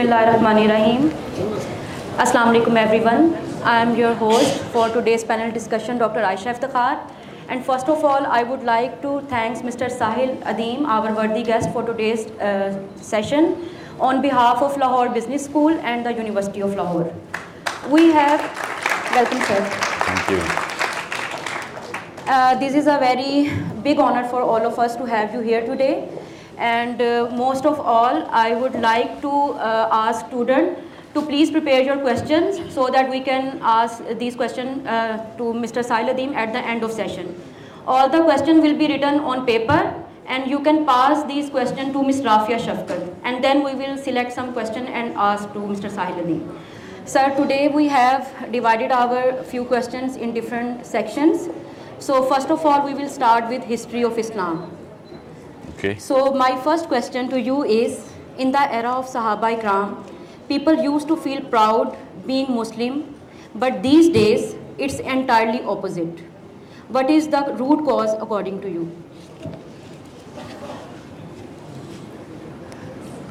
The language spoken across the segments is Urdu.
Bismillahirrahmanirrahim. Assalamu alaikum everyone. I am your host for today's panel discussion, Dr. Aisha Iftikhar. And first of all, I would like to thank Mr. Sahil Adim, our worthy guest for today's uh, session, on behalf of Lahore Business School and the University of Lahore. We have, welcome sir. Thank you. Uh, this is a very big honor for all of us to have you here today. And uh, most of all, I would like to uh, ask students to please prepare your questions so that we can ask these questions uh, to Mr. Sailadim at the end of session. All the questions will be written on paper and you can pass these questions to Ms. Rafia Shafkat. And then we will select some question and ask to Mr. Sailadim. Sir, today we have divided our few questions in different sections. So first of all, we will start with history of Islam. Okay. So my first question to you is, in the era of Sahaba Ikram, people used to feel proud being Muslim, but these days it's entirely opposite. What is the root cause according to you?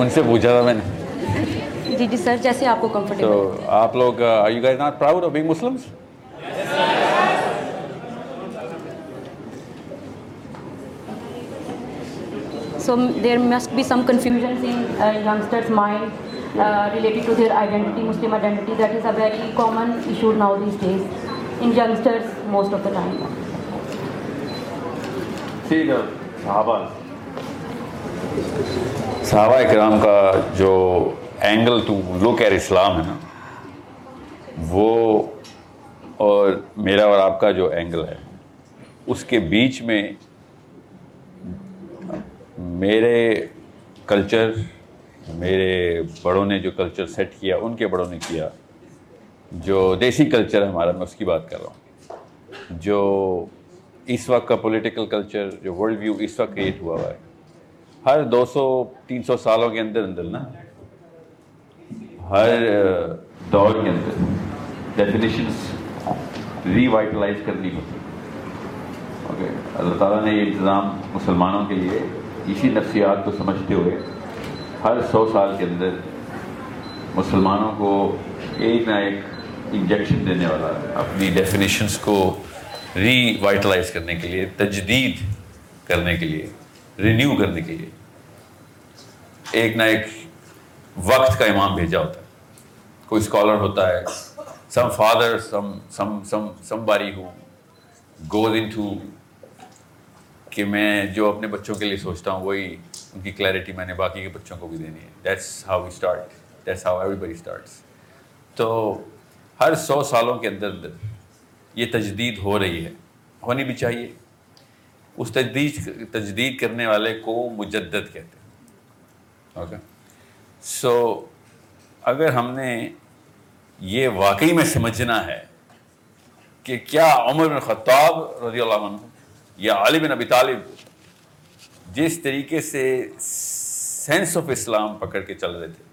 ان ان سے پوچھا تھا میں نے جی جی سر جیسے آپ کو تو کمفرٹیبل آپ لوگ are you guys not proud of being Muslims So m- there must be some confusions in uh, youngsters' mind uh, related to their identity, Muslim identity. That is a very common issue now these days in youngsters most of the time. صحابہ صحابہ اکرام کا جو angle to look at Islam ہے نا، وہ اور میرا اور آپ کا جو اینگل ہے، اس کے بیچ میں میرے کلچر میرے بڑوں نے جو کلچر سیٹ کیا، ان کے بڑوں نے کیا، جو دیسی کلچر ہے ہمارا، میں اس کی بات کر رہا ہوں۔ جو اس وقت کا پولیٹیکل کلچر جو ورلڈ ویو اس وقت کریٹ ہوا ہوا ہے۔ ہر دو سو، تین سو سالوں کے اندر اندر نا، ہر دور کے اندر ڈیفینیشنس ری وائٹلائز کرنی ہوتی اوکے اللہ تعالیٰ نے یہ انتظام مسلمانوں کے لیے اسی نفسیات کو سمجھتے ہوئے ہر سو سال کے اندر مسلمانوں کو ایک نہ ایک انجیکشن دینے والا ہے، اپنی ڈیفینیشنس کو ری وائٹلائز کرنے کے لیے، تجدید کرنے کے لیے۔ رینیو کرنے کے لیے۔ ایک نہ ایک وقت کا امام بھیجا ہوتا ہے۔ کوئی اسکالر ہوتا ہے سم فادر سم سم سم سم باری ہو گوز ان ٹو کہ میں جو اپنے بچوں کے لیے سوچتا ہوں، وہی ان کی کلیئرٹی میں نے باقی کے بچوں کو بھی دینی ہے۔ That's how we start that's how everybody starts تو ہر سو سالوں کے اندر اندر یہ تجدید ہو رہی ہے۔ ہونی بھی چاہیے۔ اس تجدید تجدید کرنے والے کو مجدد کہتے ہیں۔ اوکے سو اگر ہم نے یہ واقعی میں سمجھنا ہے کہ کیا عمر بن خطاب رضی اللہ عنہ یا علی بن ابی طالب جس طریقے سے سینس آف اسلام پکڑ کے چل رہے تھے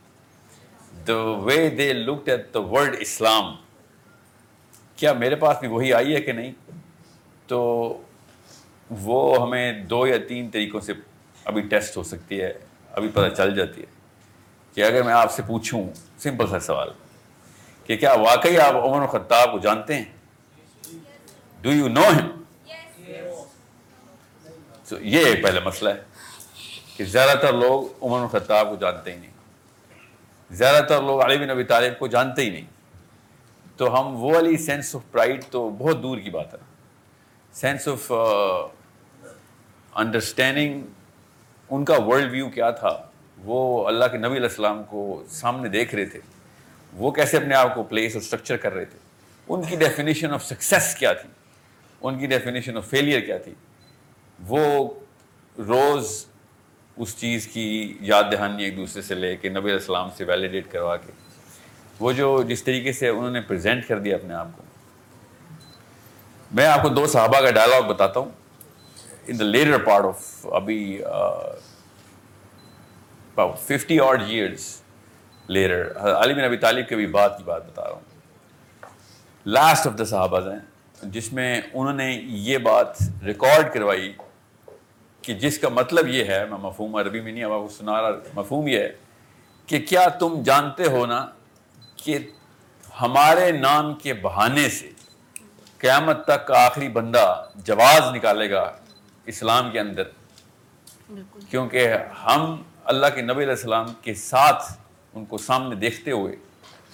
the way they looked at the word Islam کیا میرے پاس بھی وہی آئی ہے کہ نہیں؟ تو وہ ہمیں دو یا تین طریقوں سے ابھی ٹیسٹ ہو سکتی ہے، ابھی پتہ چل جاتی ہے کہ اگر میں آپ سے پوچھوں سمپل سا سوال، کہ کیا واقعی آپ عمر خطاب کو جانتے ہیں؟ ڈو یو نو ہم تو یہ ایک پہلا مسئلہ ہے کہ زیادہ تر لوگ عمر خطاب کو جانتے ہی نہیں۔ زیادہ تر لوگ علی بن ابی طالب کو جانتے ہی نہیں۔ تو ہم وہ والی سینس آف پرائڈ تو بہت دور کی بات ہے۔ سینس آف انڈرسٹینڈنگ ان کا ورلڈ ویو کیا تھا وہ اللہ کے نبی علیہ السلام کو سامنے دیکھ رہے تھے وہ کیسے اپنے آپ کو پلیس اور اسٹرکچر کر رہے تھے ان کی ڈیفینیشن آف سکسیس کیا تھی ان کی ڈیفینیشن آف فیلئر کیا تھی وہ روز اس چیز کی یاد دہانی ایک دوسرے سے لے کے نبی علیہ السلام سے ویلیڈیٹ کروا کے، وہ جو جس طریقے سے انہوں نے پریزنٹ کر دیا اپنے آپ کو میں آپ کو دو صحابہ کا ڈائلاگ بتاتا ہوں. In the latter part of ابھی fifty odd years leader Ali bin Abi Talib کے بھی بات کی بات بتا رہا ہوں. لاسٹ آف دا صحابہ ہیں، جس میں انہوں نے یہ بات ریکارڈ کروائی کہ جس کا مطلب یہ ہے، میں مفہوم عربی میں نہیں اب آپ سنا رہا مفہوم یہ ہے کہ کیا تم جانتے ہو نا کہ ہمارے نام کے بہانے سے قیامت تک کا آخری بندہ جواز نکالے گا اسلام کے اندر۔ کیونکہ ہم اللہ کے نبی علیہ السلام کے ساتھ ان کو سامنے دیکھتے ہوئے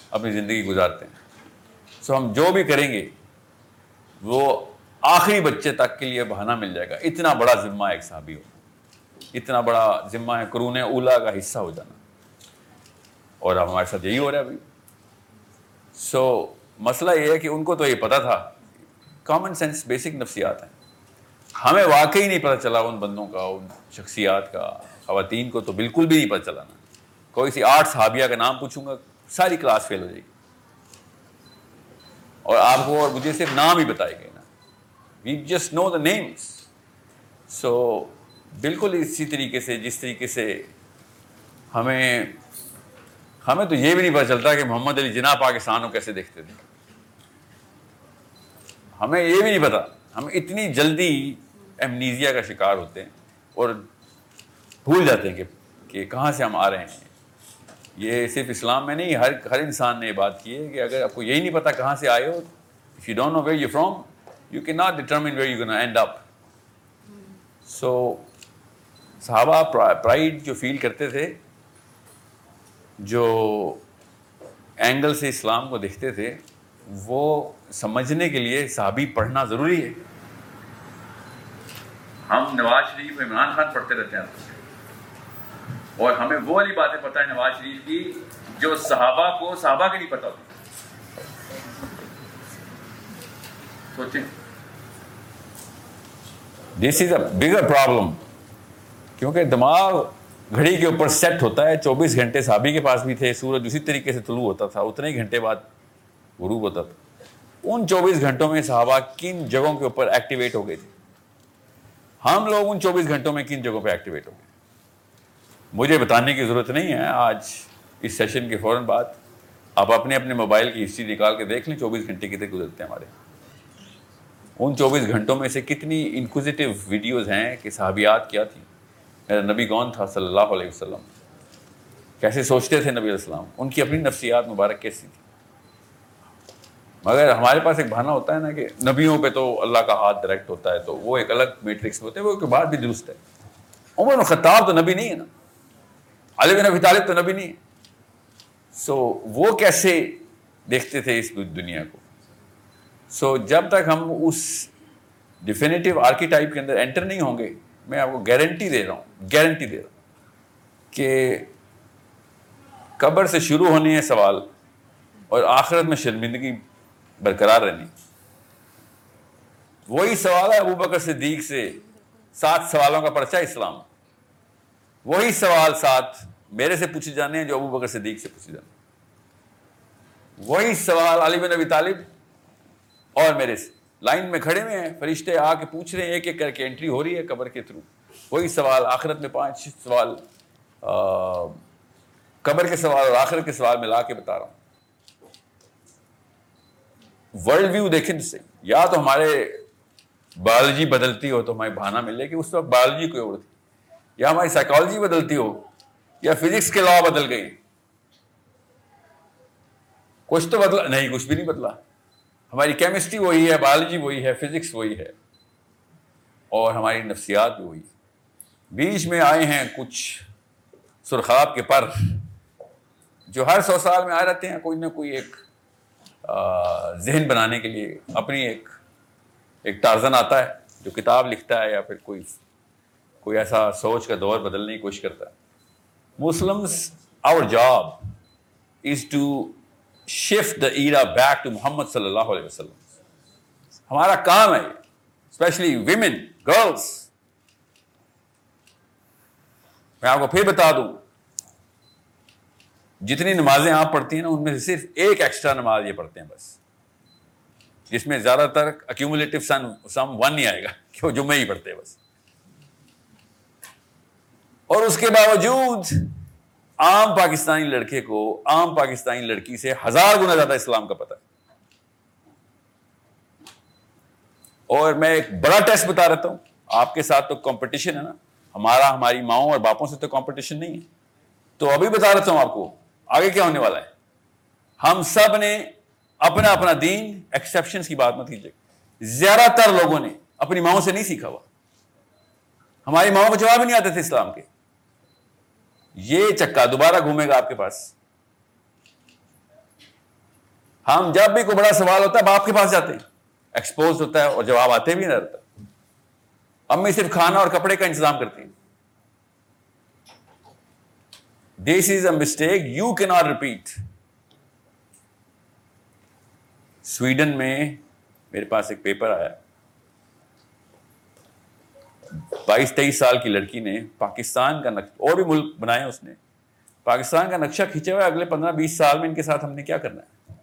اپنی زندگی گزارتے ہیں۔ سو ہم جو بھی کریں گے وہ آخری بچے تک کے لیے بہانہ مل جائے گا۔ اتنا بڑا ذمہ ایک صحابی ہو۔ اتنا بڑا ذمہ ہے قرون اولا کا حصہ ہو جانا۔ اور اب ہمارے ساتھ یہی ہو رہا ہے ابھی۔ سو مسئلہ یہ ہے کہ ان کو تو یہ پتا تھا کامن سینس بیسک نفسیات ہیں۔ ہمیں واقعی نہیں پتہ چلا ان بندوں کا، ان شخصیات کا، خواتین کو تو بالکل بھی نہیں پتہ چلا نا۔ کوئی سی آٹھ صحابیہ کا نام پوچھوں گا، ساری کلاس فیل ہو جائے گی۔ اور آپ کو اور مجھے صرف نام ہی بتائے گئے نا۔ We just know the names so بالکل اسی طریقے سے، جس طریقے سے ہمیں ہمیں تو یہ بھی نہیں پتہ چلتا کہ محمد علی جناح پاکستان کو کیسے دیکھتے تھے۔ ہمیں یہ بھی نہیں پتا۔ ہم اتنی جلدی ایمنیزیا کا شکار ہوتے ہیں اور بھول جاتے ہیں کہ کہ کہاں سے ہم آ رہے ہیں۔ یہ صرف اسلام میں نہیں، ہر ہر انسان نے یہ بات کی ہے کہ اگر آپ کو یہی نہیں پتا کہاں سے آئے ہو if you don't know where you from you can not determine where you can end up so صحابہ پرائڈ جو فیل کرتے تھے، جو اینگل سے اسلام کو دیکھتے تھے وہ سمجھنے کے لیے صحابی پڑھنا ضروری ہے۔ ہم نواز شریف عمران خان پڑھتے رہتے ہیں۔ اور ہمیں وہ والی باتیں پتہ ہے نواز شریف کی جو صحابہ کو صحابہ کی نہیں پتہ ہوتی سوچیں۔ دس از اے بگر پرابلم کیونکہ دماغ گھڑی کے اوپر سیٹ ہوتا ہے۔ چوبیس گھنٹے صحابی کے پاس بھی تھے۔ سورج اسی طریقے سے طلوع ہوتا تھا۔ اتنے ہی گھنٹے بعد غروب ہوتا ان چوبیس گھنٹوں میں صحابہ کن جگہوں کے اوپر ایکٹیویٹ ہو گئے تھے؟ ہم لوگ ان چوبیس گھنٹوں میں کن جگہوں پہ ایکٹیویٹ ہو گئے؟ مجھے بتانے کی ضرورت نہیں ہے، آج اس سیشن کے فوراً بعد آپ اپنے اپنے موبائل کی ہسٹری نکال کے دیکھ لیں، چوبیس گھنٹے کتنے گزرتے ہیں ہمارے۔ ان چوبیس گھنٹوں میں سے کتنی انکوزیٹو ویڈیوز ہیں کہ صحابیات کیا تھیں؟ میرا نبی کون تھا صلی اللہ علیہ وسلم؟ کیسے سوچتے تھے نبی علیہ السلام؟ ان کی اپنی نفسیات مبارک کیسی تھی؟ مگر ہمارے پاس ایک بہانہ ہوتا ہے نا کہ نبیوں پہ تو اللہ کا ہاتھ ڈائریکٹ ہوتا ہے تو وہ ایک الگ میٹرکس ہوتے ہیں، وہ ایک بات بھی درست ہے۔ عمر خطاب تو نبی نہیں ہے نا۔ علی بن ابی طالب تو نبی نہیں ہے۔ سو وہ کیسے دیکھتے تھے اس دنیا کو؟ سو جب تک ہم اس ڈیفینیٹیو آرکی ٹائپ کے اندر انٹر نہیں ہوں گے، میں آپ کو گارنٹی دے رہا ہوں گارنٹی دے رہا ہوں کہ قبر سے شروع ہونی ہے سوال اور آخرت میں شرمندگی برقرار رہنی وہی سوال ہے ابو بکر صدیق سے، سات سوالوں کا پرچہ اسلام۔ وہی سوال ساتھ میرے سے پوچھے جانے ہیں جو ابو بکر صدیق سے پوچھے جانے۔ وہی سوال علی بن ابی طالب اور میرے سے۔ لائن میں کھڑے ہوئے ہیں، فرشتے آ کے پوچھ رہے ہیں، ایک ایک کر کے انٹری ہو رہی ہے قبر کے تھرو وہی سوال آخرت میں پانچ سوال قبر کے سوال اور آخرت کے سوال میں لا کے بتا رہا ہوں۔ ورلڈ ویو دیکھیں سے یا تو ہمارے بایولوجی بدلتی ہو تو ہمیں بہانا ملے کہ اس وقت بایولوجی کوئی اور تھی۔ یا ہماری سائیکالوجی بدلتی ہو یا فزکس کے لا بدل گئی کچھ تو بدلا نہیں، کچھ بھی نہیں بدلا۔ ہماری کیمسٹری وہی ہے بایولوجی وہی ہے فزکس وہی ہے۔ اور ہماری نفسیات بھی وہی بیچ میں آئے ہیں کچھ سرخاب کے پر جو ہر سو سال میں آ رہتے ہیں، کوئی نہ کوئی ایک ذہن بنانے کے لیے اپنی ایک ایک ٹارزن آتا ہے، جو کتاب لکھتا ہے یا پھر کوئی کوئی ایسا سوچ کا دور بدلنے کی کوشش کرتا ہے۔ Muslims our job is to shift the era back to Muhammad صلی اللہ علیہ وسلم ہمارا کام ہے اسپیشلی ویمن گرلس میں آپ کو پھر بتا دوں جتنی نمازیں آپ پڑھتی ہیں نا، ان میں سے صرف ایک ایکسٹرا نماز یہ پڑھتے ہیں بس۔ جس میں زیادہ تر اکیومولیٹو سن سم ون ہی آئے گا کہ وہ جمعے ہی پڑھتے ہیں بس۔ اور اس کے باوجود عام پاکستانی لڑکے کو، عام پاکستانی لڑکی سے ہزار گنا زیادہ اسلام کا پتہ ہے۔ اور میں ایک بڑا ٹیسٹ بتا رہتا ہوں۔ آپ کے ساتھ تو کمپٹیشن ہے نا۔ ہمارا، ہماری ماؤں اور باپوں سے تو کمپٹیشن نہیں ہے۔ تو ابھی بتا رہتا ہوں آپ کو۔ آگے کیا ہونے والا ہے؟ ہم سب نے اپنا اپنا دین ایکسپشن کی بات مت کیجیے زیادہ تر لوگوں نے اپنی ماؤں سے نہیں سیکھا ہوا۔ ہماری ماؤں کو جواب ہی نہیں آتے تھے اسلام کے۔ یہ چکا دوبارہ گھومے گا آپ کے پاس۔ ہم جب بھی کوئی بڑا سوال ہوتا ہے، باپ کے پاس جاتے ہیں۔ ایکسپوز ہوتا ہے اور جواب آتے بھی نہ رہتا۔ امی صرف کھانا اور کپڑے کا انتظام کرتی ہیں۔ This is a mistake you کی ناٹ ریپیٹ سویڈن میں میرے پاس ایک پیپر آیا بائیس تیئیس سال کی لڑکی نے پاکستان کا نقشہ اور بھی ملک بنایا اس نے پاکستان کا نقشہ کھینچا ہوا ہے اگلے پندرہ بیس سال میں ان کے ساتھ ہم نے کیا کرنا ہے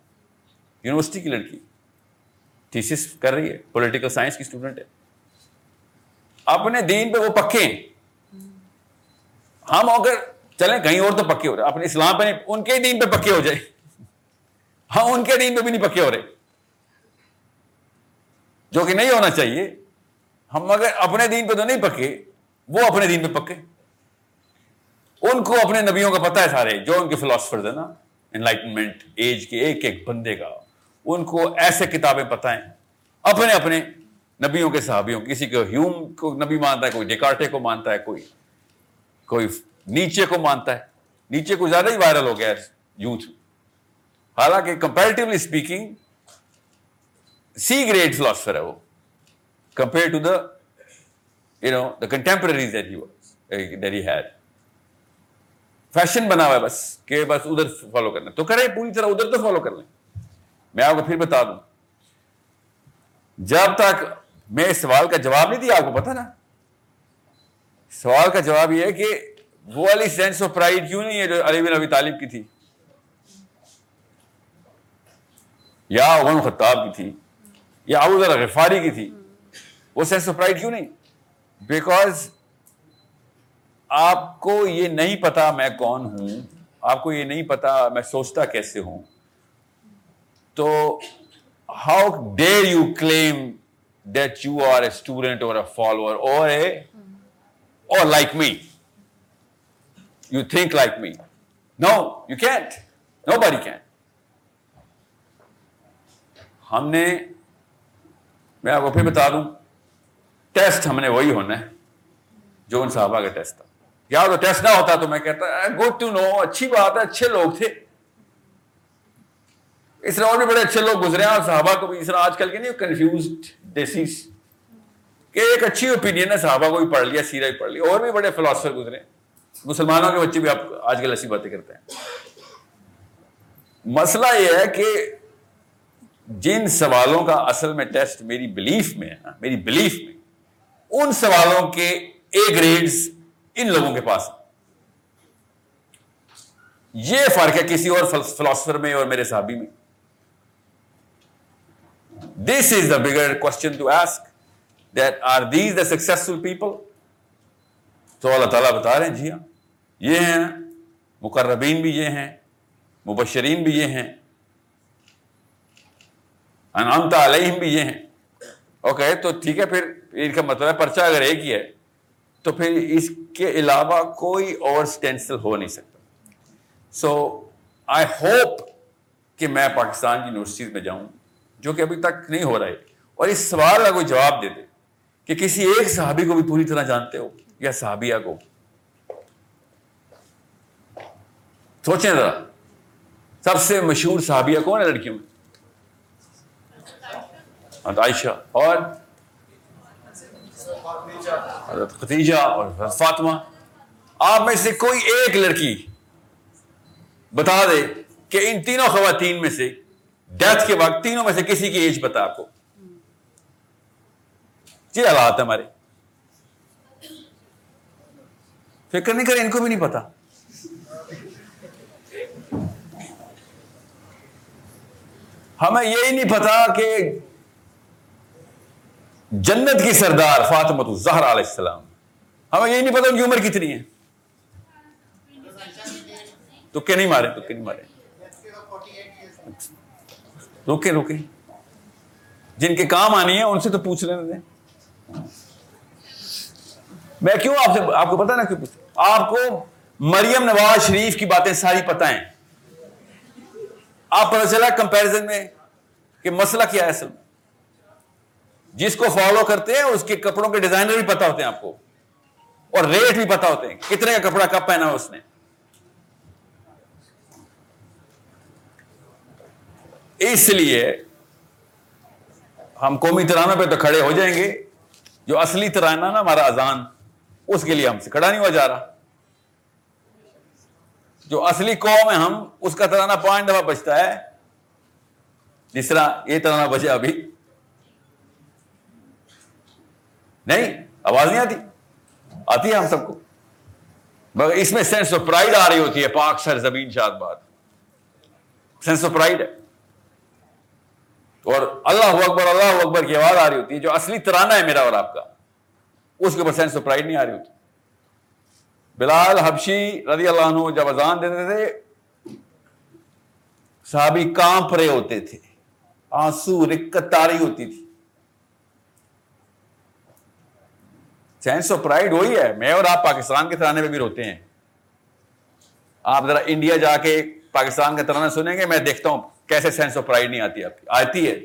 یونیورسٹی کی لڑکی تھیسس کر رہی ہے پولیٹیکل سائنس کی اسٹوڈنٹ ہے اپنے دین پہ وہ پکے ہیں ہم اگر چلیں، کہیں اور تو پکے ہو رہے۔ اپنے اسلام پہ ان کے دین پہ پکے ہو جائے۔ ہم ان کے دین پہ بھی نہیں پکے ہو رہے۔ جو کہ نہیں ہونا چاہیے۔ ہم اگر اپنے دین پہ تو نہیں پکے، وہ اپنے دین پہ پکے۔ ان کو اپنے نبیوں کا پتہ ہے سارے، جو ان کے فلاسفرز ہیں نا انلائٹنمنٹ ایج کے ایک ایک بندے کا، ان کو ایسے کتابیں پتہ ہیں۔ اپنے اپنے نبیوں کے صحابیوں، کسی کو ہیوم کو نبی مانتا ہے، کوئی ڈیکارٹے کو مانتا ہے، کوئی کوئی نیچے کو مانتا ہے۔ نیچے کو زیادہ ہی وائرل ہو گیا ہے یوتھ۔ حالانکہ comparatively speaking C grade philosopher ہے وہ۔ Compare to the you know the contemporaries that he had fashion بنا ہوا ہے بس، کہ بس ادھر فالو کرنا۔ تو کریں پوری طرح ادھر تو فالو کر لیں۔ میں آپ کو پھر بتا دوں۔ جب تک میں اس سوال کا جواب نہیں دیا، آپ کو پتا نا۔ سوال کا جواب یہ ہے کہ وہ والی سینس آف پرائڈ کیوں نہیں ہے جو علی بن ابی طالب کی تھی؟ یا عمر خطاب کی تھی؟ یا ابو ذر غفاری کی تھی؟ وہ سینس آف پرائڈ کیوں نہیں؟ بیکاز آپ کو یہ نہیں پتا میں کون ہوں، آپ کو یہ نہیں پتا میں سوچتا کیسے ہوں۔ تو how dare you claim that you are a student or a follower or a or like me you think like me no you can't nobody can ہم نے میں آپ کو پھر بتا دوں. ٹیسٹ ہم نے وہی ہونا ہے، جو ان صحابہ کا ٹیسٹ تھا۔ یا تو ٹیسٹ نہ ہوتا تو میں کہتا گڈ ٹو نو، اچھی بات ہے، اچھے لوگ تھے۔ اس طرح اور بھی بڑے اچھے لوگ گزرے ہیں اور صحابہ کو بھی اس طرح آج کل کے نہیں کنفیوزڈ ڈیسیز کہ ایک اچھی اوپینین ہے، صحابہ کو بھی پڑھ لیا سیرا بھی پڑھ لیا، اور بھی بڑے فلاسفر گزرے مسلمانوں کے بچے بھی آپ آج کل ایسی باتیں کرتے ہیں۔ مسئلہ یہ ہے کہ جن سوالوں کا اصل میں ٹیسٹ میری بلیف میں ہے ہاں، میری بلیف میں، ان سوالوں کے اے گریڈز ان لوگوں کے پاس۔ یہ فرق ہے کسی اور فلاسفر میں اور میرے صحابی میں۔ This is the bigger question to ask that are these the successful people تو اللہ تعالیٰ بتا رہے ہیں جی ہاں۔ یہ ہیں، مقربین بھی یہ ہیں، مبشرین بھی یہ ہیں انعامتا علیہم بھی یہ ہیں۔ اوکے، تو ٹھیک ہے، پھر ان کا مطلب ہے، پرچہ اگر ایک ہی ہے، تو پھر اس کے علاوہ کوئی اور اسٹینسل ہو نہیں سکتا۔ سو آئی ہوپ کہ میں پاکستان کی یونیورسٹیز میں جاؤں، جو کہ ابھی تک نہیں ہو رہا ہے، اور اس سوال کا کوئی جواب دے دے کہ کسی ایک صحابی کو بھی پوری طرح جانتے ہو یا صحابیہ کو۔ سوچیں ذرا۔ سب سے مشہور صحابیہ کون ہے لڑکیوں میں؟ عائشہ اور حضرت ختیجہ اور فاطمہ۔ آپ میں سے کوئی ایک لڑکی بتا دے کہ ان تینوں خواتین میں سے ڈیتھ کے وقت تینوں میں سے کسی کی ایج پتا آپ کو۔ یہ حالات ہمارے۔ فکر نہیں کرے ان کو بھی نہیں پتا۔ ہمیں یہی نہیں پتا کہ جنت کی سردار فاطمت الزہر علیہ السلام، ہمیں یہی نہیں پتا ان کی عمر کتنی ہے۔ تکے نہیں مارے؟ تکے نہیں مارے؟ روکے روکے۔ جن کے کام آنی ہے ان سے تو پوچھ لینے دیں۔ میں کیوں آپ سے آپ کو پتا نا کیوں پوچھ آپ کو مریم نواز شریف کی باتیں ساری پتہ ہیں۔ آپ پتہ چلا کمپیرزن میں کہ مسئلہ کیا ہے اصل میں؟ جس کو فالو کرتے ہیں، اس کے کپڑوں کے ڈیزائنر بھی پتا ہوتے ہیں آپ کو۔ اور ریٹ بھی پتا ہوتے ہیں کتنے کا کپڑا کب پہنا اس نے۔ اس لیے ہم قومی ترانوں پہ تو کھڑے ہو جائیں گے۔ جو اصلی ترانہ نا ہمارا اذان، اس کے لیے ہم سے کھڑا نہیں ہوا جا رہا۔ جو اصلی قوم ہے ہم، اس کا ترانہ پانچ دفعہ بچتا ہے۔ جس طرح یہ ترانہ بچے ابھی۔ نہیں، آواز نہیں آتی۔ آتی ہے ہم سب کو۔ مگر اس میں سینس آف پرائڈ آ رہی ہوتی ہے، پاک سر زمین شاد بات سینس آف پرائڈ ہے۔ اور اللہ اکبر اللہ اکبر کی آواز آ رہی ہوتی ہے، جو اصلی ترانہ ہے میرا اور آپ کا۔ اس کے اوپر سینس آف پرائڈ نہیں آ رہی ہوتی۔ بلال حبشی رضی اللہ عنہ جب اذان دیتے تھے، صحابی کانپ رہے ہوتے تھے، آنسو، رکت، تاری ہوتی تھی۔ سینس آف پرائڈ وہی ہے۔ میں اور آپ پاکستان کے ترانے میں بھی روتے ہیں۔ آپ ذرا انڈیا جا کے پاکستان کا ترانہ سنیں گے، میں دیکھتا ہوں کیسے سینس آف پرائڈ نہیں آتی آپ کی۔ آتی ہے۔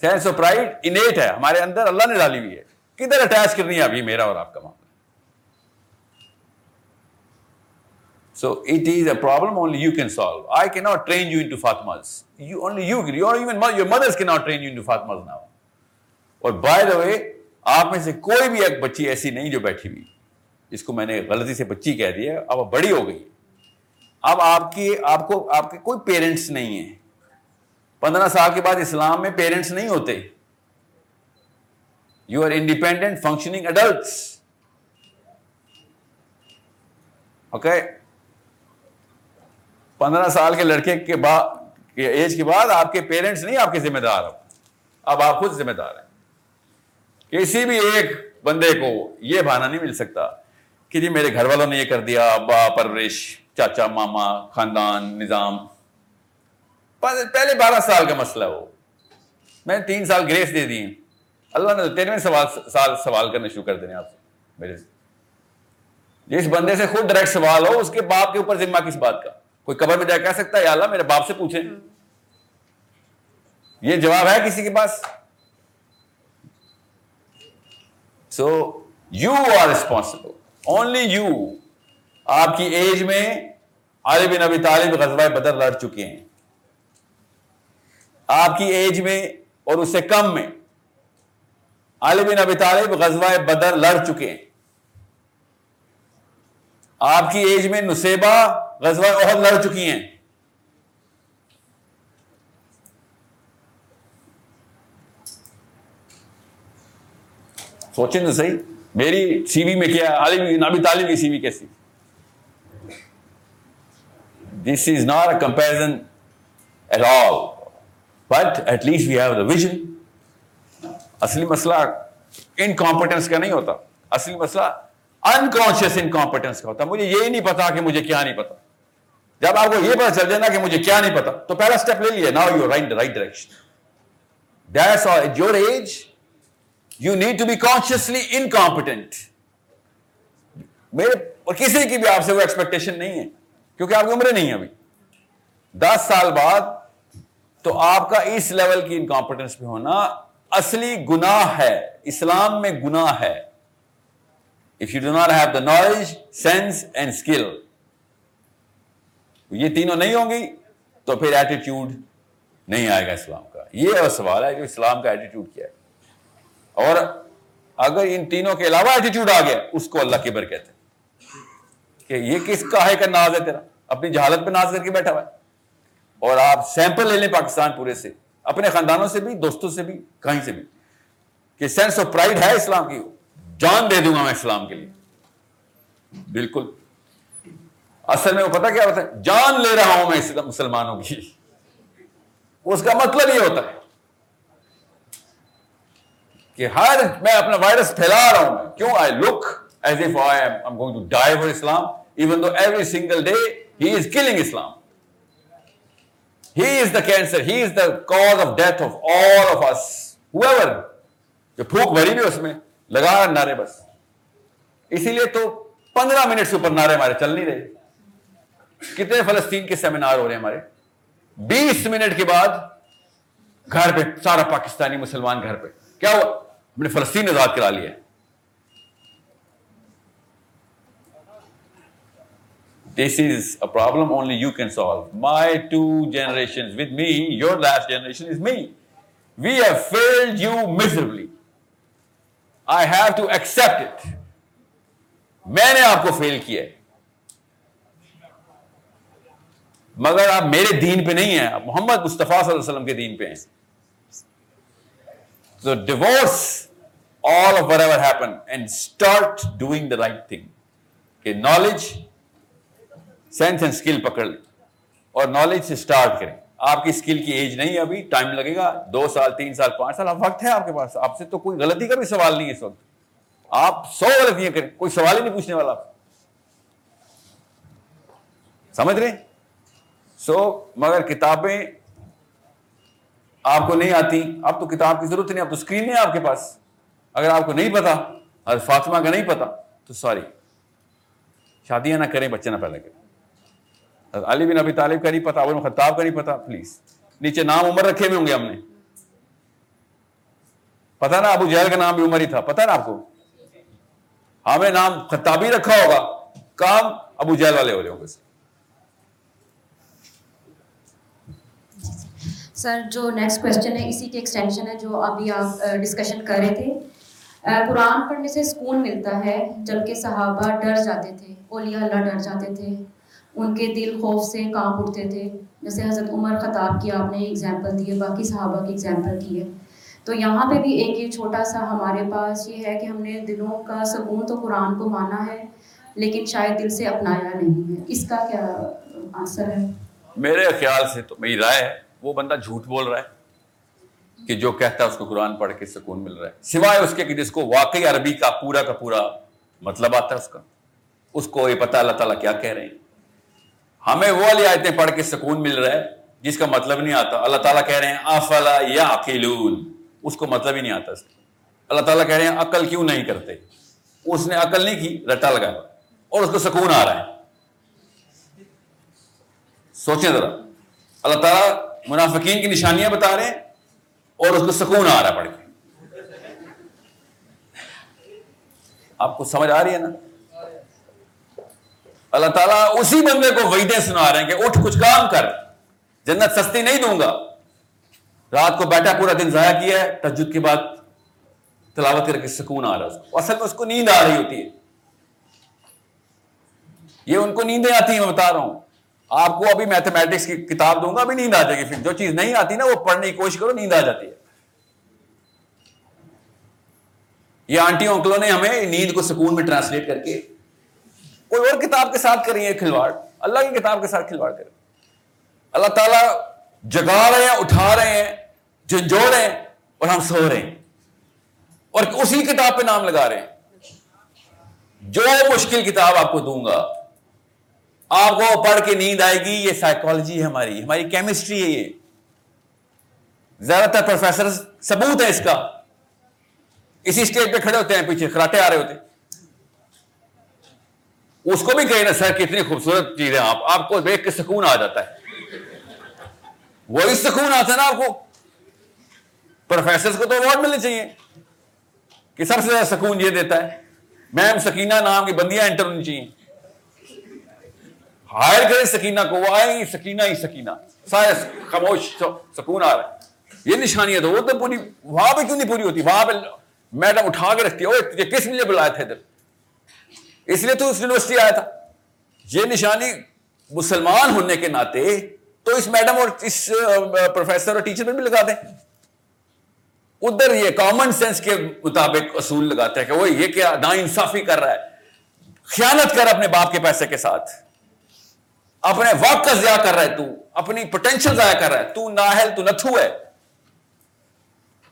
سینس آف پرائڈ انیٹ ہے، ہمارے اندر اللہ نے ڈالی ہوئی ہے۔ کدھر اٹیچ کرنی ہے ابھی میرا اور آپ کا معاملہ so it is a problem only you can solve I کی not train you into Fatimas you only you even your mothers کی not train you into Fatimas now اور بائی دا وے آپ میں سے کوئی بھی ایک بچی ایسی نہیں جو بیٹھی ہوئی اس کو میں نے غلطی سے بچی کہہ دیا اب بڑی ہو گئی اب آپ کی آپ کو آپ کے کوئی پیرنٹس نہیں ہیں پندرہ سال کے بعد اسلام میں پیرنٹس نہیں ہوتے you are independent functioning adults okay پندرہ سال کے لڑکے کے بعد ایج کے بعد آپ کے پیرنٹس نہیں آپ کے ذمہ دار ہو۔ اب آپ خود ذمہ دار ہیں۔ کسی بھی ایک بندے کو یہ بہانا نہیں مل سکتا کہ جی میرے گھر والوں نے یہ کر دیا، ابا، پرورش، چاچا، ماما، خاندان، نظام۔ پہلے بارہ سال کا مسئلہ ہو۔ میں نے تین سال گریس دے دی اللہ نے تیرہویں سوال، سال سوال کرنے شروع کر دینے آپ سے، میرے جس بندے سے خود ڈائریکٹ سوال ہو، اس کے باپ کے اوپر ذمہ کس بات کا؟ کوئی قبر میں جا کہہ سکتا ہے؟ یا اللہ میرے باپ سے پوچھیں۔ یہ جواب ہے کسی کے پاس؟ So you are responsible only you آپ کی ایج میں علی بن ابی طالب غزوہ بدر لڑ چکے ہیں۔ آپ کی ایج میں اور اس سے کم میں علی بن ابی طالب غزوہ بدر لڑ چکے ہیں۔ آپ کی ایج میں نصیبہ غزوہ عہد لڑ چکی ہیں۔ سوچیں تو صحیح۔ میری سی وی میں کیا علی نابی تعلیم کی سی وی کیسی؟ This is not a comparison at all but at least we have the vision اصلی مسئلہ انکمپٹنس کا نہیں ہوتا۔ اصلی مسئلہ انکانشیس انکمپٹنس کا ہوتا۔ مجھے یہ نہیں پتا کہ مجھے کیا نہیں پتا۔ جب آپ کو یہ پتا چل جائے نا کہ مجھے کیا نہیں پتا، تو پہلا اسٹیپ لے لیے now you right right direction that's your age you need to be consciously incompetent میرے اور کسی کی بھی آپ سے وہ ایکسپیکٹیشن نہیں ہے، کیونکہ آپ کی عمریں نہیں ابھی۔ دس سال بعد تو آپ کا اس لیول کی انکمپٹنس پہ ہونا اصلی گناہ ہے، اسلام میں گناہ ہے۔ If you do not have the knowledge sense and skill یہ تینوں نہیں ہوں گی، تو پھر ایٹیٹیوڈ نہیں آئے گا اسلام کا۔ یہ سوال ہے کہ اسلام کا ایٹیٹیوڈ کیا ہے۔ اور اگر ان تینوں کے علاوہ ایٹیٹیوڈ آ گیا، اس کو اللہ کبر کہتے ہیں۔ کہ یہ کس کا ہے کا ناز ہے تیرا؟ اپنی جہالت پہ ناز کر کے بیٹھا ہوا ہے۔ اور آپ سیمپل لے لیں پاکستان پورے سے، اپنے خاندانوں سے بھی، دوستوں سے بھی، کہیں سے بھی۔ کہ سینس آف پرائڈ ہے اسلام کی۔ جان دے دوں گا میں اسلام کے لیے۔ بالکل۔ اصل میں وہ پتا کیا ہوتا ہے جان لے رہا ہوں میں مسلمانوں کی اس کا مطلب یہ ہوتا ہے کہ ہر میں اپنا وائرس پھیلا رہا ہوں کیوں I look as if I am going to die for Islam even though every single day he is killing Islam. He is the cancer, he is the cause of death of all of us. Whoever. جو پھوک بھری بھی اس میں لگا نعرے بس اسی لیے تو پندرہ منٹ سے اوپر نعرے ہمارے چل نہیں رہے کتنے فلسطین کے سیمینار ہو رہے ہیں ہمارے؟ بیس منٹ کے بعد گھر پہ، سارا پاکستانی مسلمان گھر پہ۔ کیا ہوا؟ ہم نے فلسطین آزاد کرا لیا this is a problem only you can solve my to generation with me your last generation is me we have failed you miserably I have to accept it میں نے آپ کو فیل کیا ہے۔ مگر آپ میرے دین پہ نہیں ہیں، آپ محمد مصطفیٰ صلی اللہ علیہ وسلم کے دین پہ ہیں۔ تو divorce all of ever happen and start doing the right thing کہ نالج سینس اینڈ اسکل پکڑ لیں اور نالج سے اسٹارٹ کریں۔ آپ کی اسکل کی ایج نہیں ابھی ٹائم لگے گا، دو سال، تین سال، پانچ سال، اب وقت ہے آپ کے پاس۔ آپ سے تو کوئی غلطی کا بھی سوال نہیں ہے اس وقت۔ آپ سو غلطیاں کریں، کوئی سوال ہی نہیں پوچھنے والا سمجھ رہے سو مگر کتابیں آپ کو نہیں آتی اب تو کتاب کی ضرورت نہیں اب تو اسکرین نہیں آپ کے پاس۔ اگر آپ کو نہیں پتا اور فاطمہ کا نہیں پتا، تو سوری شادیاں نہ کریں، بچے نہ پیدا کریں۔ علی بن ابی طالب کا نہیں پتا ابو خطاب کا نہیں پتا پلیز نیچے نام عمر رکھے ہوئے ہوں گے ہم نے۔ پتا نا ابو جہل کا نام بھی عمر ہی تھا، پتا نا آپ کو؟ ہاں، ہمیں نام خطابی رکھا ہوگا، کام ابو جہل والے ہو رہے ہوں گے۔ سر، جو نیکسٹ کوشچن ہے، اسی کے ایکسٹینشن ہے جو ابھی آپ ڈسکشن کر رہے تھے۔ قرآن پڑھنے سے سکون ملتا ہے جبکہ صحابہ ڈر جاتے تھے، اولیاء اللہ ڈر جاتے تھے۔ ان کے دل خوف سے کانپ اٹھتے تھے۔ جیسے حضرت عمر خطاب کی آپ نے ایگزامپل دی ہے، باقی صحابہ کی ایگزامپل کی ہے۔ تو یہاں پہ بھی ایک یہ چھوٹا سا ہمارے پاس یہ ہے کہ ہم نے دلوں کا سکون تو قرآن کو مانا ہے، لیکن شاید دل سے اپنایا نہیں ہے۔ اس کا کیا آنسر ہے؟ میرے خیال سے تو میری رائے ہے۔ وہ بندہ جھوٹ بول رہا ہے کہ جو کہتا ہے اس کو قرآن پڑھ کے سکون مل رہا ہے۔ سوائے اس کے کہ جس کو واقعی عربی کا پورا کا پورا مطلب آتا ہے اس کا۔ اس کو یہ پتہ اللہ تعالیٰ کیا کہہ رہے ہیں۔ ہمیں وہ والی آیتیں پڑھ کے سکون مل رہا ہے جس کا مطلب نہیں آتا۔ اللہ تعالیٰ کہہ رہے ہیں آفلا یا اس کو مطلب ہی نہیں آتا اس اللہ تعالیٰ کہہ رہے ہیں، عقل کیوں نہیں کرتے؟ اس نے عقل نہیں کی، رٹا لگایا۔ اور اس کو سکون آ رہا ہے۔ سوچیں ذرا۔ اللہ تعالیٰ منافقین کی نشانیاں بتا رہے ہیں اور اس کو سکون آ رہا ہے پڑھ کے۔ آپ کو سمجھ آ رہی ہے نا؟ اللہ تعالیٰ اسی بندے کو وعدے سنا رہے ہیں کہ اٹھ کچھ کام کر، جنت سستی نہیں دوں گا۔ رات کو بیٹھا پورا دن ضائع کیا ہے تجد کے بعد تلاوت کر کے سکون آ رہا ہے اصل میں اس کو نیند آ رہی ہوتی ہے۔ یہ ان کو نیندیں آتی ہیں، میں بتا رہا ہوں۔ آپ کو ابھی میتھمیٹکس کی کتاب دوں گا، ابھی نیند آ جائے گی پھر۔ جو چیز نہیں آتی نا، وہ پڑھنے کی کوشش کرو، نیند آ جاتی ہے۔ یہ آنٹی انکلوں نے ہمیں نیند کو سکون میں ٹرانسلیٹ کر کے کوئی اور کتاب کے ساتھ کر ہے، کھلواڑ۔ اللہ کی کتاب کے ساتھ کھلواڑ کر اللہ تعالیٰ جگا رہے ہیں، اٹھا رہے ہیں، جھنجھوڑ رہے ہیں اور ہم سو رہے ہیں۔ اور اسی کتاب پہ نام لگا رہے ہیں۔ جو مشکل کتاب آپ کو دوں گا آپ کو پڑھ کے نیند آئے گی، یہ سائیکالوجی ہے ہماری ہماری کیمسٹری ہے یہ۔ زیادہ تر پروفیسر ثبوت ہے اس کا۔ اسی اسٹیج پہ کھڑے ہوتے ہیں، پیچھے کراٹے آ رہے ہوتے ہیں۔ اس کو بھی کہیں نا، سر، کتنی خوبصورت چیز ہے آپ۔ آپ کو دیکھ کے سکون آ جاتا ہے۔ وہی سکون آتا ہے نا آپ کو۔ پروفیسر کو تو اوارڈ ملنے چاہیے کہ سب سے زیادہ سکون یہ دیتا ہے۔ میم، سکینہ نام کی بندیاں انٹر ہونی چاہیے۔ ہائر کرے سکینہ کو وہ آئے گی سکینہ ہی سکینہ۔ سارے خاموش سکون آ رہا ہے۔ یہ نشانی ہے تو وہ تو پوری وہاں پہ کیوں نہیں پوری ہوتی؟ وہاں پہ میڈم اٹھا کے رکھتی ہے تجھے کس لیے بلایا تھا ادھر؟ اس لیے تو اس یونیورسٹی آیا تھا۔ یہ نشانی مسلمان ہونے کے ناطے تو اس میڈم اور اس پروفیسر اور ٹیچر میں بھی لگا دیں۔ ادھر یہ کامن سینس کے مطابق اصول لگاتے ہیں کہ وہ یہ کیا نا انصافی کر رہا ہے۔ خیانت کر اپنے باپ کے پیسے کے ساتھ۔ اپنے وقت کا ضیاع کر رہا ہے تو، اپنی پوٹینشیل ضائع کر رہا ہے۔ تو ناہل تو نتھو ہے۔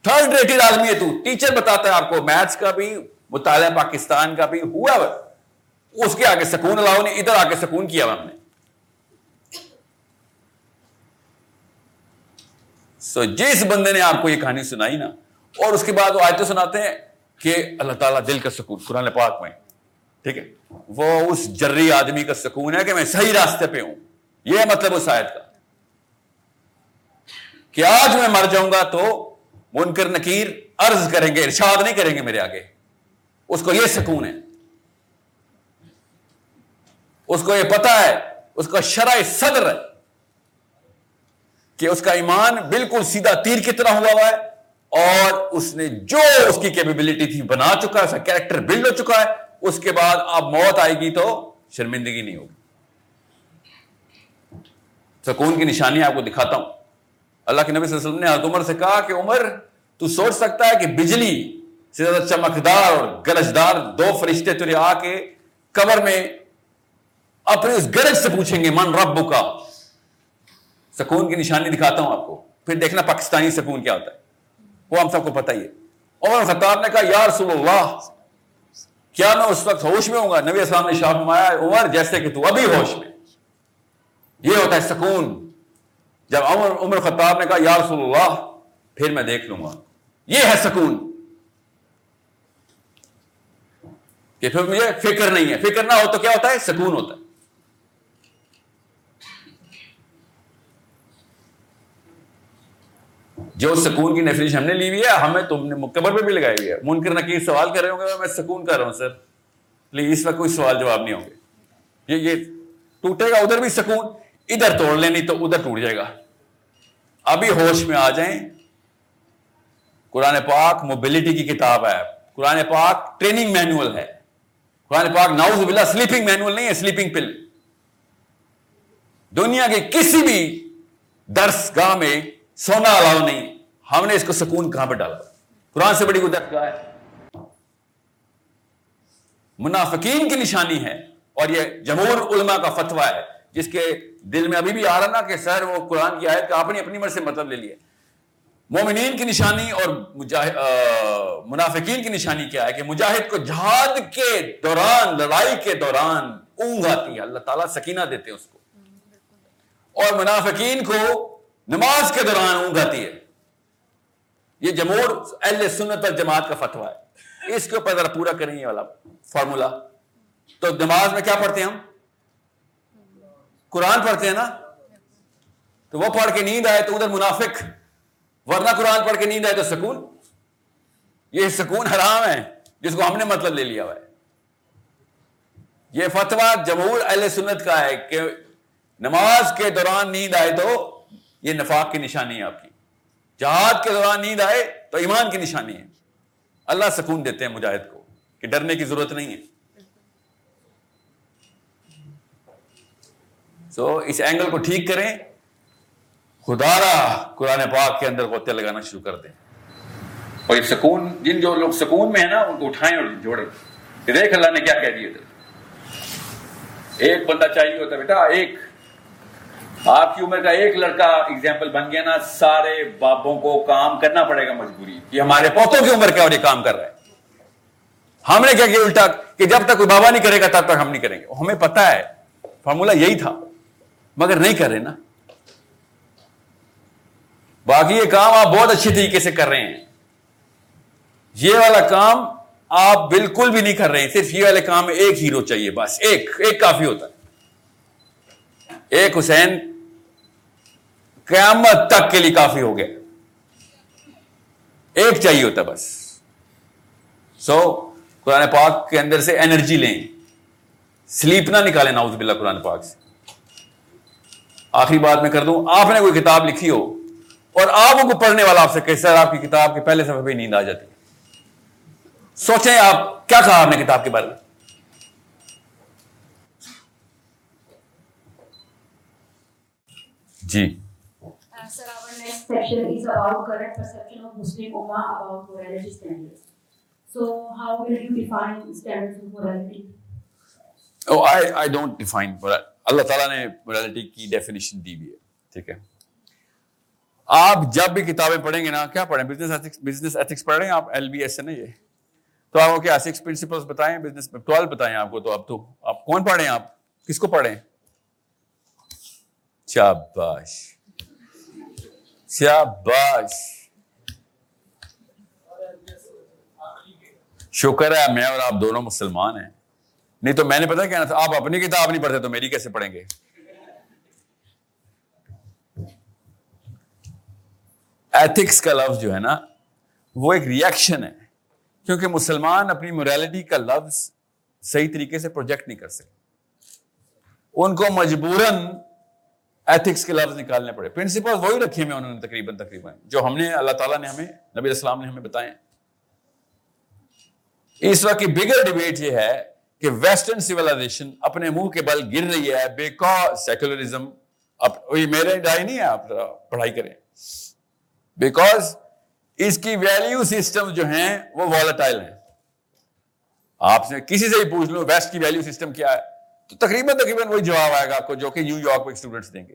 تھرڈ ریٹڈ آدمی ہے تو۔ ٹیچر بتاتا ہے آپ کو میتھس کا بھی، مطالعہ پاکستان کا بھی ہوا اس کے آگے سکون اللہ نے ادھر آ کے سکون کیا ہم نے۔ سو جس بندے نے آپ کو یہ کہانی سنائی نا، اور اس کے بعد وہ آیتیں سناتے ہیں کہ اللہ تعالیٰ دل کا سکون، قرآن پاک میں۔ ٹھیک ہے؟ وہ اس جری آدمی کا سکون ہے کہ میں صحیح راستے پہ ہوں۔ یہ مطلب اس آیت کا۔ کہ آج میں مر جاؤں گا تو منکر نکیر عرض کریں گے، ارشاد نہیں کریں گے میرے آگے۔ اس کو یہ سکون ہے۔ اس کو یہ پتا ہے، اس کا شرح صدر ہے۔ کہ اس کا ایمان بالکل سیدھا تیر کی طرح ہوا ہوا ہے اور اس نے جو اس کی کیپیبلٹی تھی بنا چکا ہے، اس کا کیریکٹر بلڈ ہو چکا ہے۔ اس کے بعد اب موت آئے گی تو شرمندگی نہیں ہوگی۔ سکون کی نشانی آپ کو دکھاتا ہوں۔ اللہ کے نبی صلی اللہ علیہ وسلم نے عمر سے کہا کہ عمر، تو سوچ سکتا ہے کہ بجلی سے زیادہ چمکدار اور گرجدار دو فرشتے تجھے آ کے قبر میں اپنے اس گرج سے پوچھیں گے، من رب کا سکون کی نشانی دکھاتا ہوں آپ کو۔ پھر دیکھنا پاکستانی سکون کیا ہوتا ہے۔ وہ ہم سب کو پتہ ہی ہے۔ عمر خطاب نے کہا، یا رسول اللہ کیا میں اس وقت ہوش میں ہوں گا؟ نبی اسلام نے شاہ فرمایا، عمر جیسے کہ تو ابھی ہوش میں۔ یہ ہوتا ہے سکون۔ جب عمر عمر خطاب نے کہا، یا رسول اللہ، پھر میں دیکھ لوں گا۔ یہ ہے سکون۔ کہ پھر مجھے فکر نہیں ہے۔ فکر نہ ہو تو کیا ہوتا ہے؟ سکون ہوتا ہے۔ جو سکون کی نیفریش ہم نے لی ہوئی ہے، ہمیں تم نے مکبر پہ بھی لگائی ہوئی ہے۔ منکر نکیر سوال کر رہے ہوں گے، میں سکون کر رہا ہوں، سر۔ پلیز، اس وقت کوئی سوال جواب نہیں ہوں گے۔ یہ یہ ٹوٹے گا، ادھر بھی سکون۔ ادھر توڑ لیں، نہیں تو ادھر ٹوٹ جائے گا۔ ابھی ہوش میں آ جائیں۔ قرآن پاک موبلٹی کی کتاب ہے۔ قرآن پاک ٹریننگ مینوئل ہے۔ قرآن پاک ناؤز بلا سلیپنگ مینوئل نہیں ہے سلیپنگ پل دنیا کے کسی بھی درس گاہ میں سونا الاؤ نہیں۔ ہم نے اس کو سکون کہاں پہ ڈالا؟ قرآن سے بڑی قدرت کا ہے؟ منافقین کی نشانی ہے اور یہ جمہور علماء کا فتویٰ ہے، جس کے دل میں ابھی بھی آ رہا نا کہ سر، وہ قرآن کی آیت کا آپ نے اپنی مرض سے مطلب لے لیا۔ مومنین کی نشانی اور منافقین کی نشانی کیا ہے؟ کہ مجاہد کو جہاد کے دوران، لڑائی کے دوران اونگ آتی ہے۔ اللہ تعالیٰ سکینہ دیتے ہیں اس کو۔ اور منافقین کو نماز کے دوران اونگ آتی ہے۔ یہ جمہور اہل سنت اور جماعت کا فتویٰ ہے۔ اس کے اوپر ذرا پورا کریں یہ والا فارمولا۔ تو نماز میں کیا پڑھتے ہیں ہم؟ قرآن پڑھتے ہیں نا؟ تو وہ پڑھ کے نیند آئے تو ادھر منافق، ورنہ قرآن پڑھ کے نیند آئے تو سکون۔ یہ سکون حرام ہے، جس کو ہم نے مطلب لے لیا ہوا ہے۔ یہ فتویٰ جمہور اہل سنت کا ہے کہ نماز کے دوران نیند آئے تو یہ نفاق کی نشانی ہے آپ کی۔ جہاد کے دوران نیند آئے تو ایمان کی نشانی ہے۔ اللہ سکون دیتے ہیں مجاہد کو کہ ڈرنے کی ضرورت نہیں ہے۔ سو so, اس اینگل کو ٹھیک کریں۔ خدا را قرآن پاک کے اندر غوطے لگانا شروع کر دیں۔ اور یہ سکون جن جو لوگ سکون میں ہیں نا ان کو اٹھائیں اور جوڑیں۔ کہ دیکھ اللہ نے کیا کہہ دیا ایک بندہ چاہیے ہوتا بیٹا ایک۔ آپ کی عمر کا ایک لڑکا اگزامپل بن گیا نا، سارے بابوں کو کام کرنا پڑے گا مجبوری یہ ہمارے پوتوں کی عمر کیا اور یہ کام کر رہا ہے ہم نے کیا کہ الٹا کہ جب تک کوئی بابا نہیں کرے گا تب تک ہم نہیں کریں گے۔ ہمیں پتا ہے، فارمولا یہی تھا، مگر نہیں کر رہے نا۔ باقی یہ کام آپ بہت اچھی طریقے سے کر رہے ہیں۔ یہ والا کام آپ بالکل بھی نہیں کر رہے ہیں، صرف یہ والے کام میں ایک ہیرو چاہیے، بس ایک ایک کافی ہوتا ہے۔ ایک حسین قیامت تک کے لیے کافی ہو گیا۔ ایک چاہیے ہوتا بس۔ سو قرآن پاک کے اندر سے انرجی لیں۔ سلیپ نہ نکالیں ناؤز باللہ قرآن پاک سے۔ آخری بات میں کر دوں، آپ نے کوئی کتاب لکھی ہو اور آپ کو پڑھنے والا آپ سے کہ سر، آپ کی کتاب کے پہلے سفر پہ نیند آ جاتی سوچیں آپ، کیا کہا آپ نے کتاب کے بارے میں؟ جی۔ اللہ تعالیٰ نے مورالٹی کی ڈیفینیشن دی ہوئی ہے ٹھیک ہے۔ آپ جب بھی کتابیں پڑھیں گے نا کیا پڑھیں؟ بزنس بزنس ایتھکس پڑھ رہے ہیں آپ؟ ایل بی ایس نا یہ۔ تو آپ کو کیا سکس پرنسپلس بتائیں؟ بزنس ٹویلو بتائیں آپ کو تو اب تو۔ آپ کون پڑھے ہیں آپ؟ کس کو پڑھے شاباش۔ شاباش۔ شکر ہے میں اور آپ دونوں مسلمان ہیں۔ نہیں تو میں نے پتا کہنا تھا؟ آپ اپنی کتاب نہیں پڑھتے تو میری کیسے پڑھیں گے؟ ایتھکس کا لفظ جو ہے نا، وہ ایک ریئیکشن ہے۔ کیونکہ مسلمان اپنی موریلٹی کا لفظ صحیح طریقے سے پروجیکٹ نہیں کر سکتے۔ ان کو مجبوراً ایتھکس کے لفظ نکالنے پڑے۔ پرنسپل وہی رکھے ہوئے انہوں نے تقریباً تقریباً، جو ہم نے، اللہ تعالیٰ نے ہمیں، نبی السلام نے ہمیں بتائے اس وقت کی بگر ڈبیٹ یہ ہے کہ ویسٹرن سیولائزیشن اپنے منہ کے بل گر رہی ہے بیکاز سیکولرزم میرے ڈائی نہیں ہے آپ پڑھائی کریں۔ بیکاز اس کی ویلیو سسٹم جو ہیں وہ والٹائل ہیں۔ آپ سے کسی سے ہی پوچھ لو ویسٹ کی ویلیو سسٹم کیا ہے؟ تو تقریباً تقریباً وہی جواب آئے گا آپ کو جو کہ نیو یارک میں اسٹوڈنٹس دیں گے۔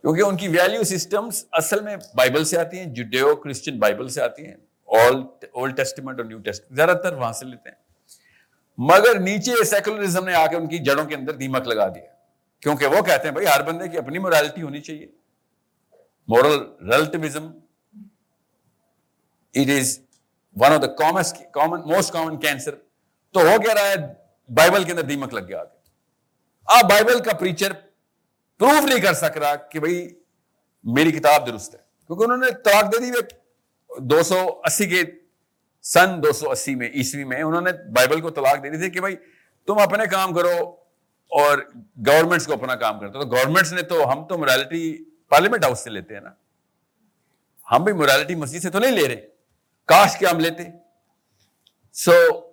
کیونکہ ان کی ویلیو سسٹمز اصل میں بائبل سے آتی ہیں جوڈیو کرسچن بائبل سے آتی ہیں اولڈ ٹیسٹمنٹ اور نیو ٹیسٹ زیادہ تر وہاں سے لیتے ہیں۔ مگر نیچے سیکولرزم نے آ کے ان کی جڑوں کے اندر دیمک لگا دیا۔ کیونکہ وہ کہتے ہیں، بھائی، ہر بندے کی اپنی مورالٹی ہونی چاہیے۔ Moral relativism it is one of the common most common cancer تو ہو کیا رہا ہے؟ بائبل کے اندر دیمک لگ گیا آگے۔ آپ بائبل کا پریچر پروف نہیں کر سک رہا کہ بھائی میری کتاب درست ہے۔ کیونکہ انہوں نے طلاق دے دی دو سو اسی کے سن دو سو اسی میں عیسوی میں انہوں نے بائبل کو طلاق دے دی تھی کہ بھائی تم اپنے کام کرو اور گورنمنٹس کو اپنا کام کرتے تو گورنمنٹس نے تو ہم تو مورالٹی پارلیمنٹ ہاؤس سے لیتے ہیں نا۔ ہم بھی مورالٹی مسجد سے تو نہیں لے رہے۔ کاش کے ہم لیتے۔ سو so,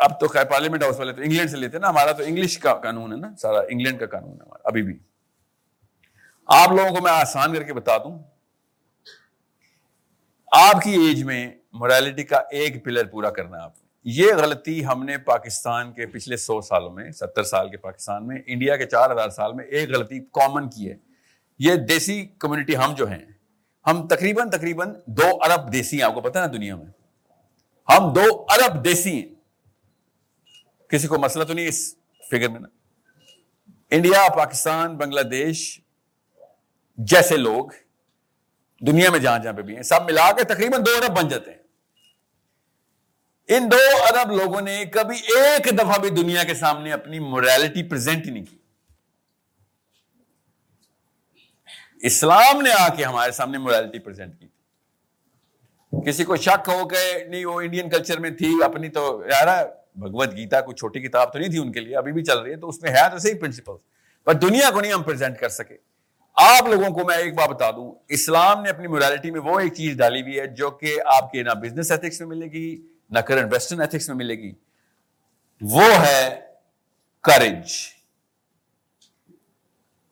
اب تو خیر پارلیمنٹ ہاؤس والے تو انگلینڈ سے لیتے ہیں نا، ہمارا تو انگلش کا قانون ہے نا، سارا انگلینڈ کا قانون ہے ہمارا، ابھی بھی۔ آپ لوگوں کو میں آسان کر کے بتا دوں، آپ کی ایج میں مورالٹی کا ایک پلر پورا کرنا ہے آپ یہ غلطی ہم نے پاکستان کے پچھلے سو سالوں میں، ستر سال کے پاکستان میں، انڈیا کے چار ہزار سال میں ایک غلطی کامن کی ہے۔ یہ دیسی کمیونٹی ہم جو ہیں، ہم تقریباً تقریباً دو ارب دیسی ہیں، آپ کو پتا نا دنیا میں۔ ہم دو ارب دیسی ہیں۔ کسی کو مسئلہ تو نہیں اس فگر میں نا؟ انڈیا، پاکستان، بنگلہ دیش جیسے لوگ دنیا میں جہاں جہاں پہ بھی ہیں، سب ملا کے تقریباً دو ارب بن جاتے ہیں۔ ان دو ارب لوگوں نے کبھی ایک دفعہ بھی دنیا کے سامنے اپنی موریلٹی پریزنٹ ہی نہیں کی۔ اسلام نے آ کے ہمارے سامنے موریلٹی پریزنٹ کی۔ کسی کو شک ہو کہ نہیں، وہ انڈین کلچر میں تھی، اپنی تو یار بھگوت گیتا کوئی چھوٹی کتاب تو نہیں تھی ان کے لیے، ابھی بھی چل رہی ہے، تو اس میں ہے تو صحیح پرنسپل پر دنیا کو نہیں ہم پریزنٹ کر سکے۔ آپ لوگوں کو میں ایک بات بتا دوں، اسلام نے اپنی موریلٹی میں وہ ایک چیز ڈالی ہوئی ہے جو کہ آپ کے نہ بزنس ایتھکس میں ملے گی، نہ کرنٹ ویسٹرن ایتھکس میں ملے گی۔ وہ ہے کرج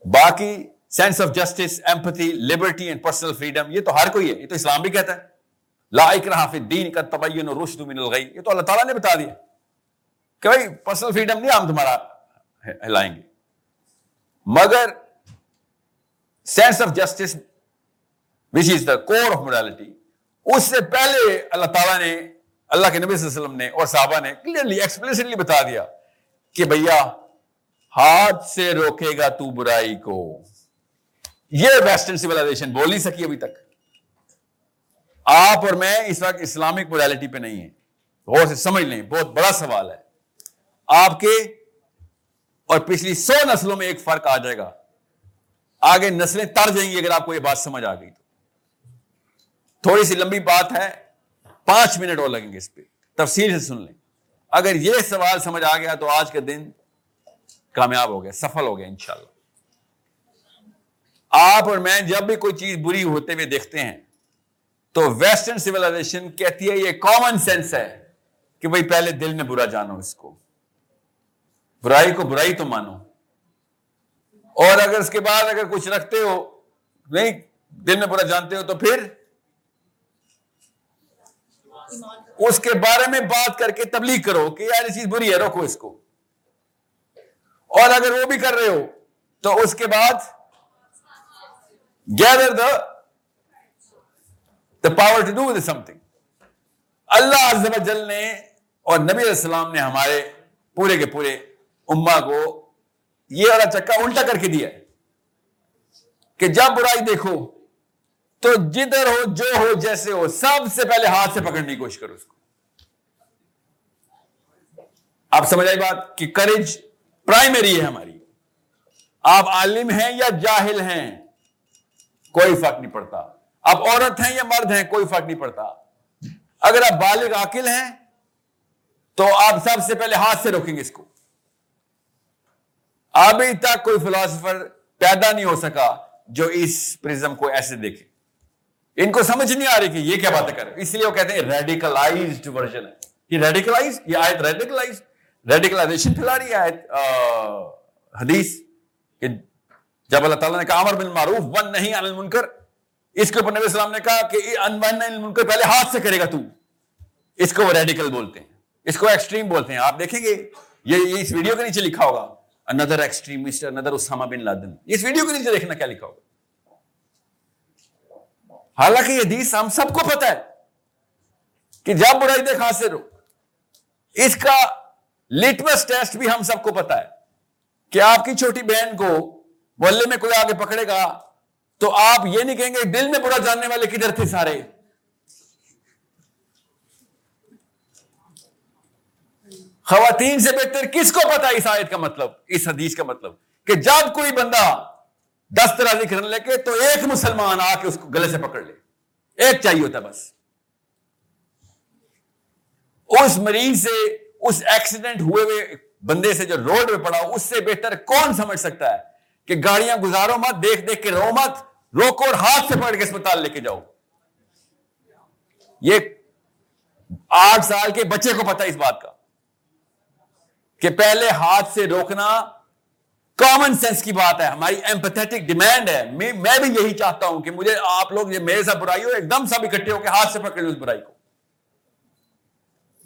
باقی sense of justice empathy liberty and personal freedom یہ تو ہر کوئی ہے، یہ تو اسلام بھی کہتا ہے۔ لا اکراہ فی الدین کا تبین و رشد من الغی، یہ تو اللہ تعالیٰ نے بتا دیا۔ کہ بھائی پرسنل فریڈم نہیں ہم تمہارا ہلائیں گے۔ مگر sense of justice which is the core of morality اس سے پہلے اللہ تعالیٰ نے، اللہ کے نبی صلی اللہ علیہ وسلم نے اور صحابہ نے کلیئرلی ایکسپلسٹلی بتا دیا کہ بھیا، ہاتھ سے روکے گا تو برائی کو۔ یہ ویسٹرن سیولائزیشن بول نہیں سکی ابھی تک۔ آپ اور میں اس وقت اسلامک مورالٹی پہ نہیں ہے غور سے سمجھ لیں، بہت بڑا سوال ہے۔ آپ کے اور پچھلی سو نسلوں میں ایک فرق آ جائے گا۔ آگے نسلیں تر جائیں گی اگر آپ کو یہ بات سمجھ آ گئی تو۔ تھوڑی سی لمبی بات ہے، پانچ منٹ اور لگیں گے اس پہ۔ تفصیل سے سن لیں۔ اگر یہ سوال سمجھ آ گیا تو آج کے دن کامیاب ہو گیا سفل ہو گیا انشاءاللہ۔ آپ اور میں جب بھی کوئی چیز بری ہوتے ہوئے دیکھتے ہیں تو ویسٹرن سیولائزیشن کہتی ہے، یہ کامن سینس ہے کہ بھائی پہلے دل میں برا جانو اس کو۔ برائی کو برائی تو مانو۔ اور اگر اس کے بعد اگر کچھ رکھتے ہو، نہیں، دل میں برا جانتے ہو تو پھر؟ اس کے بارے میں بات کر کے تبلیغ کرو کہ یار یہ چیز بری ہے روکو اس کو۔ اور اگر وہ بھی کر رہے ہو تو اس کے بعد gather the the power to do something اللہ جل نے اور نبی علیہ السلام نے ہمارے پورے کے پورے اما کو یہ والا چکا الٹا کر کے دیا ہے کہ جب برائی دیکھو تو جدھر ہو، جو ہو، جیسے ہو، سب سے پہلے ہاتھ سے پکڑنے کی کوشش کرو اس کو۔ آپ سمجھ آئی بات کہ کریج پرائمری ہے ہماری۔ آپ عالم ہیں یا جاہل ہیں، کوئی فرق نہیں پڑتا۔ آپ عورت ہیں یا مرد ہیں، کوئی فرق نہیں پڑتا۔ اگر آپ بالغ عاقل ہیں تو آپ سب سے پہلے ہاتھ سے روکیں گے اس کو۔ ابھی تک کوئی فلاسفر پیدا نہیں ہو سکا جو اس پرزم کو ایسے دیکھے۔ ان کو سمجھ نہیں آ رہی کہ یہ کیا باتیں کر اس لیے وہ کہتے ہیں ریڈیکلائزڈ ورژن ہے۔ یہ ریڈیکلائز یہ آیت ریڈیکلائز ریڈیکلائزیشن پھیلا رہی ہے آیت حدیث کہ جب اللہ تعالیٰ نے کہا عمر بن معروف ون نہیں عن المنکر۔ اس کے اوپر نبی السلام نے کہا کہ ان ون المنکر پہلے ہاتھ سے کرے گا تو۔ اس کو وہ ریڈیکل بولتے ہیں۔ اس کو ایکسٹریم بولتے ہیں۔ آپ دیکھیں گے یہ اس ویڈیو کے نیچے لکھا ہوگا۔ اندر ایکسٹریمسٹ اندر اسامہ بن لادن اس ویڈیو کے نیچے دیکھنا کیا لکھا ہوگا؟ حالانکہ یہ حدیث ہم سب کو پتا ہے کہ جب برائی دیکھ حاصل ہو، اس کا لٹمس ٹیسٹ بھی ہم سب کو پتا ہے کہ آپ کی چھوٹی بہن کو محلے میں کوئی آگے پکڑے گا تو آپ یہ نہیں کہیں گے دل میں برا جاننے والے کدھر تھے سارے؟ خواتین سے بہتر کس کو پتا اس آیت کا مطلب اس حدیث کا مطلب کہ جب کوئی بندہ دست رازی کرنے لگے تو ایک مسلمان آ کے اس کو گلے سے پکڑ لے۔ ایک چاہیے ہوتا بس۔ اس مریض سے، اس ایکسیڈنٹ ہوئے ہوئے بندے سے جو روڈ پہ پڑا، اس سے بہتر کون سمجھ سکتا ہے کہ گاڑیاں گزارو مت، دیکھ دیکھ کے رو مت، روکو اور ہاتھ سے پکڑ کے اسپتال لے کے جاؤ۔ یہ آٹھ سال کے بچے کو پتا اس بات کا۔ کہ پہلے ہاتھ سے روکنا کامن سینس کی بات ہے، ہماری ایمپتھیٹک ڈیمانڈ ہے۔ میں بھی یہی چاہتا ہوں کہ مجھے آپ لوگ، یہ میرے ساتھ برائی ہو ایک دم سب اکٹھے ہو کے ہاتھ سے پکڑ لیں اس برائی کو۔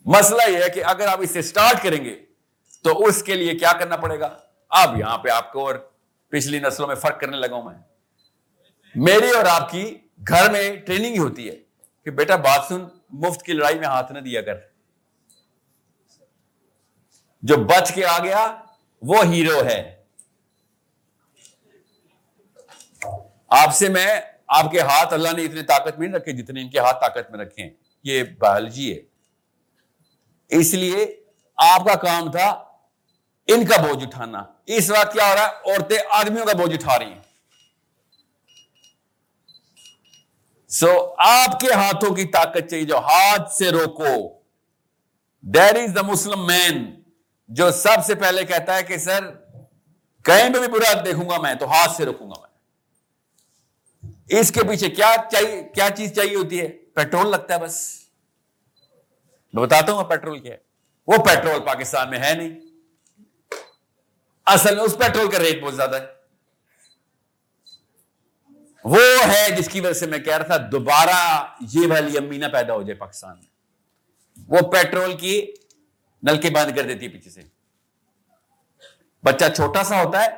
مسئلہ یہ ہے کہ اگر آپ اسے سٹارٹ کریں گے، تو اس کے لیے کیا کرنا پڑے گا؟ اب یہاں پہ آپ کو اور پچھلی نسلوں میں فرق کرنے لگا ہوں میں۔ میری اور آپ کی گھر میں ٹریننگ ہی ہوتی ہے کہ بیٹا بات سن، مفت کی لڑائی میں ہاتھ نہ دیا کر۔ جو بچ کے آ گیا وہ ہیرو ہے۔ آپ سے میں آپ کے ہاتھ اللہ نے اتنے طاقت میں نہیں رکھے جتنے ان کے ہاتھ طاقت میں رکھے ہیں۔ یہ بایولوجی ہے۔ اس لیے آپ کا کام تھا ان کا بوجھ اٹھانا۔ اس وقت کیا ہو رہا ہے؟ عورتیں آدمیوں کا بوجھ اٹھا رہی ہیں۔ سو so, آپ کے ہاتھوں کی طاقت چاہیے جو ہاتھ سے روکو۔ دیر از دا مسلم مین جو سب سے پہلے کہتا ہے کہ سر، کہیں پہ بھی برا دیکھوں گا میں، تو ہاتھ سے رکھوں گا میں۔ اس کے پیچھے کیا چاہیے کیا چیز چاہیے ہوتی ہے؟ پیٹرول لگتا ہے بس۔ میں بتاتا ہوں پیٹرول کیا ہے۔ وہ پیٹرول پاکستان میں ہے نہیں۔ اصل میں اس پیٹرول کا ریٹ بہت زیادہ ہے۔ وہ ہے جس کی وجہ سے میں کہہ رہا تھا، دوبارہ یہ والی امینا پیدا ہو جائے پاکستان میں۔ وہ پیٹرول کی نلکے بند کر دیتی ہے پیچھے سے۔ بچہ چھوٹا سا ہوتا ہے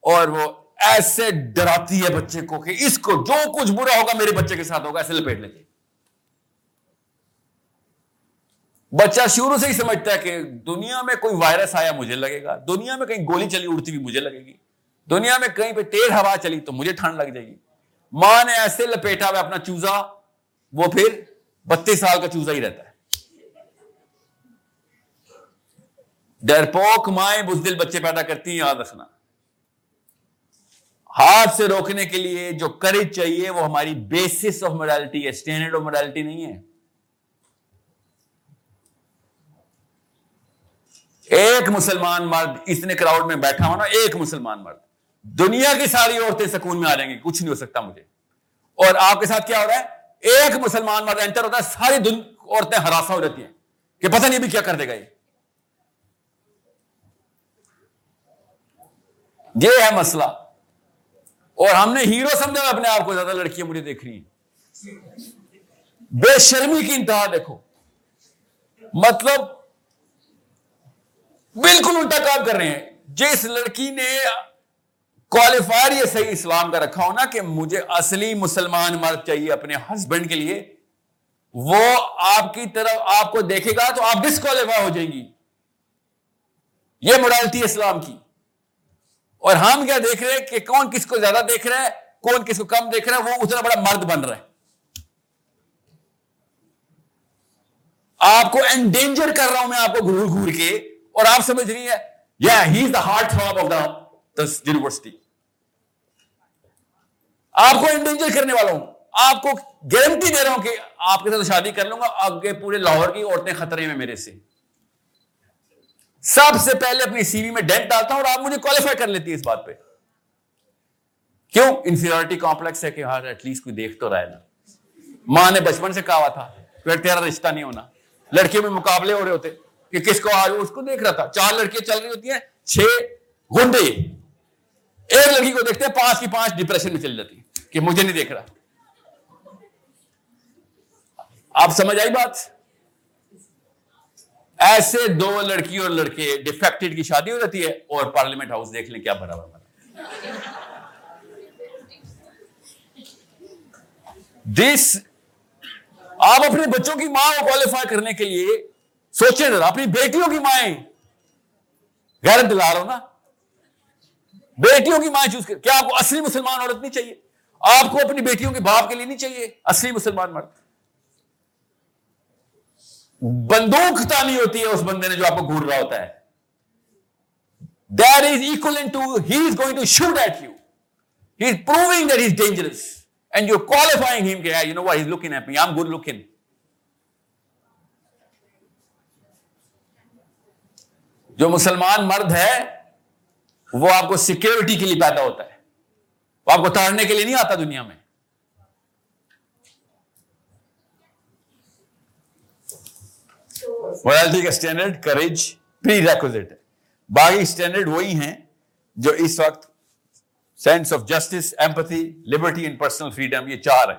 اور وہ ایسے ڈراتی ہے بچے کو کہ اس کو جو کچھ برا ہوگا میرے بچے کے ساتھ ہوگا ایسے لپیٹ لیتے بچہ شروع سے ہی سمجھتا ہے کہ دنیا میں کوئی وائرس آیا مجھے لگے گا، دنیا میں کہیں گولی چلی، اڑتی ہوئی مجھے لگے گی۔ دنیا میں کہیں پہ تیز ہوا چلی تو مجھے ٹھنڈ لگ جائے گی۔ ماں نے ایسے لپیٹا ہوا اپنا چوزا، وہ پھر بتیس سال کا چوزا ہی رہتا ہے۔ ڈرپوک مائیں بزدل بچے پیدا کرتی ہیں، یاد رکھنا۔ ہاتھ سے روکنے کے لیے جو کریج چاہیے، وہ ہماری بیسس آف موڈلٹی ہے اسٹینڈرڈ آف موڈلٹی نہیں ہے۔ ایک مسلمان مرد اتنے کراؤڈ میں بیٹھا ہو نا ایک مسلمان مرد۔ دنیا کی ساری عورتیں سکون میں آ جائیں گی، کچھ نہیں ہو سکتا مجھے۔ اور آپ کے ساتھ کیا ہو رہا ہے؟ ایک مسلمان مرد انٹر ہوتا ہے، ساری عورتیں ہراساں ہو جاتی ہیں کہ پتہ نہیں بھی کیا کر دے گا یہ۔ یہ ہے مسئلہ۔ اور ہم نے ہیرو سمجھا اپنے آپ کو، زیادہ لڑکیاں مجھے دیکھ رہی ہیں۔ بے شرمی کی انتہا دیکھو۔ مطلب بالکل الٹا کام کر رہے ہیں۔ جس لڑکی نے کوالیفائر یہ صحیح اسلام کا رکھا ہو نا کہ مجھے اصلی مسلمان مرد چاہیے اپنے ہسبینڈ کے لیے، وہ آپ کی طرف، آپ کو دیکھے گا تو آپ ڈسکوالیفائی ہو جائیں گی۔ یہ مورالٹی اسلام کی۔ اور ہم کیا دیکھ رہے ہیں کہ کون کس کو زیادہ دیکھ رہا ہے، کون کس کو کم دیکھ رہا ہے، وہ اتنا بڑا مرد بن رہا ہے۔ آپ کو انڈینجر کر رہا ہوں میں آپ کو گھور گھور کے، اور آپ سمجھ رہی ہے یا he is the heart throb of the university آپ کو انڈینجر کرنے والا ہوں۔ آپ کو گارنٹی دے رہا ہوں کہ آپ کے ساتھ شادی کر لوں گا، آگے پورے لاہور کی عورتیں خطرے میں میرے سے۔ سب سے پہلے اپنی سی وی میں ڈینٹ ڈالتا ہوں اور آپ مجھے کوالیفائی کر لیتی ہے اس بات پہ۔ کیوں؟ انفیریٹی کمپلیکس ہے کہ ہاں ایٹ لیسٹ کوئی دیکھ تو رہا ہے نا۔ ماں نے بچپن سے کہا ہوا تھا پھر تیرا رشتہ نہیں ہونا۔ لڑکیوں میں مقابلے ہو رہے ہوتے۔ کہ کس کو آج اس کو دیکھ رہا تھا۔ چار لڑکیاں چل رہی ہوتی ہیں، چھ گنڈے ایک لڑکی کو دیکھتے ہیں پانچ کی پانچ ڈپریشن میں چل جاتی کہ مجھے نہیں دیکھ رہا۔ آپ سمجھ آئی بات؟ ایسے دو لڑکی اور لڑکے ڈیفیکٹڈ کی شادی ہو جاتی ہے اور پارلیمنٹ ہاؤس دیکھ لیں کیا برابر بنا دس آپ اپنے بچوں کی ماں کو کوالیفائی کرنے کے لیے سوچیں ذرا، اپنی بیٹیوں کی مائیں۔ غیر دلا رہا ہو نا۔ بیٹیوں کی مائیں چوز کر، کیا آپ کو اصلی مسلمان عورت نہیں چاہیے؟ آپ کو اپنی بیٹیوں کے باپ کے لیے نہیں چاہیے؟ اصلی مسلمان مرد۔ بندوق تانی ہوتی ہے اس بندے نے جو آپ کو گھور رہا ہوتا ہے۔ There is equal to he is going to shoot at you he is proving that is dangerous and you qualifying him کہ you know why is looking at me I am good looking جو مسلمان مرد ہے، وہ آپ کو سیکورٹی کے لیے پیدا ہوتا ہے۔ وہ آپ کو تاڑنے کے لیے نہیں آتا دنیا میں۔ مورالٹی کا اسٹینڈرڈ کریج پری ریکوزٹ ہے باقی اسٹینڈرڈ وہی ہیں جو اس وقت sense of justice empathy liberty and personal freedom یہ چار ہے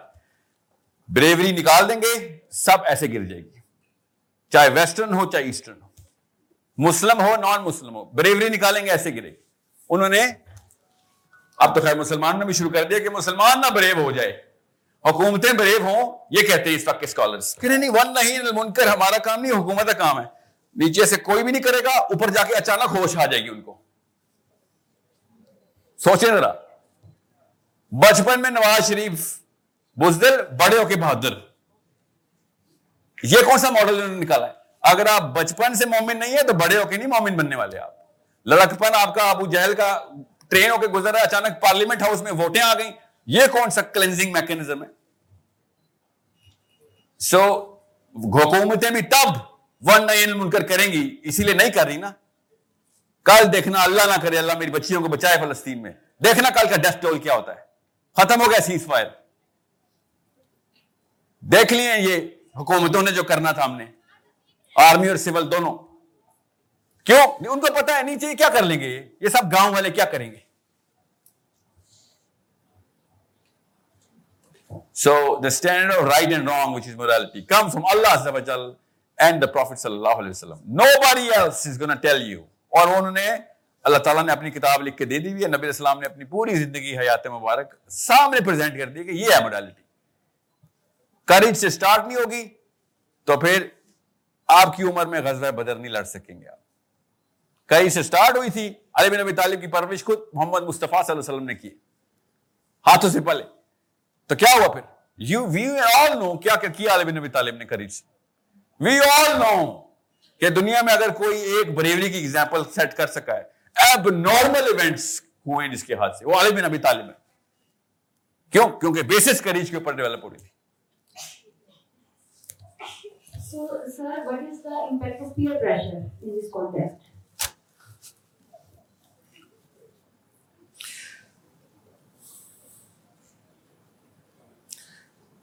بریوری نکال دیں گے سب ایسے گر جائے گی چاہے ویسٹرن ہو چاہے ایسٹرن ہو مسلم ہو نان مسلم ہو بریوری نکالیں گے ایسے گرے گی انہوں نے اب تو خیر مسلمان نے بھی شروع کر دیا کہ مسلمان نہ بریو ہو جائے حکومتیں بریو ہوں، یہ کہتے ہیں اس وقت کے اسکالرس کہ نہیں ون نہیں، منکر ہمارا کام نہیں، حکومت کا کام ہے۔ نیچے سے کوئی بھی نہیں کرے گا، اوپر جا کے اچانک ہوش آ جائے گی ان کو۔ سوچیں ذرا۔ بچپن میں نواز شریف بزدل، بڑے ہو کے بہادر۔ یہ کون سا ماڈل انہوں نے نکالا ہے؟ اگر آپ بچپن سے مومن نہیں ہے تو بڑے ہو کے نہیں مومن بننے والے آپ۔ لڑکپن آپ کا، ابو جہل کا، ٹرین ہو کے گزر رہا اچانک پارلیمنٹ ہاؤس میں ووٹیں آ گئیں۔ یہ کون سا کلینزنگ میکنزم ہے؟ سو حکومتیں بھی تب ون نئے کر کریں گی، اسی لیے نہیں کر رہی نا۔ کل دیکھنا اللہ نہ کرے، اللہ میری بچیوں کو بچائے فلسطین میں۔ دیکھنا کل کا ڈیسک ٹول کیا ہوتا ہے۔ ختم ہو گیا سیز فائر دیکھ لیے یہ حکومتوں نے جو کرنا تھا ہم نے۔ آرمی اور سول دونوں۔ کیوں؟ ان کو پتا ہے نہیں چاہیے کیا کر لیں گے؟ یہ سب گاؤں والے کیا کریں گے؟ So the standard of right and wrong which is morality come from Allah and the prophet صلی اللہ علیہ وسلم nobody else is gonna tell you اور انہوں نے اللہ تعالیٰ نے اپنی کتاب لکھ کے دے دی ہوئی ہے نبی السلام نے اپنی پوری زندگی حیات مبارک سامنے پریزنٹ کر دی کہ یہ ہے موڈالٹی کریج سے اسٹارٹ نہیں ہوگی تو پھر آپ کی عمر میں غزوہ بدر نہیں لڑ سکیں گے آپ کئی سے اسٹارٹ ہوئی تھی علی بن نبی طالب کی پرورش خود محمد مصطفیٰ صلی اللہ علیہ وسلم نے کی ہاتھوں سے پلے تو کیا ہوا پھر؟ یو وی آل نو کیا کیا کیا علی بن نبی طالب نے کریج سے وی آل نو کہ دنیا میں اگر کوئی ایک بریوری کی ایگزامپل سیٹ کر سکا ہے ایب نارمل ایونٹس ہوئے جس کے ہاتھ سے وہ علی بن نبی طالب ہے کیوں؟ کیونکہ بیسس کریج کے اوپر ڈیولپ ہو رہی تھی۔ So, sir, what is the impact of peer pressure in this context?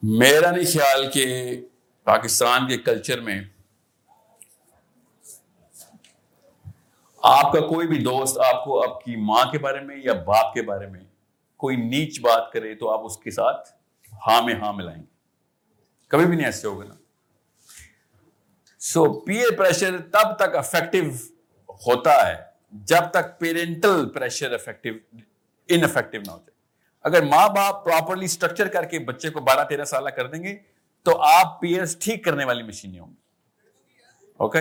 میرا نہیں خیال کہ پاکستان کے کلچر میں آپ کا کوئی بھی دوست آپ کو آپ کی ماں کے بارے میں یا باپ کے بارے میں کوئی نیچ بات کرے تو آپ اس کے ساتھ ہاں میں ہاں ملائیں گے۔ کبھی بھی نہیں ایسے ہوگا نا۔ سو پیئر پریشر تب تک افیکٹو ہوتا ہے جب تک parental pressure effective ineffective نہ ہو جائے۔ اگر ماں باپ پراپرلی اسٹرکچر کر کے بچے کو بارہ تیرہ سالہ کر دیں گے، تو آپ پیئرس ٹھیک کرنے والی مشینیں ہوں گی۔ اوکے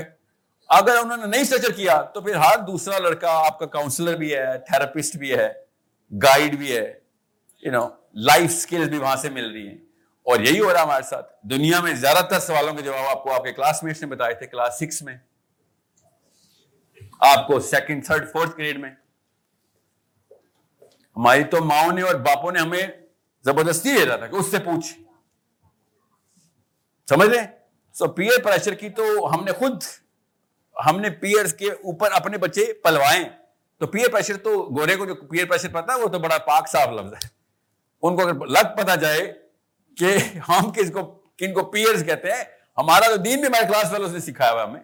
اگر انہوں نے نہیں اسٹرکچر کیا، تو پھر ہر دوسرا لڑکا آپ کا کاؤنسلر بھی ہے تھراپسٹ بھی ہے گائیڈ بھی ہے یو نو لائف اسکلز بھی وہاں سے مل رہی ہیں۔ اور یہی ہو رہا ہمارے ساتھ۔ دنیا میں زیادہ تر سوالوں کے جواب آپ کو، آپ کے کلاس میٹس نے بتائے تھے کلاس سکس میں۔ آپ کو سیکنڈ تھرڈ فورتھ گریڈ میں ہماری تو ماؤں نے اور باپوں نے ہمیں زبردستی دے رہا تھا کہ اس سے پوچھ۔ سمجھ رہے؟ سو پیئر پریشر کی تو ہم نے خود ہم نے پیئر کے اوپر اپنے بچے پلوائے۔ تو پیئر پریشر تو گورے کو جو پیئر پریشر پتا ہے وہ تو بڑا پاک صاف لفظ ہے۔ ان کو اگر لگ پتا جائے کہ ہم کس کو کن کو پیئرز کہتے ہیں، ہمارا تو دین بھی ہمارے کلاس والوں نے سکھایا ہوا ہمیں۔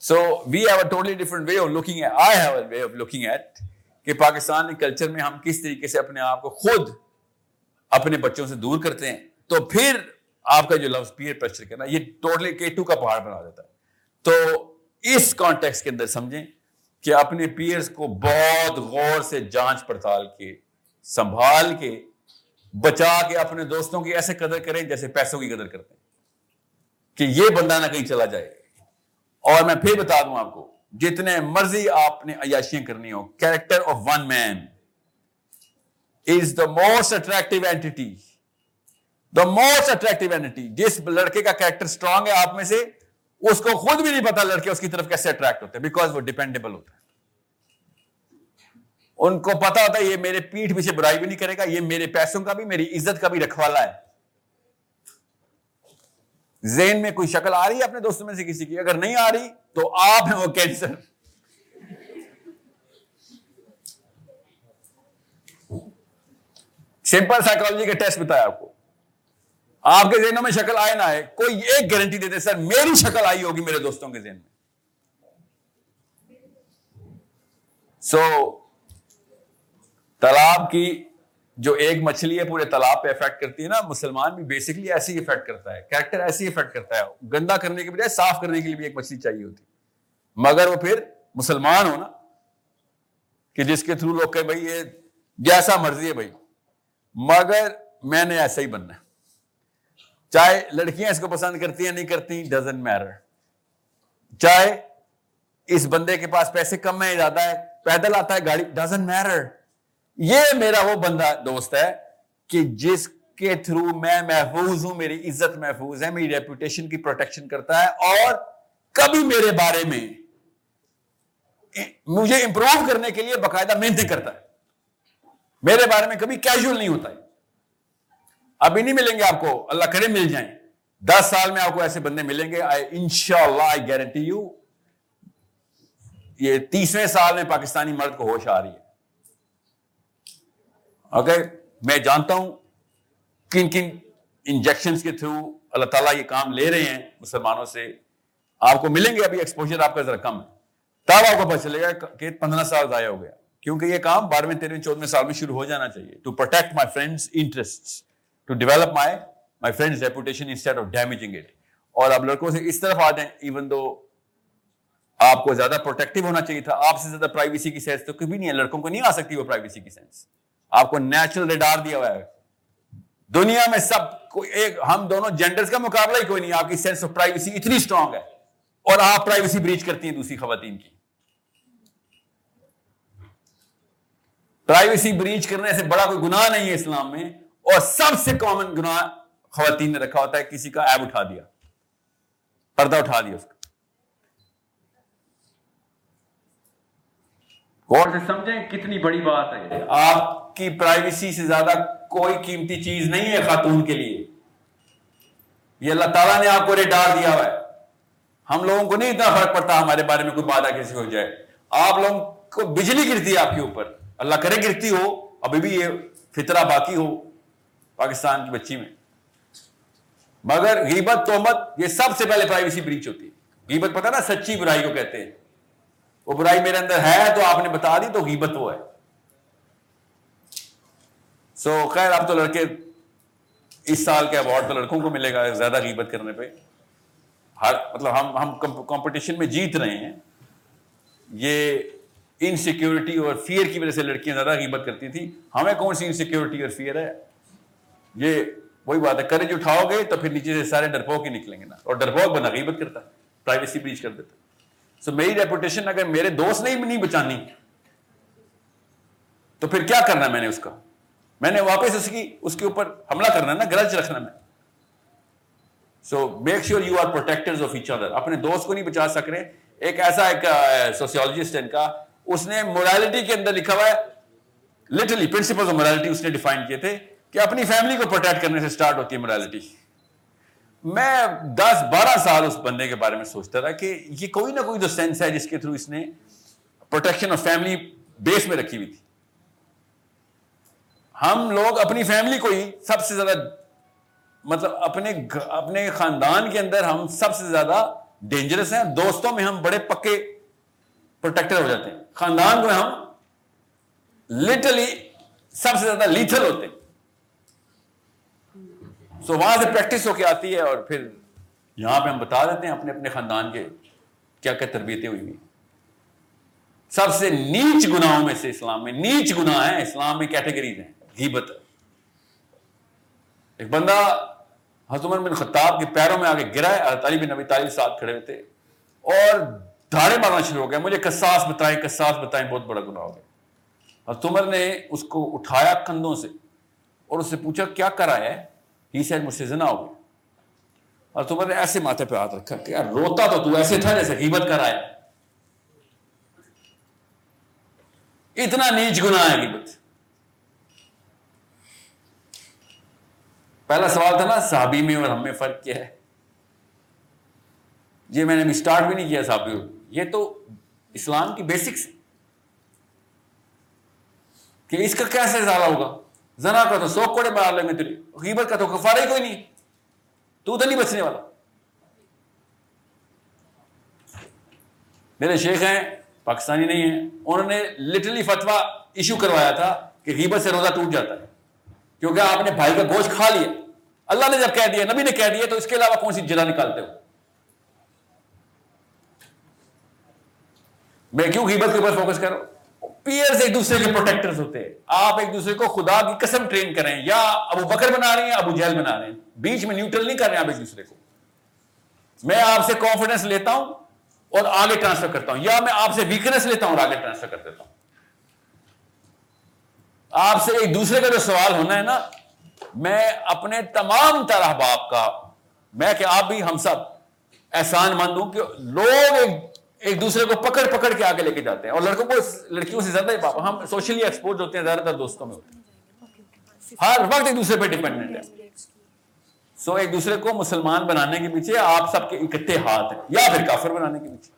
So we have a totally different way of looking I have a way of looking at کہ پاکستان کے کلچر میں ہم کس طریقے سے اپنے آپ کو خود اپنے بچوں سے دور کرتے ہیں، تو پھر آپ کا جو لفظ پیئر پریشر کرنا، یہ ٹوٹلی کیٹو کا پہاڑ بنا دیتا ہے۔ تو اس کانٹیکس کے اندر سمجھیں کہ اپنے پیئرز کو بہت غور سے جانچ پڑتال کے، سنبھال کے، بچا کے اپنے دوستوں کی ایسے قدر کریں جیسے پیسوں کی قدر کرتے ہیں۔ کہ یہ بندہ نہ کہیں چلا جائے۔ اور میں پھر بتا دوں آپ کو جتنے مرضی آپ نے عیاشیاں کرنی ہو character of one man is the most attractive entity the most attractive entity جس لڑکے کا کیریکٹر اسٹرانگ ہے، آپ میں سے اس کو خود بھی نہیں پتا لڑکے اس کی طرف کیسے اٹریکٹ ہوتے بیکاز وہ ڈیپینڈیبل ہوتا ہے۔ ان کو پتا ہوتا ہے، یہ میرے پیٹھ پیچھے برائی بھی نہیں کرے گا، یہ میرے پیسوں کا بھی، میری عزت کا بھی رکھوالا ہے۔ زین میں کوئی شکل آ رہی ہے اپنے دوستوں میں سے کسی کی؟ اگر نہیں آ رہی تو آپ ہیں وہ کینسر۔ سمپل سائیکولوجی کا ٹیسٹ بتایا آپ کو۔ آپ کے ذہنوں میں شکل آئے نہ آئے، کوئی ایک گارنٹی دیتے سر، میری شکل آئی ہوگی میرے دوستوں کے ذہن میں. سو تالاب کی جو ایک مچھلی ہے پورے تالاب پہ افیکٹ کرتی ہے نا، مسلمان بھی بیسکلی ایسے ہی افیکٹ کرتا ہے کریکٹر ایسے ہی افیکٹ کرتا ہے۔ گندا کرنے کے بجائے صاف کرنے کے لیے بھی ایک مچھلی چاہیے ہوتی۔ مگر وہ پھر مسلمان ہو نا، کہ جس کے تھرو لوگ کہ بھائی یہ جیسا مرضی ہے بھائی، مگر میں نے ایسا ہی بننا ہے۔ چاہے لڑکیاں اس کو پسند کرتی ہیں، نہیں کرتی ڈزن میرر چاہے اس بندے کے پاس پیسے کم ہے زیادہ ہے پیدل آتا ہے گاڑی ڈزن میرر یہ میرا وہ بندہ دوست ہے کہ جس کے تھرو میں محفوظ ہوں، میری عزت محفوظ ہے، میری ریپوٹیشن کی پروٹیکشن کرتا ہے اور کبھی میرے بارے میں مجھے امپروو کرنے کے لیے باقاعدہ محنتیں کرتا ہے۔ میرے بارے میں کبھی کیجول نہیں ہوتا ہے۔ ابھی نہیں ملیں گے آپ کو، اللہ کرے مل جائیں۔ دس سال میں آپ کو ایسے بندے ملیں گے۔ ان شاء اللہ آئی گارنٹی یو یہ تیسویں سال میں پاکستانی مرد کو ہوش آ رہی ہے۔ اگر میں جانتا ہوں کن کن انجیکشن کے تھرو اللہ تعالیٰ یہ کام لے رہے ہیں مسلمانوں سے۔ آپ کو ملیں گے ابھی ایکسپوجر آپ کا ذرا کم ہے۔ تب آپ کو پتا چلے گا کہ پندرہ سال ضائع ہو گیا۔ کیونکہ یہ کام بارہویں، تیرہویں، چودہویں سال میں شروع ہو جانا چاہیے۔ To protect my friend's interest to develop my my friend reputation instead of damaging it اور اب لڑکوں سے اس طرف آ جائیں ایون دو آپ کو زیادہ پروٹیکٹیو ہونا چاہیے تھا، آپ سے زیادہ پرائیویسی کی سینس تو کبھی نہیں ہے۔ لڑکوں کو نہیں آ سکتی وہ پرائیویسی کی سینس آپ کو نیچرل ریڈار دیا ہوا ہے۔ دنیا میں سب کو ایک، ہم دونوں جینڈرز کا مقابلہ ہی کوئی نہیں، آپ کی سینس آف پرائیویسی اتنی اسٹرانگ ہے۔ اور آپ پرائیویسی بریچ کرتی ہیں دوسری خواتین کی۔ پرائیویسی بریچ کرنے سے بڑا کوئی گناہ نہیں ہے اسلام میں۔ اور سب سے کامن گناہ خواتین نے رکھا ہوتا ہے، کسی کا ایب اٹھا دیا۔ پردہ اٹھا دیا اس کا۔ غور سے سمجھیں کتنی بڑی بات ہے آپ کی پرائیویسی سے زیادہ کوئی قیمتی چیز نہیں ہے خاتون کے لیے۔ یہ اللہ تعالیٰ نے آپ کو ریڈار دیا ہوا ہے۔ ہم لوگوں کو نہیں اتنا فرق پڑتا ہمارے بارے میں کوئی بادہ کیسے ہو جائے۔ آپ لوگوں کو بجلی گرتی ہے آپ کے اوپر۔ اللہ کرے گرتی ہو، ابھی بھی یہ فطرہ باقی ہو پاکستان کی بچی میں۔ مگر غیبت تومت یہ سب سے پہلے پرائیویسی بریچ ہوتی ہے۔ غیبت پتہ نا، سچی برائی کو کہتے ہیں۔ وہ برائی میرے اندر ہے تو آپ نے بتا دی تو غیبت وہ ہے۔ سو خیر، اب تو لڑکے اس سال کے اوارڈ تو لڑکوں کو ملے گا، زیادہ غیبت کرنے پہ۔ ہر مطلب ہم ہم کمپٹیشن میں جیت رہے ہیں۔ یہ انسیکیورٹی اور فیئر کی وجہ سے لڑکیاں زیادہ غیبت کرتی تھیں۔ ہمیں کون سی انسیکیورٹی اور فیئر ہے؟ یہ وہی بات ہے کرج اٹھاؤ گے تو پھر نیچے سے سارے ڈرپوک ہی نکلیں گے نا۔ اور ڈرپوک بنا غیبت کرتا ہے پرائیویسی بریچ کر دیتا۔ سو میری ریپوٹیشن اگر میرے دوست نے نہیں بچانی تو پھر کیا کرنا میں نے اس کا میں نے واپس اس کی اس کے اوپر حملہ کرنا نا گرج رکھنا میں so make sure you are protector of each other اپنے دوست کو نہیں بچا سک رہے ایک ایسا ایک سوسیولوجسٹ ان کا اس نے مورالٹی کے اندر لکھا ہوا ہے لٹرلی پرنسپل آف مورالٹی اس نے ڈیفائن کیے تھے کہ اپنی فیملی کو پروٹیکٹ کرنے سے اسٹارٹ ہوتی ہے مورالٹی میں دس بارہ سال اس بندے کے بارے میں سوچتا تھا کہ یہ کوئی نہ کوئی تو سینس ہے جس کے تھرو اس نے پروٹیکشن آف فیملی بیس میں رکھی ہوئی تھی۔ ہم لوگ اپنی فیملی کو ہی سب سے زیادہ مطلب اپنے اپنے خاندان کے اندر ہم سب سے زیادہ ڈینجرس ہیں۔ دوستوں میں ہم بڑے پکے پروٹیکٹر ہو جاتے ہیں۔ خاندان میں ہم لٹرلی سب سے زیادہ لیتھل ہوتے ہیں۔ سو وہاں سے پریکٹس ہو کے آتی ہے اور پھر یہاں پہ ہم بتا دیتے ہیں اپنے اپنے خاندان کے کیا کیا تربیتیں ہوئی ہوئی سب سے نیچ گناہوں میں سے اسلام میں، نیچ گناہ ہیں اسلام میں کیٹیگریز ہیں، غیبت۔ ایک بندہ حضمر بن خطاب کے پیروں میں آگے گرا ہے تعلیم بن نبی طالب ساتھ کھڑے ہوئے تھے اور دھاڑے مارنا شروع ہو گیا مجھے قصاص بتائیں قصاص بتائیں، بہت بڑا گناہ ہو گیا۔ حضمر نے اس کو اٹھایا کندھوں سے اور اس سے پوچھا، کیا کرا ہے؟ ہی سیڈ مجھ سے زنا ہو گیا اور تمہر نے ایسے ماتھے پہ ہاتھ رکھا کہ یار روتا تو تو ایسے تھا جیسے غیبت کر آیا اتنا نیچ گناہ ہے غیبت پہلا سوال تھا نا صحابی میں اور ہم میں فرق کیا ہے یہ میں نے اسٹارٹ بھی نہیں کیا صحابی یہ تو اسلام کی بیسکس کہ اس کا کیسے ازالہ ہوگا زنا کا تو سوک کوڑے مار لے میں تیری۔ غیبت کا تو کفارہ ہی کوئی نہیں۔ تو ادھر نہیں بچنے والا۔ میرے شیخ ہیں، پاکستانی نہیں ہیں۔ انہوں نے لٹرلی فتوا ایشو کروایا تھا کہ غیبت سے روزہ ٹوٹ جاتا ہے۔ کیونکہ آپ نے بھائی کا گوشت کھا لیا۔ اللہ نے جب کہہ دیا، نبی نے کہہ دیا، تو اس کے علاوہ کون سی جلا نکالتے ہو؟ میں کیوں غیبت کے اوپر فوکس کروں پیئرز ایک دوسرے کے پروٹیکٹرز ہوتے ہیں آپ ایک دوسرے کو خدا کی قسم ٹرین کریں یا ابو بکر بنا رہے ہیں ابو جہل بنا رہے ہیں بیچ میں نیوٹرل نہیں کر رہے ہیں آپ ایک دوسرے کو میں آپ سے کانفیڈنس لیتا ہوں اور آگے ٹرانسفر کرتا ہوں یا میں آپ سے ویکنس لیتا ہوں اور آگے ٹرانسفر کر دیتا ہوں آپ سے ایک دوسرے کا جو سوال ہونا ہے نا میں اپنے تمام طرح باپ کا میں کہ آپ بھی ہم سب احسان مند ہوں کہ لوگ ایک دوسرے کو پکڑ پکڑ کے آگے لے کے جاتے ہیں اور لڑکوں کو لڑکیوں سے زیادہ ہم سوشلی ایکسپوز ہوتے ہیں زیادہ تر دوستوں میں ہوتے ہیں۔ ہر وقت ایک دوسرے پہ ڈیپینڈنٹ ہے سو ایک دوسرے کو مسلمان بنانے کے پیچھے آپ سب کے اکٹھے ہاتھ ہیں یا پھر کافر بنانے کے پیچھے۔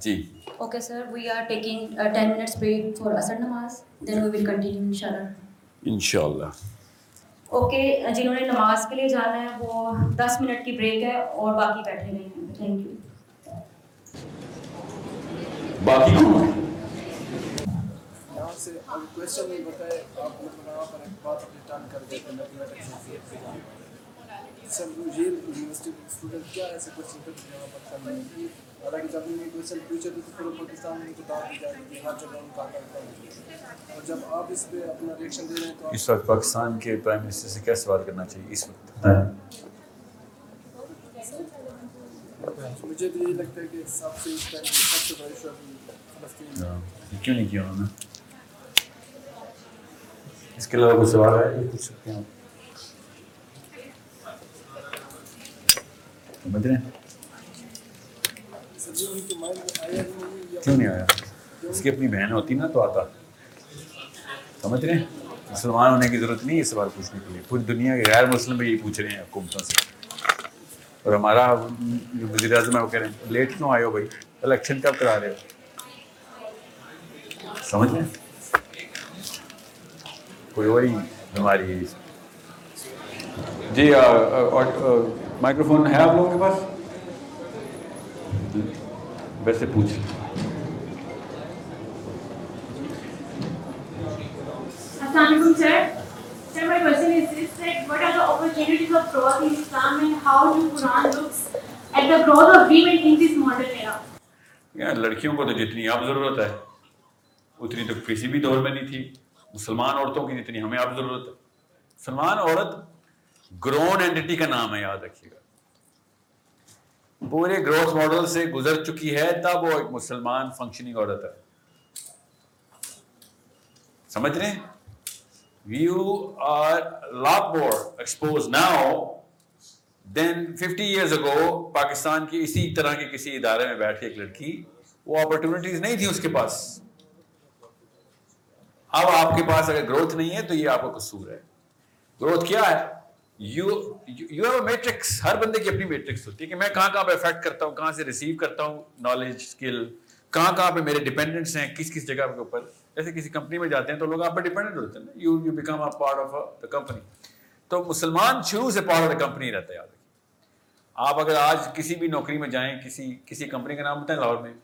جی۔ Okay sir we are taking ten minutes break for اثر نماز دین وی ول کنٹینیو ان شاء اللہ ان شاء اللہ اوکے جنہوں نے نماز کے لیے جانا ہے وہ دس منٹ کی بریک ہے اور باقی بیٹھے ہوئے ہیں۔ تھینک یو باقی کون ہے یہاں سے اب کوشچن نہیں بتائے آپ مطلب یہاں پر ایک بات اپنی ٹرن کر دیتے سر یہ یونیورسٹی اسٹوڈنٹ کیا ایسے کوشچن کرتے یہاں پر کرنے کی حالانکہ جب یہ کوشچن پوچھے تو پورے پاکستان میں بتا دی جائے گی کہ ہر جگہ ان کا کرتا اور جب آپ اس پہ اپنا ریئیکشن دے رہے ہیں تو اس وقت پاکستان کے پرائم منسٹر سے کیا سوال کرنا چاہیے اس وقت؟ مجھے بھی یہی لگتا ہے کہ سب سے اس ٹائم سب سے ابھی فلسطین ہے کیوں نہیں کیا انہوں نے؟ اس کے علاوہ کوئی سوال ہے؟ یہ پوچھ سکتے ہیں سمجھ رہے ہیں؟ کیوں نہیں آیا؟ اس کی اپنی بہن ہوتی نا تو آتا۔ سمجھ رہے ہیں؟ مسلمان ہونے کی ضرورت نہیں ہے سوال پوچھنے کے لیے۔ پوری دنیا کے غیر مسلم بھی یہی پوچھ رہے ہیں حکومتوں سے۔ اور ہمارا جو وزیر اعظم ہے وہ کہہ رہے ہیں لیٹ کیوں آئے ہو بھائی؟ الیکشن کب کرا رہے ہو؟ سمجھ ہیں کوئی وہی بیماری ہے جی مائکرو فون ہے آپ لوگوں کے پاس؟ ویسے پوچھ لیں۔ Assalamualaikum, sir. Sir, my question is this: that what are the opportunities of growth in Islam, and how do Quran looks at the growth of women in this modern era? یار لڑکیوں کو تو جتنی اب ضرورت ہے اتنی تو کسی بھی دور میں نہیں تھی۔ مسلمان عورتوں کی جتنی ہمیں اب ضرورت ہے۔ مسلمان عورت گرون اینٹی کا نام ہے یاد رکھیے گا۔ پورے گروتھ ماڈل سے گزر چکی ہے تب وہ ایک مسلمان فنکشننگ عورت ہے۔ سمجھ رہے ہیں؟ We've are lot more exposed now than fifty years ago Pakistan کی اسی طرح کے کسی ادارے میں بیٹھ کے ایک لڑکی وہ اپرچونیٹیز نہیں تھی اس کے پاس۔ اب آپ کے پاس اگر گروتھ نہیں ہے تو یہ آپ کا قصور ہے۔ گروتھ کیا ہے؟ یو یو ہیو میٹرکس ہر بندے کی اپنی میٹرکس ہوتی ہے کہ میں کہاں کہاں پہ افیکٹ کرتا ہوں، کہاں سے ریسیو کرتا ہوں نالج اسکل کہاں کہاں پہ میرے ڈپینڈنٹس ہیں، کس کس جگہ کے اوپر۔ جیسے کسی کمپنی میں جاتے ہیں تو لوگ آپ پہ ڈپینڈنٹ ہوتے ہیں you you become a part of the company تو مسلمان شروع سے پارٹ آف دا کمپنی رہتا ہے، یاد رکھیے۔ آپ اگر آج کسی بھی نوکری میں جائیں، کسی کسی کمپنی کا نام بتائیں، لاہور میں۔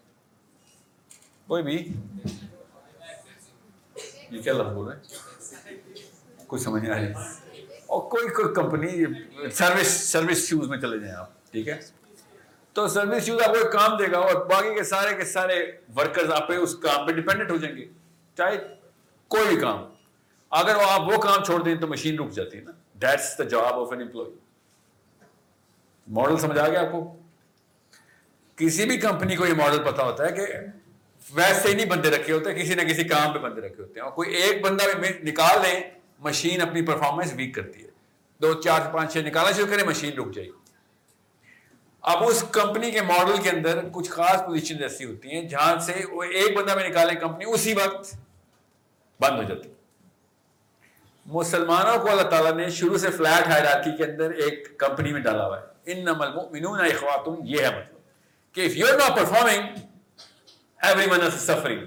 کوئی بھی۔ یہ کیا لفظ بول رہے ہیں کوئی سمجھ نہیں آ رہی۔ اور کوئی کوئی کمپنی، سروس سروس شوز میں چلے جائیں آپ، ٹھیک ہے۔ تو سروس شوز آپ کو ایک کام دے گا اور باقی کے سارے کے سارے ورکرز آپ پہ اس کام پہ ڈپینڈنٹ ہو جائیں گے۔ چاہے کوئی بھی کام، اگر وہ آپ وہ کام چھوڑ دیں تو مشین رک جاتی ہے نا۔ That's the job of an employee model سمجھ آ گیا آپ کو؟ کسی بھی کمپنی کو یہ ماڈل پتا ہوتا ہے کہ ویسے ہی نہیں بندے رکھے ہوتے، کسی نہ کسی کام پہ بندے رکھے ہوتے ہیں۔ اور کوئی ایک بندہ نکال لیں، مشین اپنی پرفارمنس ویک کرتی ہے۔ دو، چار، پانچ، چھ، نکالنا شروع کریں، مشین رک جائے۔ گی اب اس کمپنی کے ماڈل کے اندر کچھ خاص پوزیشن ایسی ہوتی ہیں جہاں سے وہ ایک بندہ میں نکالے کمپنی اسی وقت بند ہو جاتی۔ مسلمانوں کو اللہ تعالیٰ نے شروع سے فلیٹ ہائرارکی کے اندر ایک کمپنی میں ڈالا ہوا ہے۔ ان نمل منون اخواتم یہ ہے مطلب۔ کہ if you are not performing everyone is suffering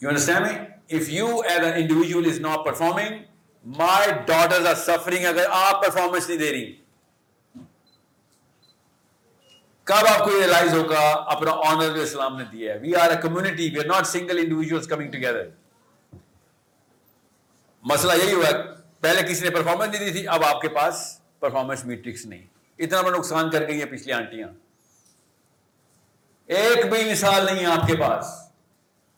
you understand me if you as an individual is not performing my daughters are suffering اگر آپ پرفارمنس نہیں دے رہی۔ کب آپ کو ریئلائز ہوگا؟ اپنا آنر جو اسلام نے دیا ہے. We are a community we are not single individual coming together مسئلہ یہی ہوا، پہلے کسی نے پرفارمنس نہیں دی تھی، اب آپ کے پاس پرفارمنس میٹرکس نہیں. اتنا بڑا نقصان کر گئی ہیں پچھلی آنٹیاں. ایک بھی مثال نہیں ہے آپ کے پاس.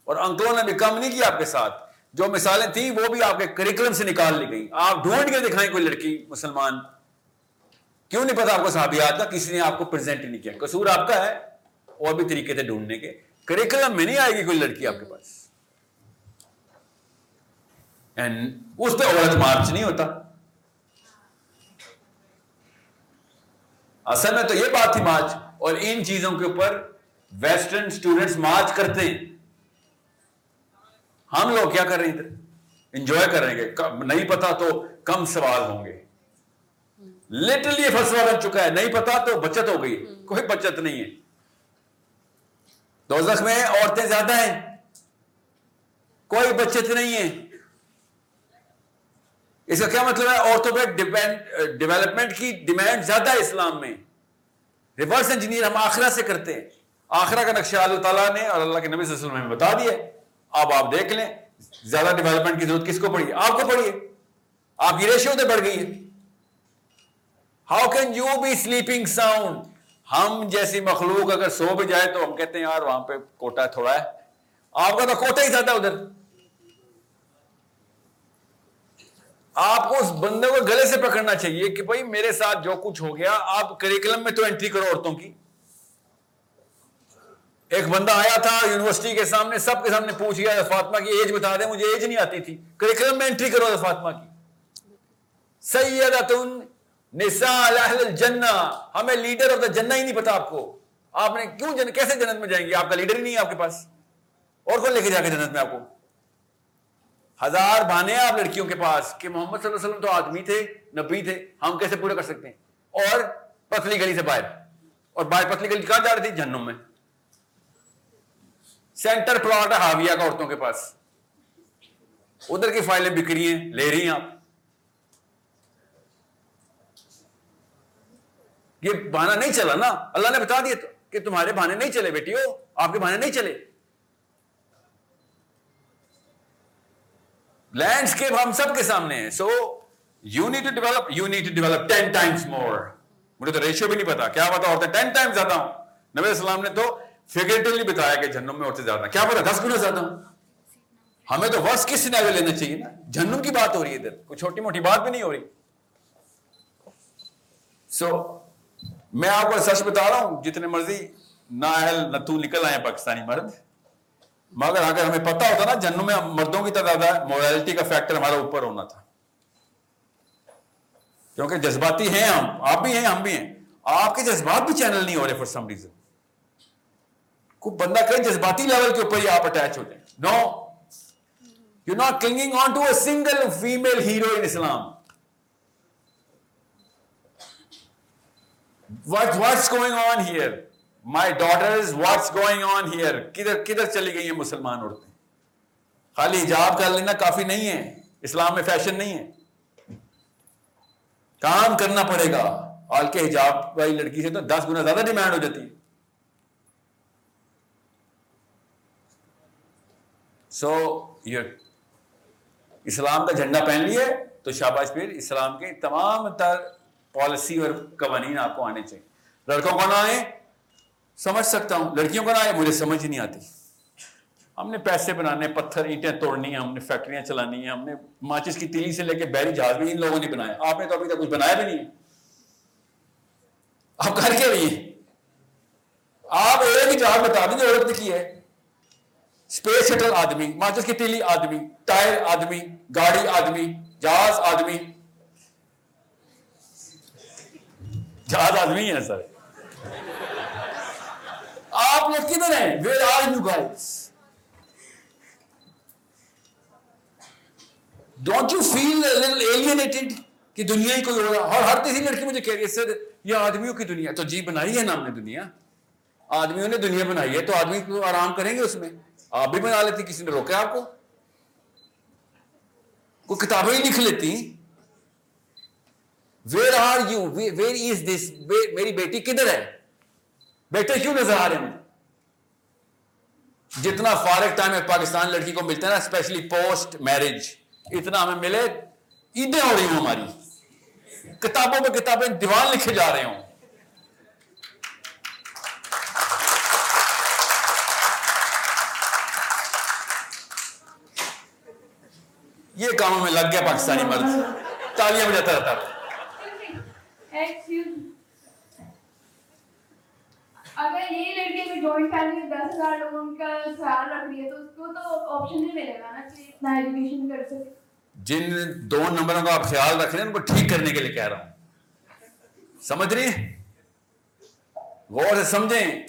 اور انکلوں نے بھی کم نہیں کیا آپ کے ساتھ. جو مثالیں تھیں، وہ بھی آپ کے کریکلم سے نکال لی گئی آپ ڈھونڈ کے دکھائیں کوئی لڑکی مسلمان. کیوں نہیں پتا آپ کو صحابیات کا کسی نے آپ کو پریزنٹ نہیں کیا؟ قصور آپ کا ہے، اور بھی طریقے تھے ڈھونڈنے کے۔ کریکلم میں نہیں آئے گی کوئی لڑکی آپ کے پاس۔ اس پہ عورت مارچ نہیں ہوتا۔ اصل میں تو یہ بات تھی مارچ اور ان چیزوں کے اوپر ویسٹرن اسٹوڈینٹس مارچ کرتے ہیں۔ ہم لوگ کیا کر رہے ہیں ادھر؟ انجوائے کر رہے ہیں نہیں پتا تو کم سوال ہوں گے۔ لٹرلی فسوا بن چکا ہے۔ نہیں پتا تو بچت ہو گئی۔ کوئی بچت نہیں ہے۔ دوزخ میں عورتیں زیادہ ہیں۔ کوئی بچت نہیں ہے۔ اس کا کیا مطلب ہے؟ عورتوں پہ ڈیولپمنٹ کی ڈیمانڈ زیادہ ہے اسلام میں۔ ریورس انجینئر ہم آخرہ سے کرتے ہیں۔ آخرہ کا نقشہ اللہ تعالیٰ نے اور اللہ کے نبی صلی اللہ علیہ وسلم نے بتا دیا اب آپ دیکھ لیں۔ زیادہ ڈیولپمنٹ کی ضرورت کس کو پڑی آپ کو پڑی ہے۔ آپ کی ریشیو تو بڑھ گئی ہے۔ How can you be sleeping sound ہم جیسی مخلوق اگر سو بھی جائے تو ہم کہتے ہیں یار وہاں پہ کوٹا تھوڑا ہے۔ آپ کا تو کوٹا ہی زیادہ ادھر۔ آپ کو اس بندے کو گلے سے پکڑنا چاہیے کہ بھائی میرے ساتھ جو کچھ ہو گیا، آپ کریکلم میں تو انٹری کرو عورتوں کی۔ ایک بندہ آیا تھا یونیورسٹی کے سامنے، سب کے سامنے پوچھ گیا، فاطمہ کی ایج بتا دیں، مجھے ایج نہیں آتی تھی۔ کریکلم میں انٹری کرو فاطمہ کی۔ سیدتن اہل الجنہ، ہمیں لیڈر آف دا جنہ ہی نہیں پتا آپ کو۔ آپ نے کیوں جن، کیسے جنت میں جائیں گے؟ آپ کا لیڈر ہی نہیں ہے آپ کے پاس۔ اور کون لے کے جا کے جنت میں آپ کو؟ ہزار بہانے ہیں آپ لڑکیوں کے پاس کہ محمد صلی اللہ علیہ وسلم تو آدمی تھے، نبی تھے، ہم کیسے پورے کر سکتے ہیں؟ اور پتلی گلی سے باہر۔ اور باہر پتلی گلی کہاں جا رہی تھی؟ جہنم میں۔ سینٹر پلاٹ ہے ہاویہ کا عورتوں کے پاس۔ ادھر کی فائلیں بک رہی ہیں، لے رہی ہیں آپ۔ یہ بہانا نہیں چلا نا اللہ نے بتا دیا کہ تمہارے بہانے نہیں چلے بیٹی ہو آپ کے بہانے نہیں چلے۔ لینڈسکیپ ہم سب کے سامنے ہے۔ So you need to develop you need to develop ten times more مجھے تو ریشیو بھی نہیں پتا۔ کیا پتا ہوتا ہے ٹین ٹائمس زیادہ ہوں؟ نبی السلام نے تو فیگریٹولی بتایا کہ جہنم میں عورتیں زیادہ کیا پتا دس گنا زیادہ ہوں؟ ہمیں تو ورس کس سینارے لینا چاہیے نا۔ جہنم کی بات ہو رہی ہے ادھر۔ کوئی چھوٹی موٹی بات بھی نہیں ہو رہی۔ سو so, میں آپ کو سچ بتا رہا ہوں، جتنے مرضی نہ اہل نہ تو نکل آئے پاکستانی مرد۔ مگر اگر ہمیں پتا ہوتا نا، جنوں میں مردوں کی تعداد ہے مورالٹی کا فیکٹر ہمارا اوپر ہونا تھا۔ کیونکہ جذباتی ہیں ہم، آپ بھی ہیں، ہم بھی ہیں۔ آپ کے جذبات بھی چینل نہیں ہو رہے فار سم ریزن کوئی بندہ کہیں جذباتی لیول کے اوپر ہی آپ اٹیچ ہو جائیں no you not clinging on to a single female hero in Islam what what's going on here my daughters what's going on here کدھر کدھر چلی گئی ہیں مسلمان عورتیں؟ خالی حجاب کر لینا کافی نہیں ہے، اسلام میں فیشن نہیں ہے۔ کام کرنا پڑے گا۔ آل کے حجاب والی لڑکی سے تو دس گنا زیادہ ڈیمانڈ ہو جاتی ہے۔ سو یہ اسلام کا جھنڈا پہن لیے تو شاباش پھر اسلام کے تمام تر پالیسی اور قوانین آپ کو آنے چاہیے۔ لڑکوں کو نہ آئے سمجھ سکتا ہوں۔ لڑکیوں کو نہ آئے مجھے سمجھ ہی نہیں آتی۔ ہم نے پیسے بنانے، پتھر، اینٹیں توڑنی ہیں، ہم نے فیکٹریاں چلانی ہیں، ہم نے ماچس کی تیلی سے لے کے بحری جہاز بھی ان لوگوں نے بنایا۔ آپ نے تو ابھی تک کچھ بنایا بھی نہیں ہے۔ آپ کر کے رہیے۔ آپ ایک جہاز بتا دیں جو عورت نے کی ہے۔ اسپیس شٹل آدمی، ماچس کی تیلی آدمی، ٹائر آدمی، گاڑی آدمی، جہاز آدمی۔ جہاز آدمی ہے سر۔ آپ لوگ کدھر ہیں؟ Where are you guys don't you feel alienated کہ دنیا ہی کوئی ہو رہا اور ہر تیسری لڑکی مجھے کہہ رہی ہے، سر، یہ آدمیوں کی دنیا تو جی بنائی ہے نا ہم نے دنیا۔ آدمیوں نے دنیا بنائی ہے تو آدمی کو آرام کریں گے اس میں۔ آپ بھی بنا لیتی کسی نے روکا آپ کو؟ کوئی کتابیں ہی لکھ لیتی where are you where is this میری بیٹی کدھر ہے؟ بیٹے کیوں نظر آ رہے ہیں؟ جتنا فارغ ٹائم ہے پاکستان لڑکی کو ملتا ہے نا اسپیشلی پوسٹ میرج اتنا ہمیں ملے عیدیں ہو رہی ہوں ہماری۔ کتابوں میں کتابیں دیوان لکھے جا رہے ہوں۔ یہ کاموں میں لگ گیا پاکستانی مرد۔ تالیاں بجاتا رہتا تھا Excuse اگر یہ لڑکی اگر جوائنٹ فیملی میں دس ہزار لوگوں کا خیال رکھ رہی ہے تو اس کو تو آپشن نہیں ملے گا نا کہ اتنا ایجوکیشن کر سکے جن دو نمبروں کا آپ خیال رکھ رہے ہیں ان کو ٹھیک کرنے کے لیے کہہ رہا ہوں سمجھ رہی ہیں غور سے سمجھیں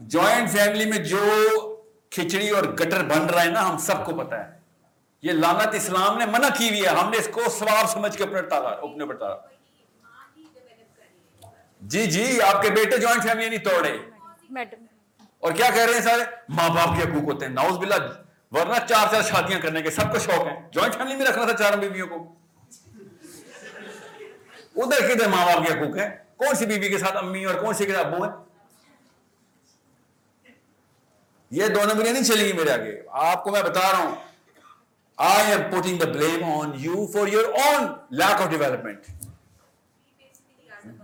جوائنٹ فیملی میں جو کھچڑی اور گٹر بن رہا ہے نا ہم سب کو پتا ہے یہ لانت اسلام نے منع کی ہوئی ہے۔ ہم نے اس کو ثواب سمجھ کے اپنے ٹالا اپنے پر جی جی آپ کے بیٹے جوائنٹ فیملی نہیں توڑے۔ میڈم۔ اور کیا کہہ رہے ہیں سارے؟ ماں باپ کے حقوق ہوتے ہیں۔ ناؤز باللہ ورنہ چار چار شادیاں کرنے کے سب کو شوق ہے۔ جوائنٹ فیملی میں رکھنا تھا چار بیویوں کو۔ ادھر کدھر ماں باپ کے حقوق ہیں؟ کون سی بیوی کے ساتھ امی اور کون سی کے ابو ہیں؟ یہ دونوں بھی نہیں چلیں گی میرے آگے۔ آپ کو میں بتا رہا ہوں I am putting the blame on you for your own lack of development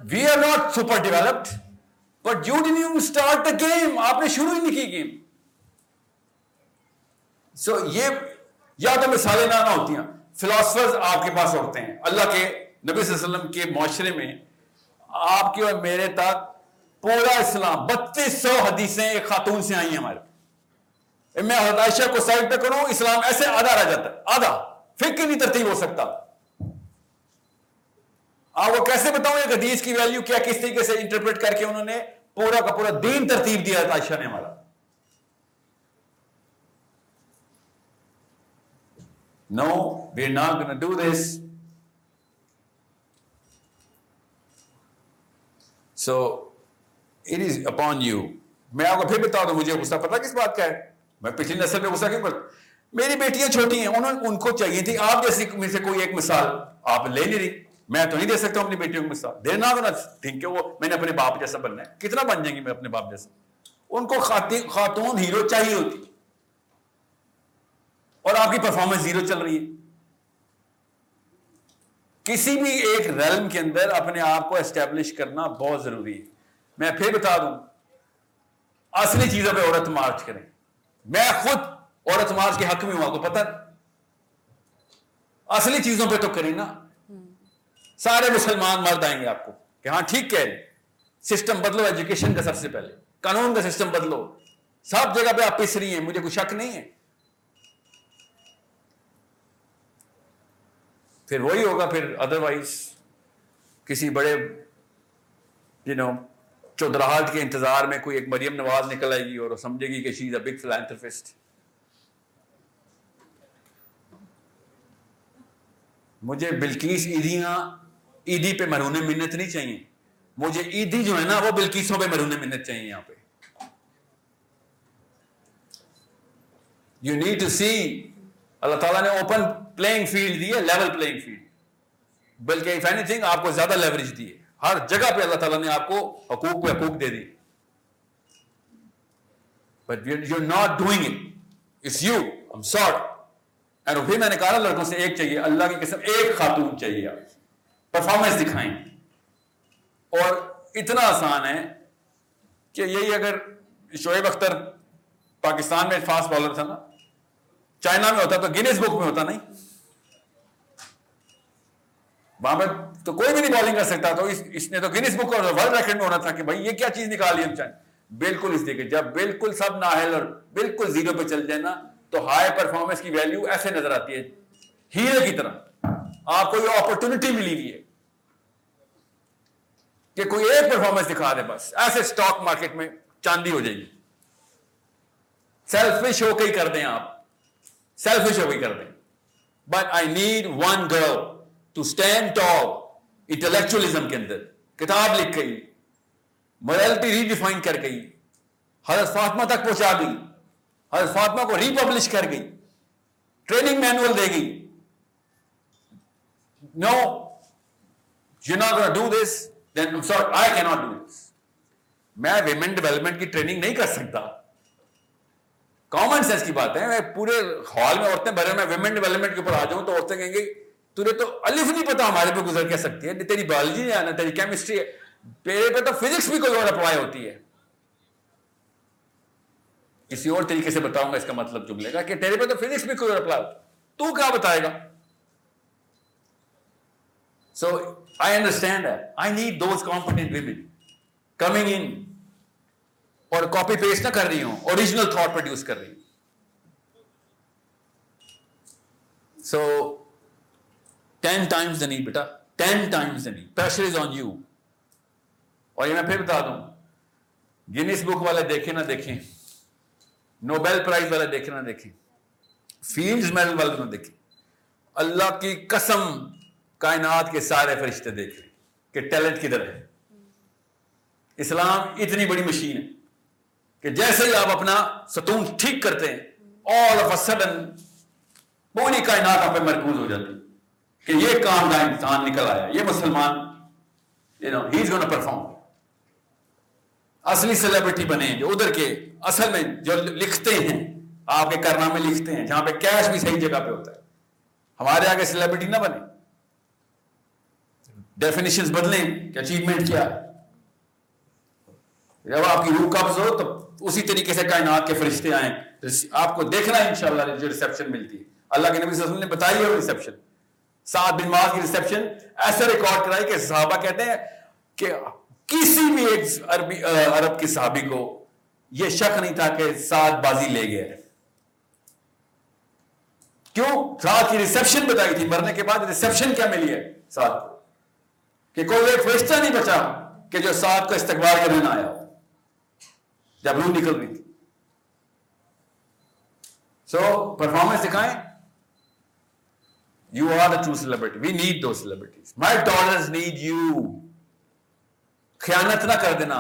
we are not super developed but you done you start the game آپ نے شروع ہی نہیں کی گیم سو یہ یا تو مثالیں نہ نہ ہوتی ہیں فلاسفرز آپ کے پاس ہوتے ہیں اللہ کے نبی صلی اللہ علیہ وسلم کے معاشرے میں آپ کے اور میرے تک پورا اسلام بتیس سو حدیثیں ایک خاتون سے آئی ہیں ہمارے میں حضرت عائشہ کو سائڈ پہ کروں، اسلام ایسے آدھا رہ جاتا ہے، آدھا۔ فکر نہیں ترتیب ہو سکتا۔ آپ کو کیسے بتاؤں ایک حدیث کی ویلیو کیا، کس طریقے سے انٹرپریٹ کر کے انہوں نے پورا کا پورا دین ترتیب دیا حضرت عائشہ نے ہمارا؟ No we are not gonna do this so it is upon you میں آپ کو پھر بتا دوں، مجھے غصہ پتا کس بات کا ہے؟ میں پچھلی نسل میں غصہ کیوں کرتا میری بیٹیاں چھوٹی ہیں، انہوں ان کو چاہیے تھی آپ جیسی میں سے کوئی ایک مثال آپ لے نہیں رہی۔ میں تو نہیں دے سکتا ہوں اپنی بیٹیوں کو مثال۔ دیر نہ تھنک کہ وہ میں نے اپنے باپ جیسا بننا ہے۔ کتنا بن جائیں گی میں اپنے باپ جیسا؟ ان کو خاتون ہیرو چاہیے ہوتی۔ اور آپ کی پرفارمنس زیرو چل رہی ہے۔ کسی بھی ایک ریلم کے اندر اپنے آپ کو اسٹیبلش کرنا بہت ضروری ہے۔ میں پھر بتا دوں، اصلی چیزوں پہ عورت مارچ کریں میں خود عورت مارچ کے حق میں ہوں، آپ کو پتہ اصلی چیزوں پہ تو کریں نا۔ سارے مسلمان مرد آئیں گے آپ کو کہ ہاں ٹھیک کہہ رہے سسٹم بدلو ایجوکیشن کا سب سے پہلے۔ قانون کا سسٹم بدلو۔ سب جگہ پہ آپ پس رہی ہیں، مجھے کوئی شک نہیں ہے۔ پھر وہی ہوگا، پھر ادروائز کسی بڑے یو نو چودراہٹ کے انتظار میں کوئی ایک مریم نواز نکل آئے گی اور سمجھے گی کہ شی از اے بگ فلانتھرفسٹ مجھے بلکیس عیدیاں عیدی پہ مرہون منت نہیں چاہیے۔ مجھے عیدی جو ہے نا وہ بلکیسوں پہ مرہون منت چاہیے یہاں پہ۔ You need to see Allah تعالیٰ نے اوپن پلئنگ فیلڈ دی ہے لیول پلئنگ فیلڈ بلکہ اف اینی تھنگ آپ کو زیادہ لیوریج دی ہے۔ ہر جگہ پہ اللہ تعالیٰ نے آپ کو حقوق پہ حقوق دے دی۔ But you not doing it it's you um sort and پھر میں نے کہا لڑکوں سے ایک چاہیے، اللہ کی قسم، ایک خاتون چاہیے آپ۔ پرفارمنس دکھائیں۔ اور اتنا آسان ہے کہ یہی اگر شعیب اختر پاکستان میں فاسٹ بالر تھا نا، چائنا میں ہوتا تو گینس بک میں ہوتا نہیں؟ وہاں پہ تو کوئی بھی نہیں بالنگ کر سکتا تو اس, اس نے تو گینس بک اور ورلڈ ریکارڈ میں ہونا تھا کہ بھائی یہ کیا چیز نکالی ہم چاہیں۔ بالکل اس دیکھے جب بالکل سب ناہل اور بالکل زیرو پہ چل جائے نا تو ہائی پرفارمنس کی ویلیو ایسے نظر آتی ہے ہیرے کی طرح۔ آپ کو یہ اپرچونٹی ملی ہوئی ہے کہ کوئی ایک پرفارمنس دکھا دے بس ایسے اسٹاک مارکیٹ میں چاندی ہو جائے گی۔ سیلفش ہو کے ہی کر دیں آپ۔ سیلفش ہو کے کر دیں۔ But I need one girl to stand tall intellectualism کے اندر کتاب لکھ گئی موریلٹی ریڈیفائن کر گئی حضرت فاطمہ تک پہنچا گئی حضرت فاطمہ کو ریپبلش کر گئی ٹریننگ مینوئل دے گئی no you not do this then sorry I can not do دس میں ویمن ڈیولپمنٹ کی ٹریننگ نہیں کر سکتا کامن سینس کی بات ہے میں پورے ہال میں عورتیں بھرے میں ویمن ڈیولپمنٹ کے اوپر آ جاؤں تو عورتیں کہیں گی تجھے تو الف نہیں پتا ہمارے پہ گزر کیا سکتی ہے تیری بایولوجی نہیں آنا تیری کیمسٹری ہے تیرے پہ تو فزکس بھی کوئی اور اپلائی ہوتی ہے کسی اور طریقے سے بتاؤں گا اس کا مطلب جملے کا کہ تیرے پہ تو فزکس بھی کوئی اور اپلائی ہوتی تو کیا بتائے گا so I understand I need those competent women coming in اور کاپی پیسٹ نہ کر رہی ہوں اوریجنل تھاٹ پروڈیوس کر رہی ہوں سو so, ٹین ٹائمز نہیں بیٹا ٹین ٹائمز نہیں پریشر از آن یو اور یہ میں پھر بتا دوں۔ گینس بک والے دیکھیں نہ دیکھیں۔ نوبیل پرائز والے دیکھیں نہ دیکھیں۔ فیلڈز میڈل والے نہ دیکھیں۔ اللہ کی قسم کائنات کے سارے فرشتے دیکھ رہے کہ ٹیلنٹ کدھر ہے۔ اسلام اتنی بڑی مشین ہے کہ جیسے ہی آپ اپنا ستون ٹھیک کرتے ہیں آل آف اے سڈن پوری کائنات آپ پہ مرکوز ہو جاتی کہ یہ کام کا انسان نکل آیا، یہ مسلمان you know he is gonna perform اصلی سیلیبریٹی بنے، جو ادھر کے اصل میں جو لکھتے ہیں، آپ کے کارنامے لکھتے ہیں، جہاں پہ کیش بھی صحیح جگہ پہ ہوتا ہے۔ ہمارے آگے سیلیبریٹی نہ بنے۔ ڈیفینیشن بدلیں کہ اچیومنٹ کیا ہے۔ جب آپ کی روح قبض ہو، تو اسی طریقے سے کائنات کے فرشتے آئیں۔ آپ کو دیکھنا ہے انشاءاللہ جو ریسپشن ملتی ہے۔ اللہ کے نبی صلی اللہ علیہ وسلم نے بتائی ہے وہ ریسپشن سات بن ماز کی ریسپشن ایسا ریکارڈ کرائی کہ صحابہ کہتے ہیں کہ کسی بھی ایک عربی عرب کی صحابی کو یہ شک نہیں تھا کہ سات بازی لے گئے کیوں؟ سات کی ریسپشن بتائی تھی، مرنے کے بعد ریسپشن کیا ملی ہے سات کو؟ کہ کوئی ایک فرشتہ نہیں بچا کہ جو سات کا استقبال کرنے نہ آیا جب روح نکل رہی تھی۔ سو پرفارمنس دکھائیں۔ You are the true celebrity we need two celebrities my daughters need you خیانت نہ کر دینا.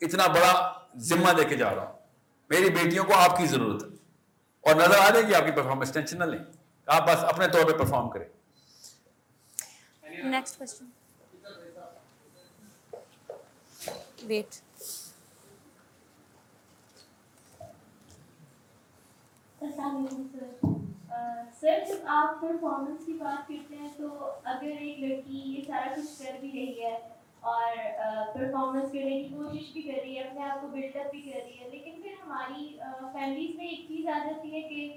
اتنا بڑا ذمہ دے کے جا رہا ہوں. میری بیٹیوں کو آپ کی ضرورت ہے. اور نظر آ جائے گی آپ کی پرفارمنس ٹینشن نہ لیں آپ بس اپنے طور پہ پرفارم کریں. نیکسٹ کوشچن ویٹ السلام علیکم سر، جب آپ پرفارمنس کی بات کرتے ہیں تو اگر ایک لڑکی یہ سارا کچھ کر بھی رہی ہے اور پرفارمنس کرنے کی کوشش بھی کر رہی ہے، اپنے آپ کو بلڈ اپ بھی کر رہی ہے، لیکن پھر ہماری فیملیز میں ایک چیز آ جاتی ہے کہ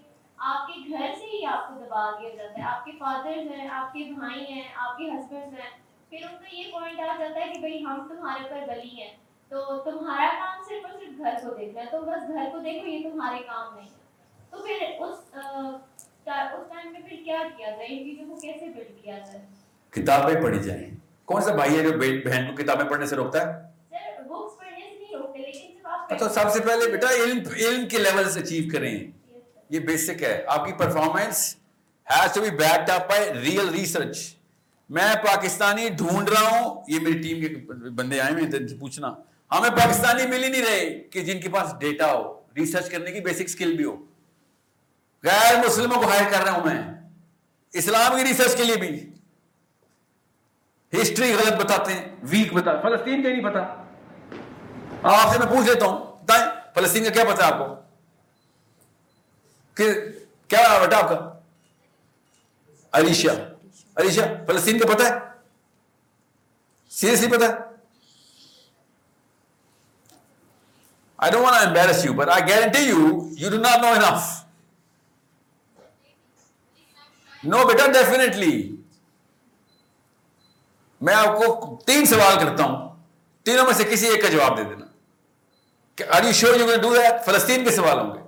آپ کے گھر سے ہی آپ کو دبا دیا جاتا ہے۔ آپ کے فادرز ہیں، آپ کے بھائی ہیں، آپ کے ہسبینڈز ہیں، پھر ان کا یہ پوائنٹ آ جاتا ہے کہ بھائی ہم تمہارے اوپر بلی ہیں۔ تو تمہارا کام صرف اور صرف گھر کو دیکھنا ہے، تو بس گھر کو دیکھو، یہ تمہارے کام نہیں۔ ہے تو پھر اس اس ٹائم میں پھر کیا کیا جائے ان چیزوں کو کیسے بلڈ کیا جائے کتابیں پڑھی جائیں۔ کون سا بھائی ہے جو بہن کو کتابیں پڑھنے سے روکتا ہے؟ تو سب سے پہلے بیٹا علم علم کے لیول سے اچیو کریں۔ یہ بیسک ہے۔ آپ کی performance has to be backed up by real research میں پاکستانی ڈھونڈ رہا ہوں۔ یہ میری ٹیم کے بندے آئے ہوئے ہیں پوچھنا۔ ہمیں پاکستانی مل ہی نہیں رہے کہ جن کے پاس ڈیٹا ہو۔ ریسرچ کرنے کی بیسک سکل بھی ہو۔ غیر مسلموں کو ہائر کر رہا ہوں میں اسلام کی ریسرچ کے لیے بھی۔ ہسٹری غلط بتاتے ہیں ویک بتا فلسطین کا نہیں پتا۔ آپ سے میں پوچھ لیتا ہوں بتائیں فلسطین کا کیا پتا آپ کو؟ کہ کیا بیٹا آپ کا؟ علیشا علیشا فلسطین کا پتا ہے؟ سیریسلی پتا ہے؟ I don't want to embarrass you, but I guarantee you, you do not know enough. No, better definitely. میں آپ کو تین سوال کرتا ہوں تینوں میں سے کسی ایک کا جواب دے دینا are you sure you do that فلسطین کے سوال ہوں گے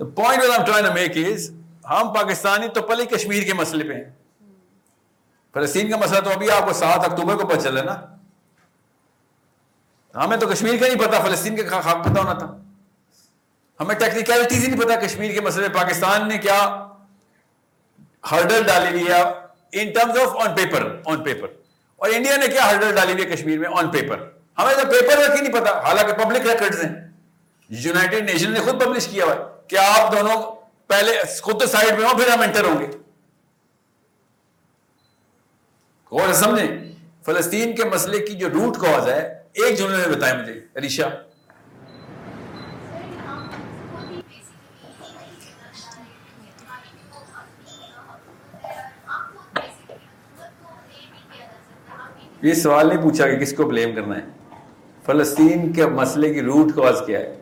point I trying make is ہم پاکستانی تو پلی کشمیر کے مسئلے پہ ہیں فلسطین کا مسئلہ تو ابھی آپ کو سات اکتوبر کو پتہ چلا نا ہمیں تو کشمیر کا نہیں پتا فلسطین کا خاک پتا ہونا تھا ہمیں ٹیکنیکلٹیز ہی نہیں پتا کشمیر کے مسئلے پاکستان نے کیا ہرڈل ڈالی ہوئی ہے in terms of on paper on paper اور انڈیا نے کیا ہرڈل ڈالی ہوئی ہے کشمیر میں آن پیپر ہمیں تو پیپر ورک ہی نہیں پتا، حالانکہ پبلک ریکارڈز ہیں۔ یونائٹیڈ نیشن نے خود پبلش کیا ہوا ہے کہ آپ دونوں پہلے خود تو سائڈ میں ہو پھر ہم انٹر ہوں گے۔ غور سمجھیں، فلسطین کے مسئلے کی جو روٹ کاز ہے، ایک جملے میں بتائیں مجھے علیشا یہ سوال نہیں پوچھا کہ کس کو بلیم کرنا ہے۔ فلسطین کے مسئلے کی روٹ کاز کیا ہے۔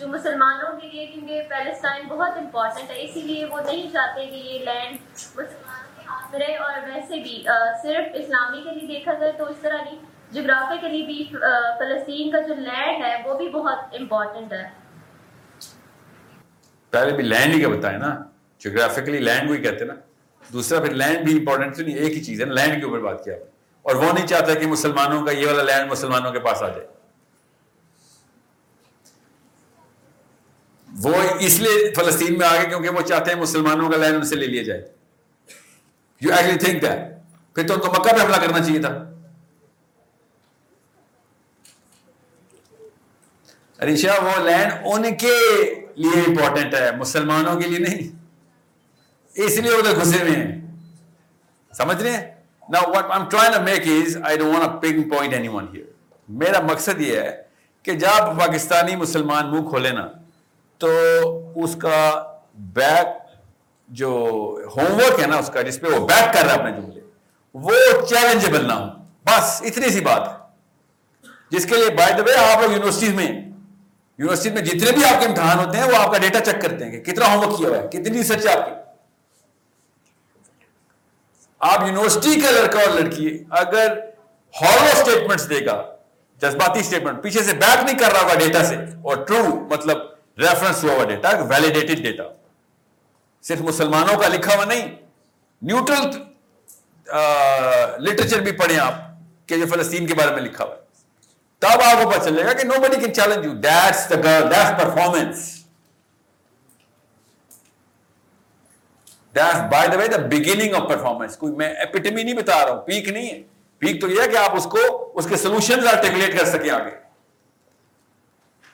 جو مسلمانوں کے لیے کیونکہ پیلسٹائن بہت امپورٹنٹ ہے اسی لیے وہ نہیں چاہتے کہ یہ لینڈ مسلمانوں کے ہاتھ میں رہے۔ اور ویسے بھی صرف اسلامی کے لیے دیکھا جائے تو اس طرح نہیں جغرافیکلی بھی فلسطین کا جو لینڈ ہے وہ بھی بہت امپورٹنٹ ہے۔ پہلے بھی لینڈ ہی کا نا۔ جغرافیکلی لینڈ وہی کہتے ہیں نا۔ دوسرا پھر لینڈ بھی امپورٹنٹ تو نہیں، ایک ہی چیز ہے لینڈ کے اوپر بات کیا اور وہ نہیں چاہتا کہ مسلمانوں کا یہ والا لینڈ مسلمانوں کے پاس آ جائے۔ وہ اس لیے فلسطین میں آگے کیونکہ وہ چاہتے ہیں مسلمانوں کا لینڈ ان سے لے لیا جائے۔ یو ایکچولی تھنک دیٹ پھر تو ان کو مکہ پہ حملہ کرنا چاہیے تھا۔ ریشا وہ لینڈ ان کے لیے امپورٹنٹ ہے، مسلمانوں کے لیے نہیں۔ اس لیے ادھر گھسے ہوئے ہیں۔ سمجھ رہے ہیں؟ نا what I trying make is I don't want pinpoint anyone here میرا مقصد یہ ہے کہ جب پاکستانی مسلمان منہ کھولے نا، تو اس کا بیک جو ہوم ورک ہے نا، اس کا جس پہ وہ بیک کر رہا ہے اپنے جملے، وہ چیلنجبل نہ ہو۔ بس اتنی سی بات ہے۔ جس کے لیے بائی دا وے آپ لوگ یونیورسٹیز میں یونیورسٹی میں جتنے بھی آپ کے امتحان ہوتے ہیں، وہ آپ کا ڈیٹا چیک کرتے ہیں کہ کتنا ہوم ورک کیا ہوا ہے، کتنی ریسرچ ہے آپ کی۔ آپ یونیورسٹی کا لڑکا اور لڑکی اگر ہارو اسٹیٹمنٹس دے گا، جذباتی اسٹیٹمنٹ پیچھے سے بیک نہیں کر رہا ہوگا ڈیٹا سے، اور ٹرو مطلب ریفرنس ہوا ہوا ڈیٹا ویلیڈیٹڈ ڈیٹا صرف مسلمانوں کا لکھا ہوا نہیں نیوٹرل لٹریچر بھی پڑھیں آپ کہ جو فلسطین کے بارے میں لکھا ہوا ہے۔ تب آپ کو پتا چلے گا کہ nobody can challenge you that's the girl that's performance that's by the way the beginning of performance کوئی میں ایپیٹمی نہیں بتا رہا ہوں. پیک نہیں ہے. پیک تو یہ ہے کہ آپ اس کو، اس کے سولوشن آرٹیکولیٹ کر سکیں آگے.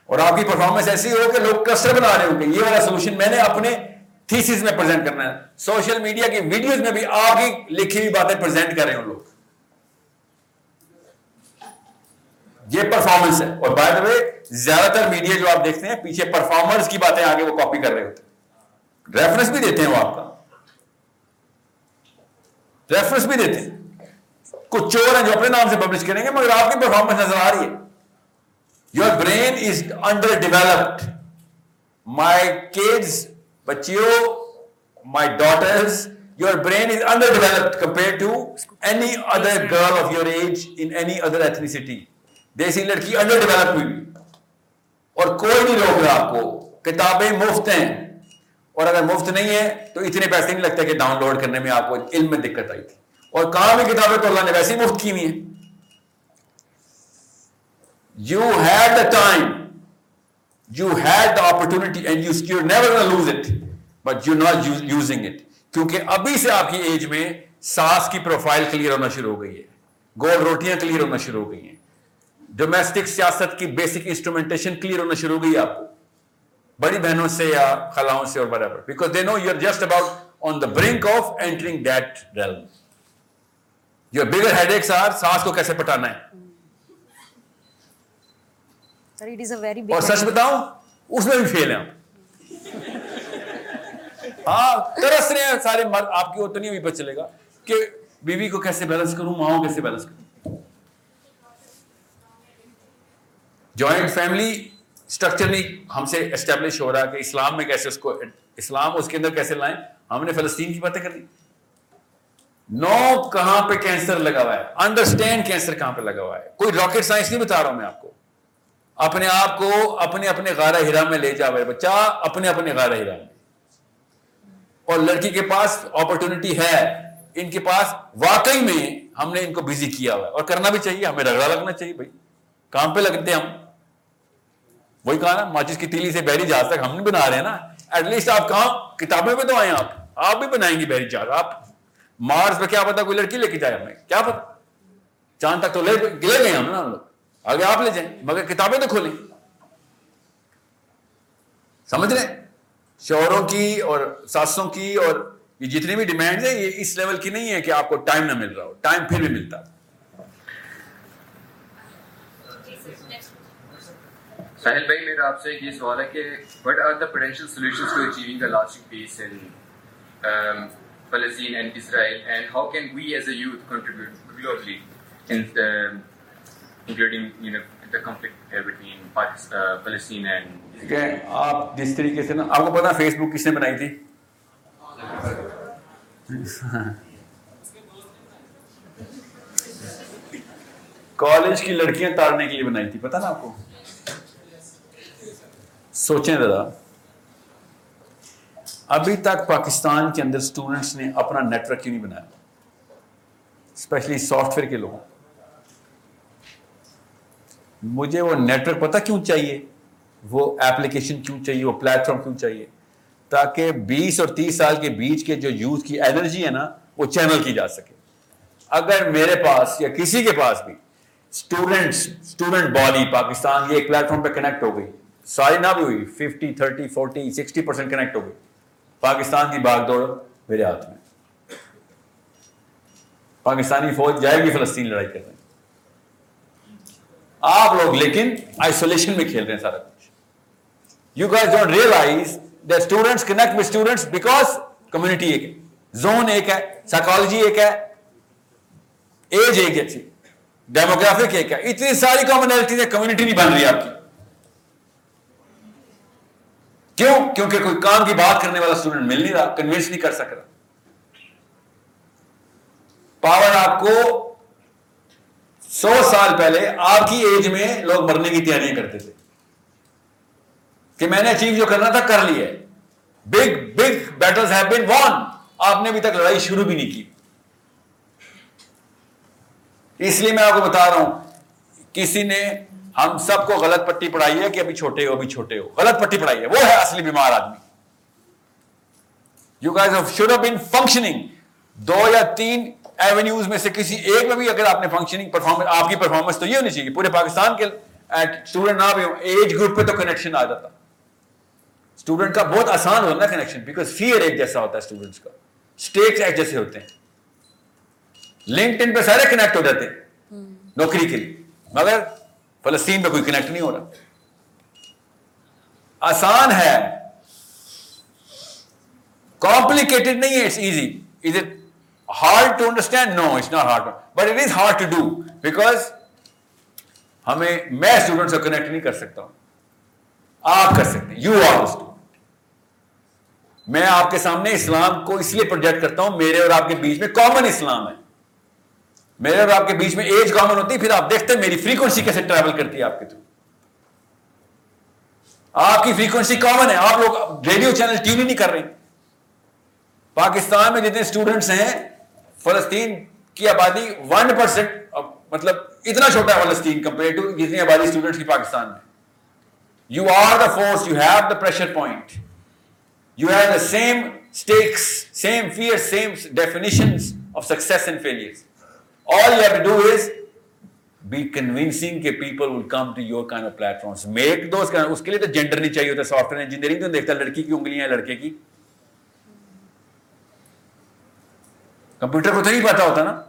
اور آپ کی پرفارمنس ایسی ہو کہ لوگ کسٹر بنا رہے ہوں کہ یہ والا سولوشن میں نے اپنے تھیسس میں پریزنٹ کرنا ہے. سوشل میڈیا کی ویڈیوز میں بھی آپ کی لکھی ہوئی باتیں پریزنٹ کر رہے ہوں لوگ. یہ پرفارمنس ہے. اور بائی دا وے زیادہ تر میڈیا جو آپ دیکھتے ہیں، پیچھے پرفارمرز کی باتیں آگے وہ کاپی کر رہے ہوتے ہیں. ریفرنس بھی دیتے ہیں وہ آپ کا. ریفرنس بھی دیتے ہیں۔ کچھ چور ہیں جو اپنے نام سے پبلش کریں گے مگر آپ کی پرفارمنس نظر آ رہی ہے۔ Your brain is underdeveloped. My kids, بچیوں, my daughters, your brain is underdeveloped compared to any other girl of your age in any other ethnicity. دیسی لڑکی انڈر ڈیولپ ہوئی۔ اور کوئی نہیں روک رہا آپ کو۔ کتابیں مفت ہیں۔ اور اگر مفت نہیں ہے تو اتنے پیسے نہیں لگتے کہ ڈاؤن لوڈ کرنے میں آپ کو علم میں دقت آئی تھی۔ اور کہاں بھی کتابیں تو اللہ نے ویسے ہی مفت کی ہوئی ہیں۔ You had the time you had the opportunity and you never lose it but you not using it کیونکہ ابھی سے آپ کی ایج میں ساس کی پروفائل کلیئر ہونا شروع ہو گئی ہے۔ گول روٹیاں کلیئر ہونا شروع ہو گئی ہیں۔ ڈومیسٹک سیاست کی بیسک انسٹرومنٹیشن کلیئر ہونا شروع ہو گئی آپ کو۔ بڑی بہنوں سے یا خلاؤں سے اور برابر because they know you are just about on the brink of entering that realm your bigger head x آر ساس کو کیسے پٹانا ہے اور سچ بتاؤں اس میں بھی فیل ہیں ہاں ترس رہے ہیں سارے مرد آپ کی اتنی بھی پتہ چلے گا کہ بیوی کو کیسے بیلنس کروں ماں کیسے بیلنس کروں. جوائنٹ فیملی اسٹرکچر نہیں، ہم سے اسٹیبلش ہو رہا ہے کہ اسلام میں کیسے اس کو اسلام اس کے اندر کیسے لائیں؟ ہم نے فلسطین کی باتیں کرنی۔ نو کہاں پہ کینسر لگا ہوا ہے؟ انڈرسٹینڈ کینسر کہاں پہ لگا ہوا ہے؟ کوئی راکٹ سائنس نہیں بتا رہا ہوں میں آپ کو۔ اپنے آپ کو اپنے اپنے غارہ ہرا میں لے جا بچہ، اپنے اپنے غارہ ہرا میں۔ اور لڑکی کے پاس اپرچونٹی ہے، ان کے پاس واقعی میں ہم نے ان کو بزی کیا ہوا ہے۔ اور کرنا بھی چاہیے، ہمیں رگڑا لگنا چاہیے بھائی۔ کام پہ لگتے ہم؟ وہی کہا نا، ماچس کی تیلی سے بحری جہاز تک ہم نہیں بنا رہے ہیں نا۔ ایٹ لیسٹ آپ کہاں کتابیں پہ تو آئے آپ۔ آپ بھی بنائیں گے بحری جہاز۔ آپ مارس پہ کیا پتا کوئی لڑکی لے کے جائے ہمیں۔ کیا پتا؟ چاند تک تو لے لے گئے ہم نا۔ ہم لوگ آگے آپ لے جائیں، مگر کتابیں تو کھولیں۔ سمجھ رہے شوہروں کی اور ساسوں کی اور یہ جتنی بھی ڈیمانڈ ہے یہ اس لیول کی نہیں ہے کہ آپ کو ٹائم نہ مل رہا ہو۔ ٹائم پھر بھی ملتا۔ ساحل بھائی، میرا آپ سے یہ سوال ہے کہ what are the potential solutions to achieving the lasting peace in فلسطین and Israel and how can we as a youth contribute globally including you know the conflict between فلسطین اینڈ آپ جس طریقے سے نا، آپ کو پتا فیس بک کس نے بنائی تھی؟ کالج کی لڑکیاں تارنے کے لیے بنائی تھی، پتا نا آپ کو؟ سوچیں ذرا۔ ابھی تک پاکستان کے اندر اسٹوڈنٹس نے اپنا نیٹ ورک کیوں نہیں بنایا؟ اسپیشلی سافٹ ویئر کے لوگوں۔ مجھے وہ نیٹ ورک پتا کیوں چاہیے؟ وہ ایپلیکیشن کیوں چاہیے؟ وہ پلیٹ فارم کیوں چاہیے؟ تاکہ بیس اور تیس سال کے بیچ کے جو یوتھ کی انرجی ہے نا، وہ چینل کی جا سکے۔ اگر میرے پاس یا کسی کے پاس بھی اسٹوڈنٹس اسٹوڈنٹ باڈی پاکستان یہ ایک پلیٹ فارم پہ کنیکٹ ہو گئی ساری نہ بھی ہوئی fifty thirty forty sixty percent connect ہو گئی۔ پاکستان کی باغ دوڑ میرے ہاتھ میں۔ پاکستانی فوج جائے گی، فلسطین لڑائی کر رہے ہیں۔ آپ لوگ لیکن آئسولیشن میں کھیل رہے ہیں سارا کچھ۔ You guys don't realise the students connect with students because community ایک ہے۔ زون ایک ہے سائیکالوجی ایک ہے ایج ایک ہے۔ ڈیموگرافک ایک ہے۔ اتنی ساری کامنلٹیز ہے کمیونٹی نہیں بن رہی آپ کی۔ کیوں؟ کیونکہ کوئی کام کی بات کرنے والا اسٹوڈنٹ مل نہیں رہا کنوینس نہیں کر سک رہا پاور آپ کو سو سال پہلے آپ کی ایج میں لوگ مرنے کی تیاریاں کرتے تھے۔ کہ میں نے اچیو جو کرنا تھا، کر لیا big big battles have been won آپ نے ابھی تک لڑائی شروع بھی نہیں کی۔ اس لیے میں آپ کو بتا رہا ہوں، کسی نے ہم سب کو غلط پٹی پڑھائی ہے کہ ابھی چھوٹے ہو، ابھی چھوٹے ہو۔ غلط پٹی پڑھائی ہے۔ وہ ہے اصلی بیمار آدمی۔ You guys should been functioning دو یا تین ایونیوز میں سے کسی ایک میں بھی اگر آپ نے فنکشننگ پرفارمنس آپ کی پرفارمنس تو یہ ہونی چاہیے۔ پورے پاکستان کے اسٹوڈنٹ نہ بھی ایج گروپ پہ تو کنیکشن آ جاتا۔ اسٹوڈنٹ کا بہت آسان ہوتا ہے کنیکشن بیکاز فیئر ایک جیسا ہوتا ہے اسٹوڈنٹس کا۔ اسٹیٹس ایک جیسے ہوتے ہیں۔ لنکڈ ان پہ سارے کنیکٹ ہو جاتے ہیں۔ نوکری کے لیے۔ مگر فلسطین پہ کوئی کنیکٹ نہیں ہو رہا۔ آسان ہے۔ کمپلیکیٹڈ نہیں ہے it's easy is it hard to understand no it's not hard but it is hard to do because ہمیں میں اسٹوڈنٹ سے کنیکٹ نہیں کر سکتا ہوں۔ آپ کر سکتے یو آر اسٹوڈنٹ میں آپ کے سامنے اسلام کو اس لیے پروجیکٹ کرتا ہوں، میرے اور آپ کے بیچ میں کامن اسلام ہے۔ میرے اور آپ کے بیچ میں ایج کامن ہوتی، پھر آپ دیکھتے ہیں میری فریکوینسی کیسے ٹریول کرتی ہے آپ کے تھرو آپ کی فریکوینسی کامن ہے، آپ لوگ ریڈیو چینل ٹیون ہی نہیں کر رہے پاکستان میں جتنے اسٹوڈنٹس ہیں، فلسطین کی آبادی ون پرسینٹ مطلب اتنا چھوٹا ہے فلسطین کمپیئر ٹو جتنی آبادی اسٹوڈنٹس کی پاکستان میں۔ You are the force you have the pressure point you have the same stakes same fear same definition of success and failure all you have to do is be convincing کہ people will come to your kind of platforms make those اس کے لیے تو جینڈر نہیں چاہیے ہوتا سافٹ ویئر انجینئرنگ تو دیکھتا لڑکی کی انگلیاں لڑکے کی کمپیوٹر کو تو نہیں پتا ہوتا نا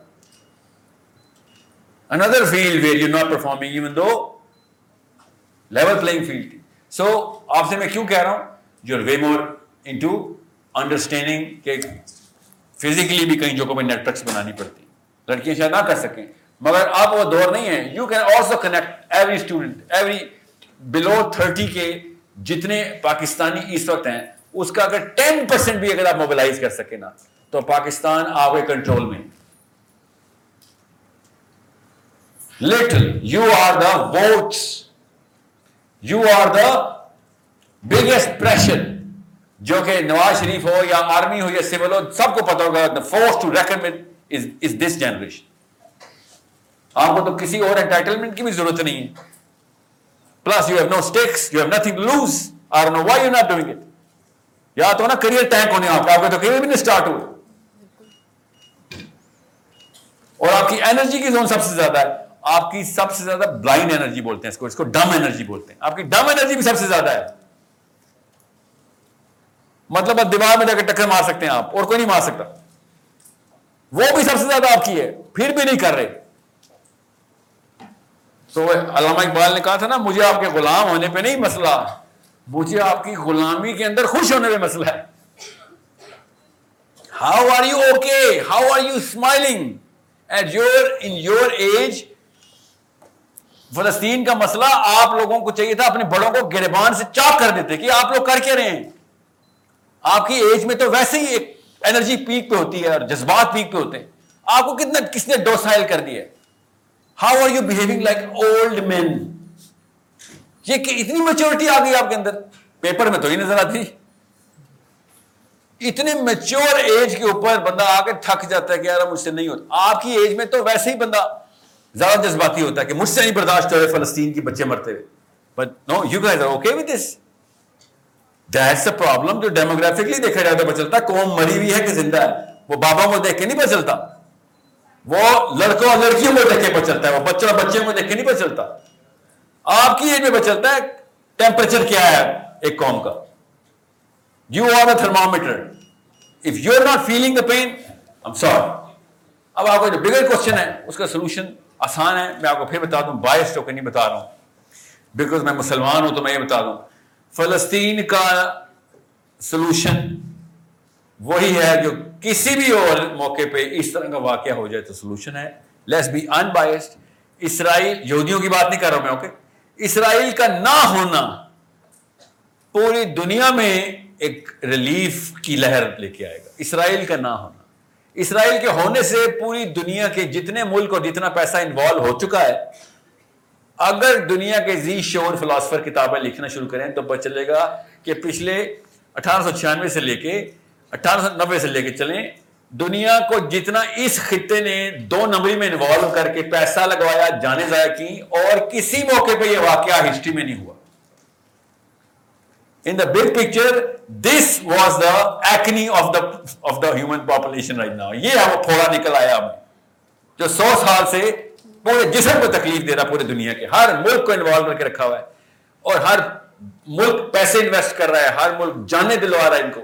اندر field where you not performing even though level playing field تھی سو آپ سے میں کیوں کہہ رہا ہوں you are way more into understanding کہ فزیکلی بھی کئی جگہوں میں نیٹ ورکس بنانی پڑتی لڑکیاں شاید نہ کر سکیں۔ مگر اب وہ دور نہیں ہے you can also connect every student every below thirty کے جتنے پاکستانی اس وقت ہیں، اس کا اگر ٹین پرسینٹ بھی اگر آپ موبلائز کر سکیں نا، تو پاکستان آپ کے کنٹرول میں little you are the votes you are the biggest pressure جو کہ نواز شریف ہو یا آرمی ہو یا سول ہو، سب کو پتا ہوگا force to recommend is this generation آپ کو تو کسی اور انٹائٹلمنٹ کی بھی ضرورت نہیں ہے۔ Plus you have no stakes you have nothing lose or no why you not doing it یا تو نا کریئر ٹینک ہونے آپ آپ کے تو کریئر بھی نہیں اسٹارٹ ہوئے۔ اور آپ کی انرجی کی زون سب سے زیادہ ہے۔ آپ کی سب سے زیادہ بلائنڈ انرجی بولتے ہیں اس کو اس کو ڈم انرجی بولتے ہیں۔ آپ کی ڈم انرجی بھی سب سے زیادہ ہے۔ مطلب آپ دماغ میں جا کے ٹکر مار سکتے ہیں آپ، اور کوئی نہیں مار سکتا۔ وہ بھی سب سے زیادہ آپ کی ہے، پھر بھی نہیں کر رہے۔ تو علامہ اقبال نے کہا تھا نا، مجھے آپ کے غلام ہونے پہ نہیں مسئلہ، مجھے آپ کی غلامی کے اندر خوش ہونے پہ مسئلہ ہے۔ How are you okay how are you smiling at your in your age فلسطین کا مسئلہ آپ لوگوں کو چاہیے تھا، اپنے بڑوں کو گربان سے چاک کر دیتے کہ آپ لوگ کر کے رہے ہیں۔ آپ کی ایج میں تو ویسے ہی ایک انرجی پیک پہ ہوتی ہے اور جذبات پیک پہ ہوتے ہیں۔ آپ کو کتنا کس نے ڈوسائل کر دیا how are you behaving like old man یہ کہ اتنی میچورٹی آ گئی آپ کے اندر۔ پیپر میں تو ہی نظر آتی۔ اتنے میچور ایج کے اوپر بندہ آ کے تھک جاتا ہے کہ یار مجھ سے نہیں ہوتا۔ آپ کی ایج میں تو ویسے ہی بندہ زیادہ جذباتی ہوتا ہے کہ مجھ سے نہیں برداشت ہو رہے فلسطین کی بچے مرتے ہوئے۔ But no you guys are okay with this that's a problem جو ڈیموگرافکلی دیکھا جائے تو پتہ چلتا قوم مری ہوئی ہے کہ زندہ ہے۔ وہ بابا کو دیکھ کے نہیں پتہ چلتا۔ وہ لڑکوں اور لڑکیوں کو دیکھ کے پتہ چلتا ہے۔ وہ بچوں اور بچیوں کو دیکھ کے نہیں پتہ چلتا۔ آپ کی ایج میں پتہ چلتا ہے ٹیمپریچر کیا ہے ایک قوم کا۔ You are a thermometer if you are not feeling the pain I'm sorry اب آپ کا جو بگر کوشچن ہے، اس کا سولوشن آسان ہے۔ میں آپ کو پھر بتا دوں بائس ہو کے نہیں بتا رہا ہوں۔ بیکاز میں مسلمان ہوں تو میں یہ بتا دوں۔ فلسطین کا سولوشن وہی ہے جو کسی بھی اور موقع پہ اس طرح کا واقعہ ہو جائے تو سولوشن ہے۔ لیس بی ان بائسڈ اسرائیل، یہودیوں کی بات نہیں کر رہا میں اوکے اسرائیل کا نہ ہونا پوری دنیا میں ایک ریلیف کی لہر لے کے آئے گا۔ اسرائیل کا نہ ہونا۔ اسرائیل کے ہونے سے پوری دنیا کے جتنے ملک اور جتنا پیسہ انوالو ہو چکا ہے اگر دنیا کے زی شور فلاسفر کتابیں لکھنا شروع کریں تو پتہ چلے گا کہ پچھلے اٹھارہ سو چھیانوے سے لے کے اٹھارہ سو نبے سے لے کے چلیں، دنیا کو جتنا اس خطے نے دو نمبری میں انوالو کر کے پیسہ لگوایا جانے ضائع کی اور کسی موقع پہ یہ واقعہ ہسٹری میں نہیں ہوا۔ In the big picture this was the acne of the of the human population right now یہ ہے وہ پھوڑا نکل آیا ہمیں جو سو سال سے پورے جسم کو تکلیف دے رہا پورے دنیا کے، ہر ملک کو انوالو کر کے رکھا ہوا ہے اور ہر ملک پیسے انویسٹ کر رہا ہے، ہر ملک جانے دلوا رہا ہے ان کو۔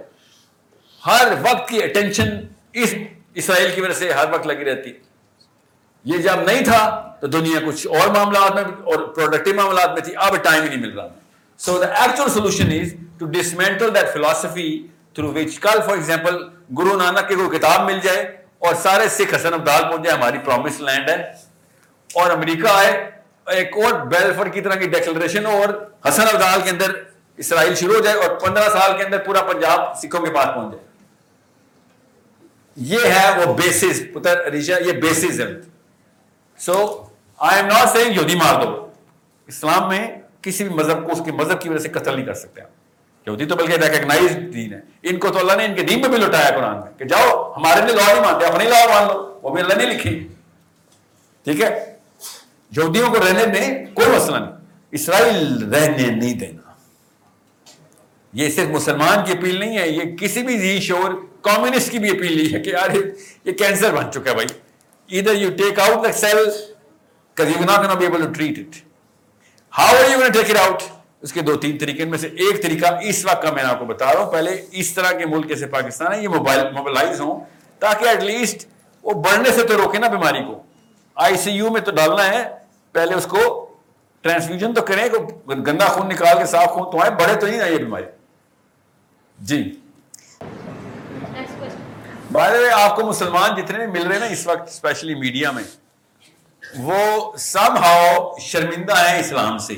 ہر وقت کی اٹینشن اس اسرائیل کی وجہ سے ہر وقت لگی رہتی۔ یہ جب نہیں تھا تو دنیا کچھ اور معاملات میں اور پروڈکٹیو معاملات میں تھی، اب ٹائم ہی نہیں مل رہا۔ So the actual solution is to dismantle that philosophy through which کل فار ایگزامپل گرو نانک کی کوئی کتاب مل جائے اور سارے سکھ حسن ابدال پہنچ جائے، ہماری پرومس لینڈ ہے۔ اور امریکہ آئے ایک اور بیلفر کی طرح کی ڈیکلریشن اور حسن ابدال کے اندر اسرائیل شروع ہو جائے اور پندرہ سال کے اندر پورا پنجاب سکھوں کے پاس پہنچ جائے۔ یہ ہے وہ بیسز پتر ریشا یہ بیسز ہے۔ So I am not saying یہودی مار دو۔ اسلام میں کسی بھی مذہب کو اس کے مذہب کی وجہ سے قتل نہیں کر سکتے آپ۔ یہودی تو بلکہ ریکگنائز دین ہے۔ ان کو تو اللہ نے ان کے دین میں بھی لٹایا قرآن میں کہ جاؤ، ہمارے لیے لا نہیں مانتے اپنی لا مان لو۔ وہ بھی اللہ نے لکھی۔ ٹھیک ہے؟ یہودیوں کو رہنے میں کوئی مسئلہ نہیں اسرائیل رہنے نہیں دینا یہ صرف مسلمان کی اپیل نہیں ہے یہ کسی بھی ذی شور کمیونسٹ کی بھی اپیل نہیں ہے کہ یار یہ کینسر بن چکا ہے بھائی ادھر you take out the cell you not be able to treat it how are you gonna take it out اس کے دو تین طریقے میں سے ایک طریقہ اس وقت کا میں آپ کو بتا رہا ہوں پہلے اس طرح کے ملک جیسے پاکستان ہے یہ موبائل موبائلائز ہوں تاکہ ایٹ لیسٹ وہ بڑھنے سے تو روکے نا بیماری کو آئی سی یو میں تو ڈالنا ہے پہلے اس کو ٹرانسفیوژن تو کریں گندا خون نکال کے صاف خون، تو آئے بڑھے تو نہیں نا یہ بیماری۔ جی۔ بھائی آپ کو مسلمان جتنے مل رہے ہیں نا اس وقت اسپیشلی میڈیا میں، وہ سب ہاؤ شرمندہ ہیں اسلام سے۔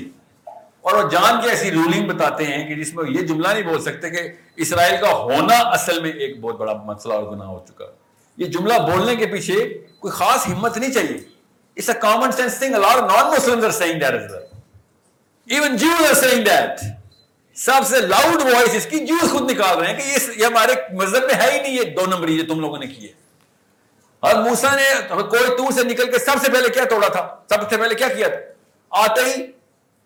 اور وہ جان کے ایسی رولنگ بتاتے ہیں کہ جس میں یہ جملہ نہیں بول سکتے کہ اسرائیل کا ہونا اصل میں ایک بہت بڑا مسئلہ اور گناہ ہو چکا۔ یہ جملہ بولنے کے پیچھے کوئی خاص ہمت نہیں چاہیے۔ It's a common sense thing. A lot of non-Muslims are saying that as well. Even Jews are saying that. سب سے لاؤڈ وائس اس کی جوز خود نکال رہے ہیں کہ یہ ہمارے مذہب میں ہے ہی نہیں یہ دو نمبری جو تم لوگوں نے کیے اور موسا نے کوئی تور سے نکل کے سب سے پہلے کیا توڑا تھا سب سے پہلے کیا کیا تھا آتے ہی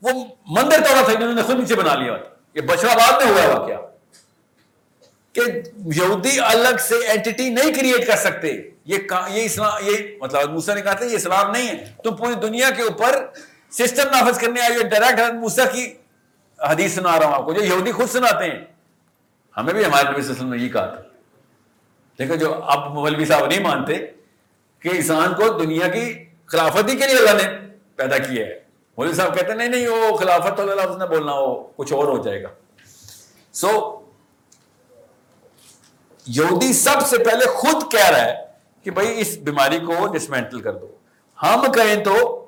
وہ مندر توڑا تھا انہوں نے خود نیچے بنا لیا یہ بچڑا بعد میں ہوا واقعہ کہ یہودی الگ سے اینٹی نہیں کریٹ کر سکتے یہ یہ اسلام، یہ مطلب موسا نے کہا تھا یہ اسلام نہیں ہے۔ تم پوری دنیا کے اوپر سسٹم نافذ کرنے آئے ڈائریکٹ موسا کی حدیث سنا رہا ہوں آپ کو، جو یہودی خود سناتے ہیں۔ ہمیں بھی ہمارے نبی صلی اللہ علیہ وسلم نے یہ کہا تھا۔ دیکھو جو اب مولوی صاحب نہیں مانتے کہ انسان کو دنیا کی خلافت ہی کے لیے اللہ نے پیدا کیا ہے۔ مولوی صاحب کہتے ہیں، نہیں نہیں، وہ خلافت تو اللہ نے بولنا ہو کچھ اور ہو جائے گا۔ سو یہودی سب سے پہلے خود کہہ رہا ہے کہ بھائی اس بیماری کو ڈسمینٹل کر دو۔ ہم کہیں تو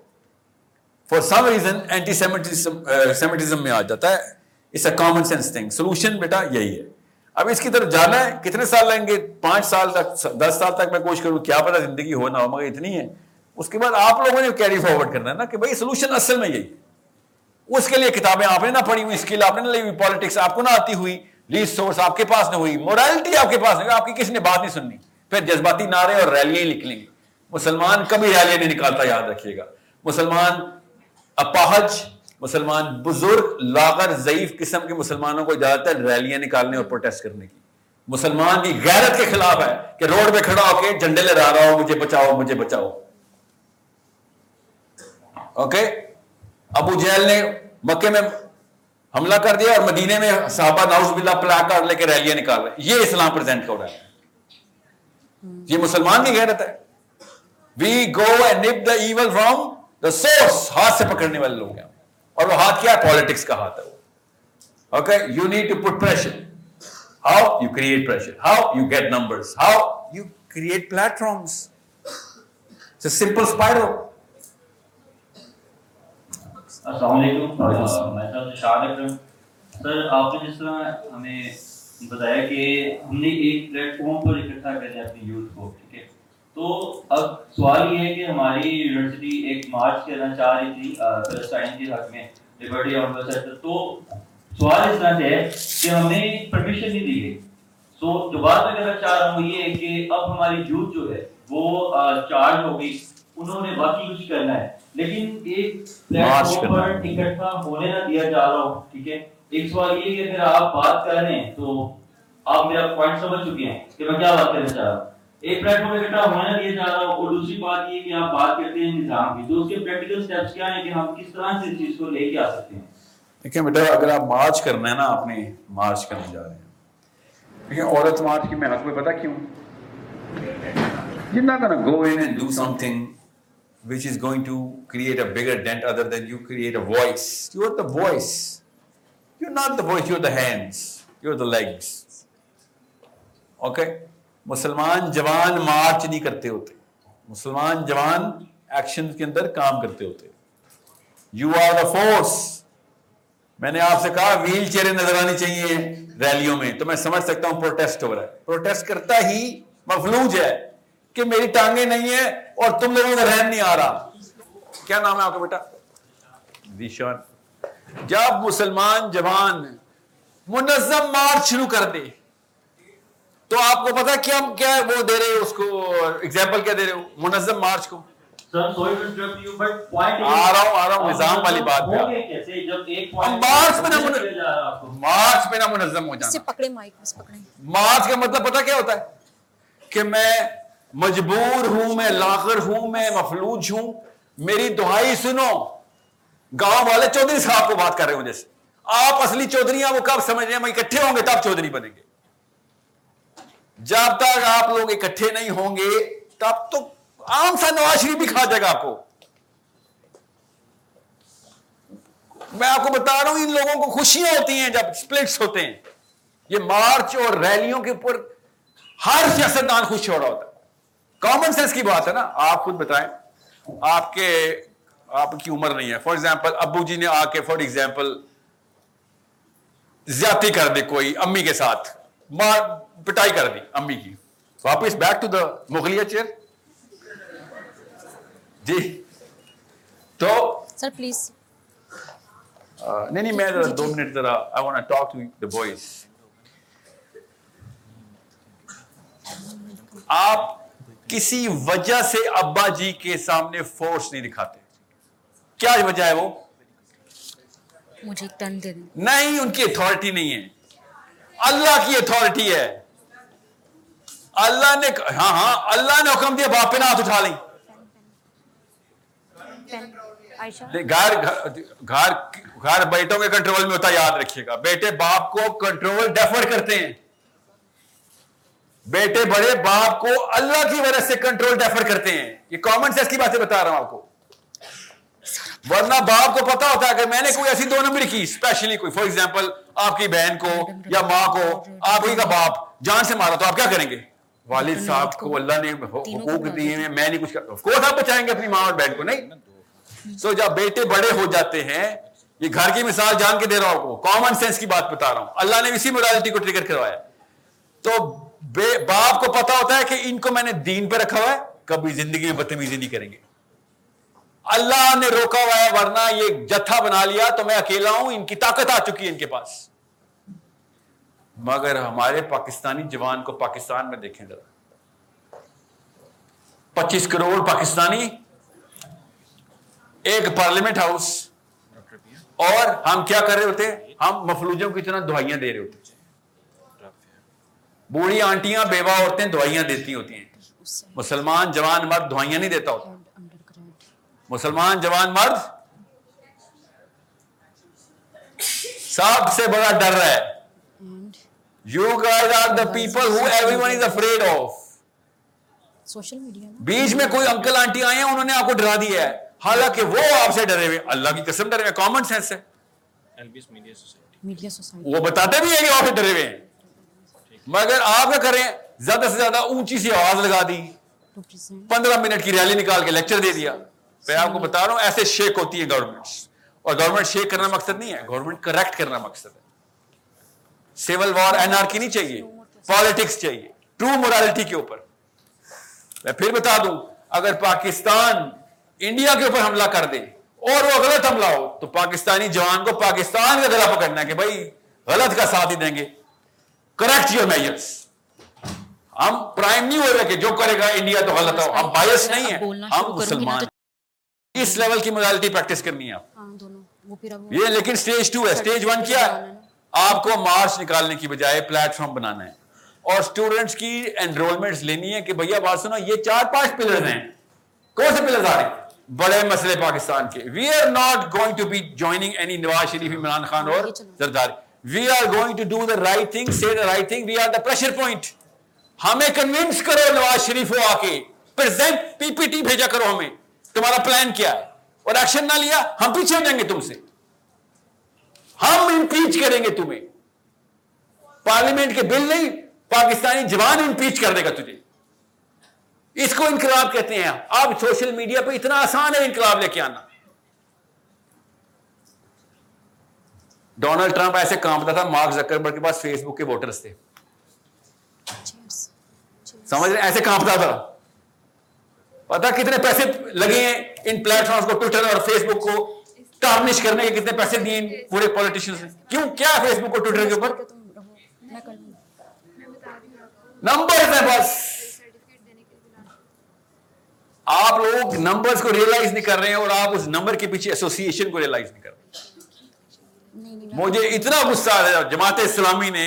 for some reason antisemitism میں آ جاتا ہے۔ It's a common sense thing solution بیٹا یہی ہے۔ اب اس کی طرف جانا ہے۔ کتنے سال لیں گے؟ پانچ سال تک، دس سال تک میں کوشش کروں کیا پتا زندگی ہو نہ ہو، مگر اتنی ہے۔ اس کے بعد آپ لوگوں نے کیری فارورڈ کرنا ہے نا کہ بھائی سولوشن اصل میں یہی۔ اس کے لیے کتابیں آپ نے نہ پڑھی ہوئی اسکل آپ نے نہ لی ہوئی پالیٹکس آپ کو نہ آتی ہوئی۔ ریس سورس آپ کے پاس نہ ہوئی۔ مورالٹی آپ کے پاس نہیں آپ کی کسی نے بات نہیں سننی۔ پھر جذباتی نعرے اور ریلیاں ہی نکلیں گی۔ مسلمان کبھی ریلیاں نہیں نکالتا، یاد رکھیے گا۔ مسلمان اپاہج، مسلمان بزرگ، لاغر، ضعیف قسم کے مسلمانوں کو زیادہ تر ریلیاں نکالنے اور پروٹیسٹ کرنے کی۔ مسلمان کی غیرت کے خلاف ہے کہ روڈ پہ کھڑا ہو کے جھنڈے لے رہا ہو، مجھے بچاؤ مجھے بچاؤ۔ اوکے؟ ابو جیل نے مکے میں حملہ کر دیا اور مدینے میں صحابہ ناؤز باللہ پلا کر لے کے ریلیاں نکال رہے یہ اسلام پریزنٹ ہو رہا ہے۔ یہ مسلمان کی غیرت ہے۔ We go and nip the evil from the source ہاتھ سے پکڑنے والے لوگ ہیں۔ اور وہ ہاتھ کیا؟ پالیٹکس کا ہاتھ ہے وہ۔ Okay you need to put pressure how you create pressure how you get number how you create platforms simple اسپائرو السلام علیکم میں شاد اکرم سر آپ نے جس طرح ہمیں بتایا کہ ہم نے ایک پلیٹ فارم پر اکٹھا کر دیا اپنی یوتھ کو ٹھیک ہے؟ تو اب سوال یہ ہے کہ ہماری یونیورسٹی ایک مارچ کرنا چاہ رہی تھی فلسطین کے حق میں لبرٹی سیکٹر تو سوال اس طرح سے ہے کہ ہمیں پرمیشن نہیں دی گئی۔ سو جو بات میں کہنا چاہ رہا ہوں یہ ہے کہ اب ہماری یوتھ جو ہے وہ چارج ہو گئی۔ انہوں نے باقی کچھ کرنا ہے۔ لیکن ایک پلیٹ فارم پر اکٹھا ہونے نہ دیا جا رہا ہوں ٹھیک ہے؟ ایک سوال یہ کہ اگر آپ بات کر رہے ہیں تو آپ میرا پوائنٹ سمجھ چکے ہیں کہ میں کیا بات کرنا چاہ رہا ہوں۔ ایک پلیٹ فارم اکٹھا ہونا دیا جا رہا ہوں اور دوسری بات یہ کہ آپ بات کرتے ہیں نظام کی۔ تو اس کے پریکٹیکل سٹیپس کیا ہیں کہ ہم کس طرح سے اس چیز کو لے کے آ سکتے ہیں؟ دیکھیں بیٹا، اگر آپ مارچ کرنا ہے نا، آپ نے مارچ کرنے جا رہے ہیں۔ دیکھیں، عورت مارچ کی میں حق میں پتا کیوں؟ You're not going to go in and do something which is going to create a bigger dent other than you create a voice. You're the voice. You're not the voice, you're the hands. You're the legs. Okay? مسلمان جوان مارچ نہیں کرتے ہوتے. مسلمان جوان ایکشن کے اندر کام کرتے ہوتے. یو آر دا فورس میں نے آپ سے کہا ویل چیئریں نظر آنی چاہیے ریلیوں میں. تو میں سمجھ سکتا ہوں پروٹیسٹ ہو رہا ہے. پروٹیسٹ کرتا ہی مفلوج ہے کہ میری ٹانگیں نہیں ہیں اور تم لوگوں کا رہن نہیں آ رہا. کیا نام ہے آپ کا بیٹا؟ ذیشان جب مسلمان جوان منظم مارچ شروع کر دے تو آپ کو پتا کیا کیا وہ دے رہے ہو اس کو؟ ایگزامپل کیا دے رہے ہو؟ منظم مارچ کو۔ آ رہا ہوں آ رہا ہوں نظام والی بات ہم مارچ میں نہ مارچ پہ نہ منظم ہو پکڑے۔ مارچ کا مطلب پتا کیا ہوتا ہے؟ کہ میں مجبور ہوں میں لاغر ہوں میں مفلوج ہوں میری دہائی سنو۔ گاؤں والے چودھری صاحب کو بات کر رہے ہوں جیسے۔ آپ اصلی چودھریاں وہ کب سمجھ رہے ہیں اکٹھے ہوں گے تب چودھری بنیں گے۔ جب تک آپ لوگ اکٹھے نہیں ہوں گے، تب تو عام سا نواز شریف بھی کھا جائے گا آپ کو۔ میں آپ کو بتا رہا ہوں، ان لوگوں کو خوشیاں ہوتی ہیں جب سپلٹس ہوتے ہیں۔ یہ مارچ اور ریلیوں کے اوپر ہر سیاستدان خوش ہو رہا ہوتا ہے۔ کامن سینس کی بات ہے نا؟ آپ خود بتائیں۔ آپ کے آپ کی عمر نہیں ہے۔ فار ایگزامپل ابو جی نے آ کے فار ایگزامپل زیادتی کر دی کوئی امی کے ساتھ۔ مار پٹائی کر دی امی کی۔ واپس بیک ٹو دا مغلیہ چیئر جی۔ تو سر پلیز نہیں نہیں میں ذرا دو منٹ ذرا I want talk to the boys آپ کسی وجہ سے ابا جی کے سامنے فورس نہیں دکھاتے۔ کیا وجہ ہے وہ؟ مجھے دے نہیں ان کی اتھارٹی نہیں ہے۔ اللہ کی اتھارٹی ہے۔ اللہ نے ہاں ہاں اللہ نے حکم دیا باپ پہ نہ ہاتھ اٹھا لیں۔ گھر گھر گھر بیٹوں کے کنٹرول میں ہوتا یاد رکھیے گا۔ بیٹے باپ کو کنٹرول ڈیفر کرتے ہیں۔ بیٹے بڑے باپ کو اللہ کی وجہ سے کنٹرول ڈیفر کرتے ہیں۔ یہ کامن سینس کی باتیں بتا رہا ہوں آپ کو۔ ورنہ باپ کو پتا ہوتا ہے کہ میں نے کوئی ایسی دو نمبر کی اسپیشلی کوئی فار ایگزامپل آپ کی بہن کو یا ماں کو، آپ ہی کا باپ، جان سے مارا تو آپ کیا کریں گے؟ والد صاحب کو اللہ نے حقوق دیے ہیں، میں نہیں کچھ کر آپ بچائیں گے اپنی ماں اور بہن کو، نہیں؟ سو جب بیٹے بڑے ہو جاتے ہیں، یہ گھر کی مثال جان کے دے رہا ہوں کامن سینس کی بات بتا رہا ہوں۔ اللہ نے اسی مورالٹی کو ٹریگر کروایا۔ تو باپ کو پتا ہوتا ہے کہ ان کو میں نے دین پہ رکھا ہوا ہے، کبھی زندگی میں بدتمیزی نہیں کریں گے۔ اللہ نے روکا ہوا ہے، ورنہ یہ جتھا بنا لیا تو میں اکیلا ہوں، ان کی طاقت آ چکی ہے ان کے پاس۔ مگر ہمارے پاکستانی جوان کو پاکستان میں دیکھیں ذرا۔ پچیس کروڑ پاکستانی، ایک پارلیمنٹ ہاؤس۔ اور ہم کیا کر رہے ہوتے ہم مفلوجوں کی طرح دعائیاں دے رہے ہوتے بوڑھی آنٹیاں، بیوہ عورتیں دعائیاں دیتی ہوتی ہیں۔ مسلمان جوان مرد دعائیاں نہیں دیتا ہوتا۔ مسلمان جوان مرد سب سے بڑا ڈر رہا ہے۔ You guys are the people who everyone is afraid of social media بیچ میں کوئی انکل آنٹی آئے ہیں انہوں نے آپ کو ڈرا دیا ہے۔ حالانکہ وہ آپ سے ڈرے ہوئے اللہ کی قسم ڈرے ہوئے کامن سینس ہے۔ Media society. وہ بتاتے بھی ہیں کہ آپ سے ڈرے ہوئے ہیں۔ مگر آپ کیا کریں زیادہ سے زیادہ اونچی سی آواز لگا دی۔ پندرہ منٹ کی ریلی نکال کے لیکچر دے دیا۔ میں آپ کو بتا رہا ہوں ایسے شیک ہوتی ہے گورنمنٹ اور گورنمنٹ شیک کرنا مقصد نہیں ہے گورنمنٹ کریکٹ کرنا مقصد ہے۔ سیول وار این آر کی نہیں چاہیے پالیٹکس چاہیے ٹرو مورالٹی کے اوپر۔ میں پھر بتا دوں اگر پاکستان انڈیا کے اوپر حملہ کر دے اور وہ غلط حملہ ہو تو پاکستانی جوان کو پاکستان کا گلا پکڑنا ہے کہ بھائی غلط کا ساتھ ہی دیں گے۔ کریکٹ یور میجرس ہم پرائم نہیں ہو رہے کہ جو کرے گا انڈیا تو غلط ہو۔ ہم بایس نہیں ہیں ہم مسلمان اس لیول کی مورالٹی پریکٹس کرنی ہے آپ؟ ہاں یہ لیکن سٹیج ٹو ہے سٹیج ون کیا؟ ہے۔ آپ کو مارچ نکالنے کی بجائے پلیٹ فارم بنانا ہے۔ اور اسٹوڈنٹس کی انرولمنٹ لینی ہے کہ بھیا بات سنو یہ چار پانچ پلر ہیں۔ کون سے پلر آ رہے ہیں؟ بڑے مسئلے پاکستان کے۔ We are not going to be joining any Nawaz Sharif Imran Khan اور Zardari we are going to do the right thing see the right thing we are the pressure point ہمیں کنوینس کرو نواز شریف ہو آ کے۔ پرزینٹ پی پی ٹی بھیجا کرو ہمیں۔ تمہارا پلان کیا ہے؟ اور ایکشن نہ لیا ہم پیچھے ہو جائیں گے تم سے۔ ہم امپیچ کریں گے تمہیں۔ پارلیمنٹ کے بل نہیں پاکستانی جوان امپیچ کر دے گا تجھے۔ اس کو انقلاب کہتے ہیں۔ اب سوشل میڈیا پہ اتنا آسان ہے انقلاب لے کے آنا۔ ڈونلڈ ٹرمپ ایسے کانپتا تھا مارک زکربرگ کے پاس فیس بک کے ووٹرز تھے۔ سمجھ رہے؟ ایسے کانپتا تھا۔ پتا کتنے پیسے لگے ہیں ان پلیٹ فارمس کو ٹویٹر اور فیس بک کو ٹارنش کرنے کے کتنے پیسے دیے پورے پولیٹیشین نے؟ کیوں؟ کیا فیس بک کو ٹویٹر کے اوپر؟ نمبر ہے بس۔ آپ لوگ نمبرز کو ریئلائز نہیں کر رہے ہیں اور آپ اس نمبر کے پیچھے ایسوسیشن کو ریئلائز نہیں کر رہے مجھے اتنا غصہ آ رہا جماعت اسلامی نے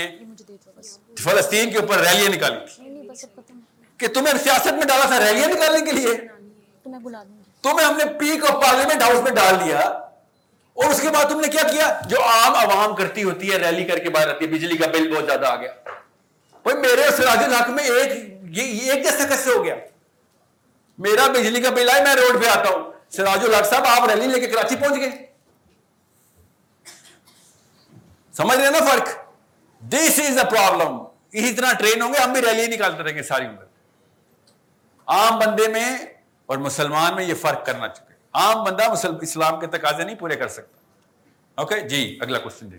فلسطین کے اوپر ریلیاں نکالی نہیں نہیں بس اب ختم کہ تمہیں سیاست میں ڈالا تھا ریلیاں نکالنے کے لیے۔ تمہیں ہم نے پیک آف پارلیمنٹ ہاؤس میں ڈال دیا۔ اور اس کے بعد تم نے کیا کیا؟ جو عام عوام کرتی ہوتی ہے ریلی کر کے باہر آتی ہے بجلی کا بل بہت زیادہ آ گیا۔ بھائی میرے اور سراج الحق میں ایک یہ یہ ایک جیسا کیسے ہو گیا؟ میرا بجلی کا بل آئے میں روڈ پہ آتا ہوں۔ سراج الحق صاحب آپ ریلی لے کے کراچی پہنچ گئے۔ سمجھ رہے ہیں نا فرق؟ دس از اے پرابلم اسی طرح ٹرین ہوں گے ہم بھی ریلی نکالتے رہیں گے ساری عمر۔ عام بندے میں اور مسلمان میں یہ فرق کرنا چاہتے عام بندہ اسلام کے تقاضے نہیں پورے کر سکتا۔ اوکے؟ جی اگلا کوشچن دے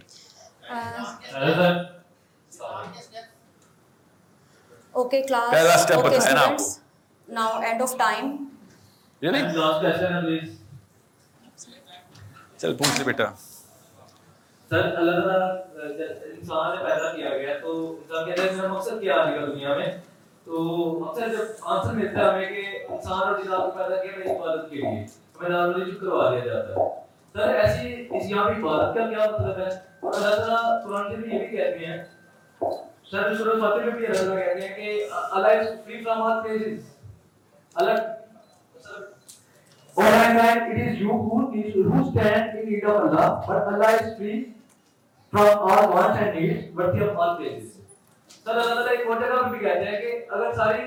Okay, class. پہلا okay, بتایا نا آپ students. Now, end of time. چل پوچھ لے بیٹا۔ سر اللہ تعالیٰ انسان نے پیدا کیا گیا تو انسان کہتے ہیں مقصد کیا آنے کا دنیا میں؟ تو اکثر جب آنسر ملتا ہے ہمیں کہ انسان اور جناب کو پیدا کیا میری عبادت کے لیے ہمیں نارملی چپ کروا دیا جاتا ہے سر ایسی اس یہاں پہ عبادت کا کیا مطلب ہے اور اللہ تعالیٰ قرآن کے بھی یہ بھی کہتے ہیں سر سورہ فاتح میں بھی اللہ تعالیٰ کہتے ہیں کہ Allah is free from all praises Allah Or I mean, it is you who needs who stand in need of Allah, but Allah is free from all wants and needs, worthy of all praises. Sir, Allah تعالیٰ ایک اور جگہ میں بھی کہتے ہیں کہ اگر ساری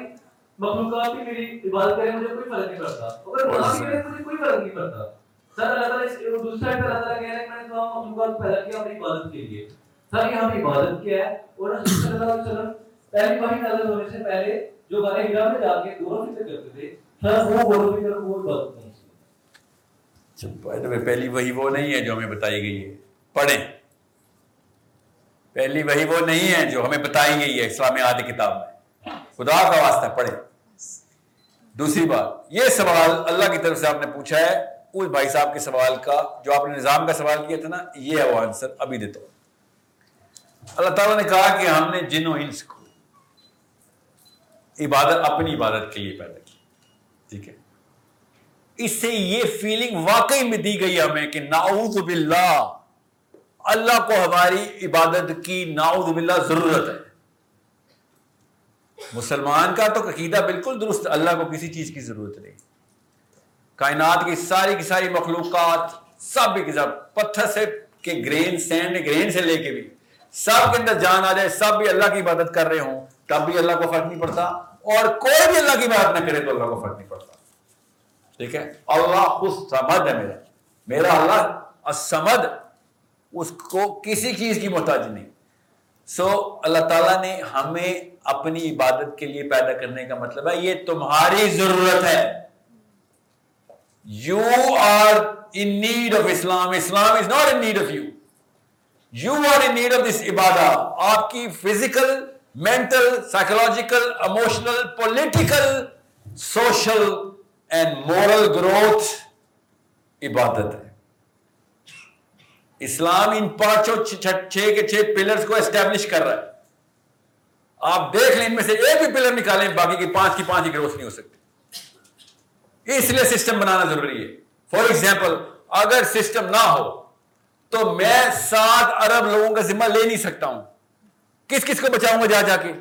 مخلوقات بھی میری عبادت کریں، مجھے کوئی فرق نہیں پڑتا۔ اگر گناہ بھی کریں مجھے کوئی فرق نہیں پڑتا۔ سر، اللہ تعالیٰ اس دوسری سائڈ پر اللہ تعالیٰ کہہ رہے ہیں کہ میں نے تمام مخلوقات پیدا کیا اپنی عبادت کے لیے۔ سر یہاں پہ عبادت کیا ہے۔ اور رسول صلی اللہ علیہ وسلم پہلی وحی نازل ہونے سے پہلے جو غار ہرا میں جا کے غور و فکر کرتے تھے، سر، وہ غور فکر وہ عبادت نہیں اچھا، پہلی وہی وہ نہیں ہے جو ہمیں بتائی گئی ہے۔ پڑھیں۔ پہلی وہی وہ نہیں ہے جو ہمیں بتائی گئی ہے اسلام آدھ کتاب۔ میں خدا کا واسطہ، پڑھیں۔ دوسری بات، یہ سوال اللہ کی طرف سے آپ نے پوچھا ہے۔ اس بھائی صاحب کے سوال کا، جو آپ نے نظام کا سوال کیا تھا نا، یہ ہے وہ آنسر ابھی دیتا ہوں اللہ تعالیٰ نے کہا کہ ہم نے جن و انس کو عبادت، اپنی عبادت کے لیے پیدا کی۔ ٹھیک ہے۔ اس سے یہ فیلنگ واقعی میں دی گئی ہمیں کہ ناؤذ باللہ۔ اللہ کو ہماری عبادت کی ناؤذ باللہ ضرورت ہے۔ مسلمان کا تو عقیدہ بالکل درست، اللہ کو کسی چیز کی ضرورت نہیں۔ کائنات کی ساری کی ساری مخلوقات سب کی سب پتھر سے کے گرین، سینڈ گرین سے لے کے بھی، سب کے اندر جان آ جائے، سب بھی اللہ کی عبادت کر رہے ہوں، تب بھی اللہ کو فرق نہیں پڑتا۔ اور کوئی بھی اللہ کی بات نہ کرے تو اللہ کو فرق نہیں پڑتا۔ ٹھیک ہے؟ اللہ خود سمد ہے میرا۔ میرا اللہ السمد اس کو کسی چیز کی محتاج نہیں۔ سو اللہ تعالیٰ نے ہمیں اپنی عبادت کے لیے پیدا کرنے کا مطلب ہے، یہ تمہاری ضرورت ہے۔ You are in need of Islam Islam is not in need of you you are in need of this عبادت آپ کی physical mental psychological emotional political social and moral growth عبادت ہے۔ اسلام ان پانچوں چھ کے چھ پلرز کو اسٹیبلش کر رہا ہے۔ آپ دیکھ لیں ان میں سے ایک بھی پلر نکالیں، باقی کی پانچ کی پانچ ہی گروتھ نہیں ہو سکتی۔ اس لیے سسٹم بنانا ضروری ہے۔ فار ایگزامپل اگر سسٹم نہ ہو، تو میں سات ارب لوگوں کا ذمہ لے نہیں سکتا ہوں۔ کس کس کو بچاؤں گا جا جا کے؟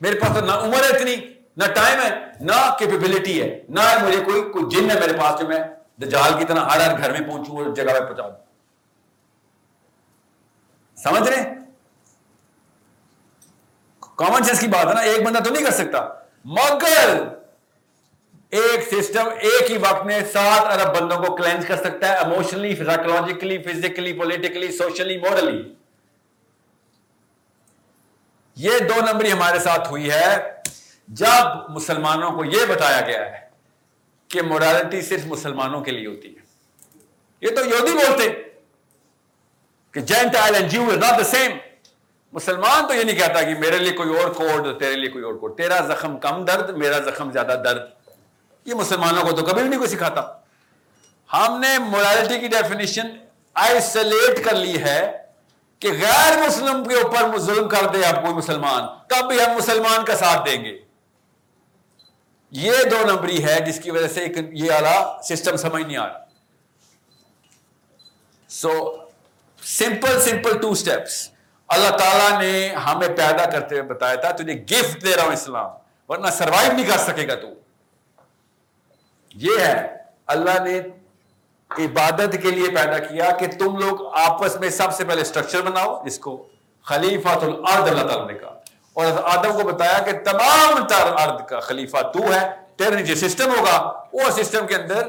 میرے پاس تو نہ عمر ہے اتنی، نہ ٹائم ہے، نہ کیپیبلٹی ہے۔ نہ مجھے کوئی کوئی جن ہے میرے پاس جو میں دجال کی طرح ہر ہر گھر میں پہنچوں اور جگہ پہ پہنچا دوں سمجھ رہے کامن سینس کی بات ہے نا، ایک بندہ تو نہیں کر سکتا۔ مگر ایک سسٹم ایک ہی وقت میں سات ارب بندوں کو کلینج کر سکتا ہے emotionally psychologically physically politically socially morally یہ دو نمبری ہمارے ساتھ ہوئی ہے۔ جب مسلمانوں کو یہ بتایا گیا ہے کہ مورالٹی صرف مسلمانوں کے لیے ہوتی ہے۔ یہ تو یہودی بولتے کہ gentile and Jew is not the same مسلمان تو یہ نہیں کہتا کہ میرے لیے کوئی اور کوڈ تیرے لیے کوئی اور کوڈ تیرا زخم کم درد میرا زخم زیادہ درد۔ یہ مسلمانوں کو تو کبھی بھی نہیں کوئی سکھاتا۔ ہم نے مورالٹی کی ڈیفینیشن آئسولیٹ کر لی ہے کہ غیر مسلم کے اوپر ظلم کر دے آپ کوئی مسلمان۔ تب بھی ہم مسلمان کا ساتھ دیں گے۔ یہ دو نمبری ہے جس کی وجہ سے ایک یہ اعلیٰ سسٹم سمجھ نہیں آ رہا۔ So so, simple simple two steps اللہ تعالیٰ نے ہمیں پیدا کرتے ہوئے بتایا تھا، تجھے گفٹ دے رہا ہوں اسلام، ورنہ سروائو نہیں کر سکے گا تو۔ یہ ہے، اللہ نے عبادت کے لیے پیدا کیا کہ تم لوگ آپس میں سب سے پہلے اسٹرکچر بناؤ جس کو خلیفہ الارض اللہ تعالیٰ نے کہا۔ اور آدم کو بتایا کہ تمام تر ارد کا خلیفہ تو ہے، تیرے نیچے سسٹم ہوگا، وہ سسٹم کے اندر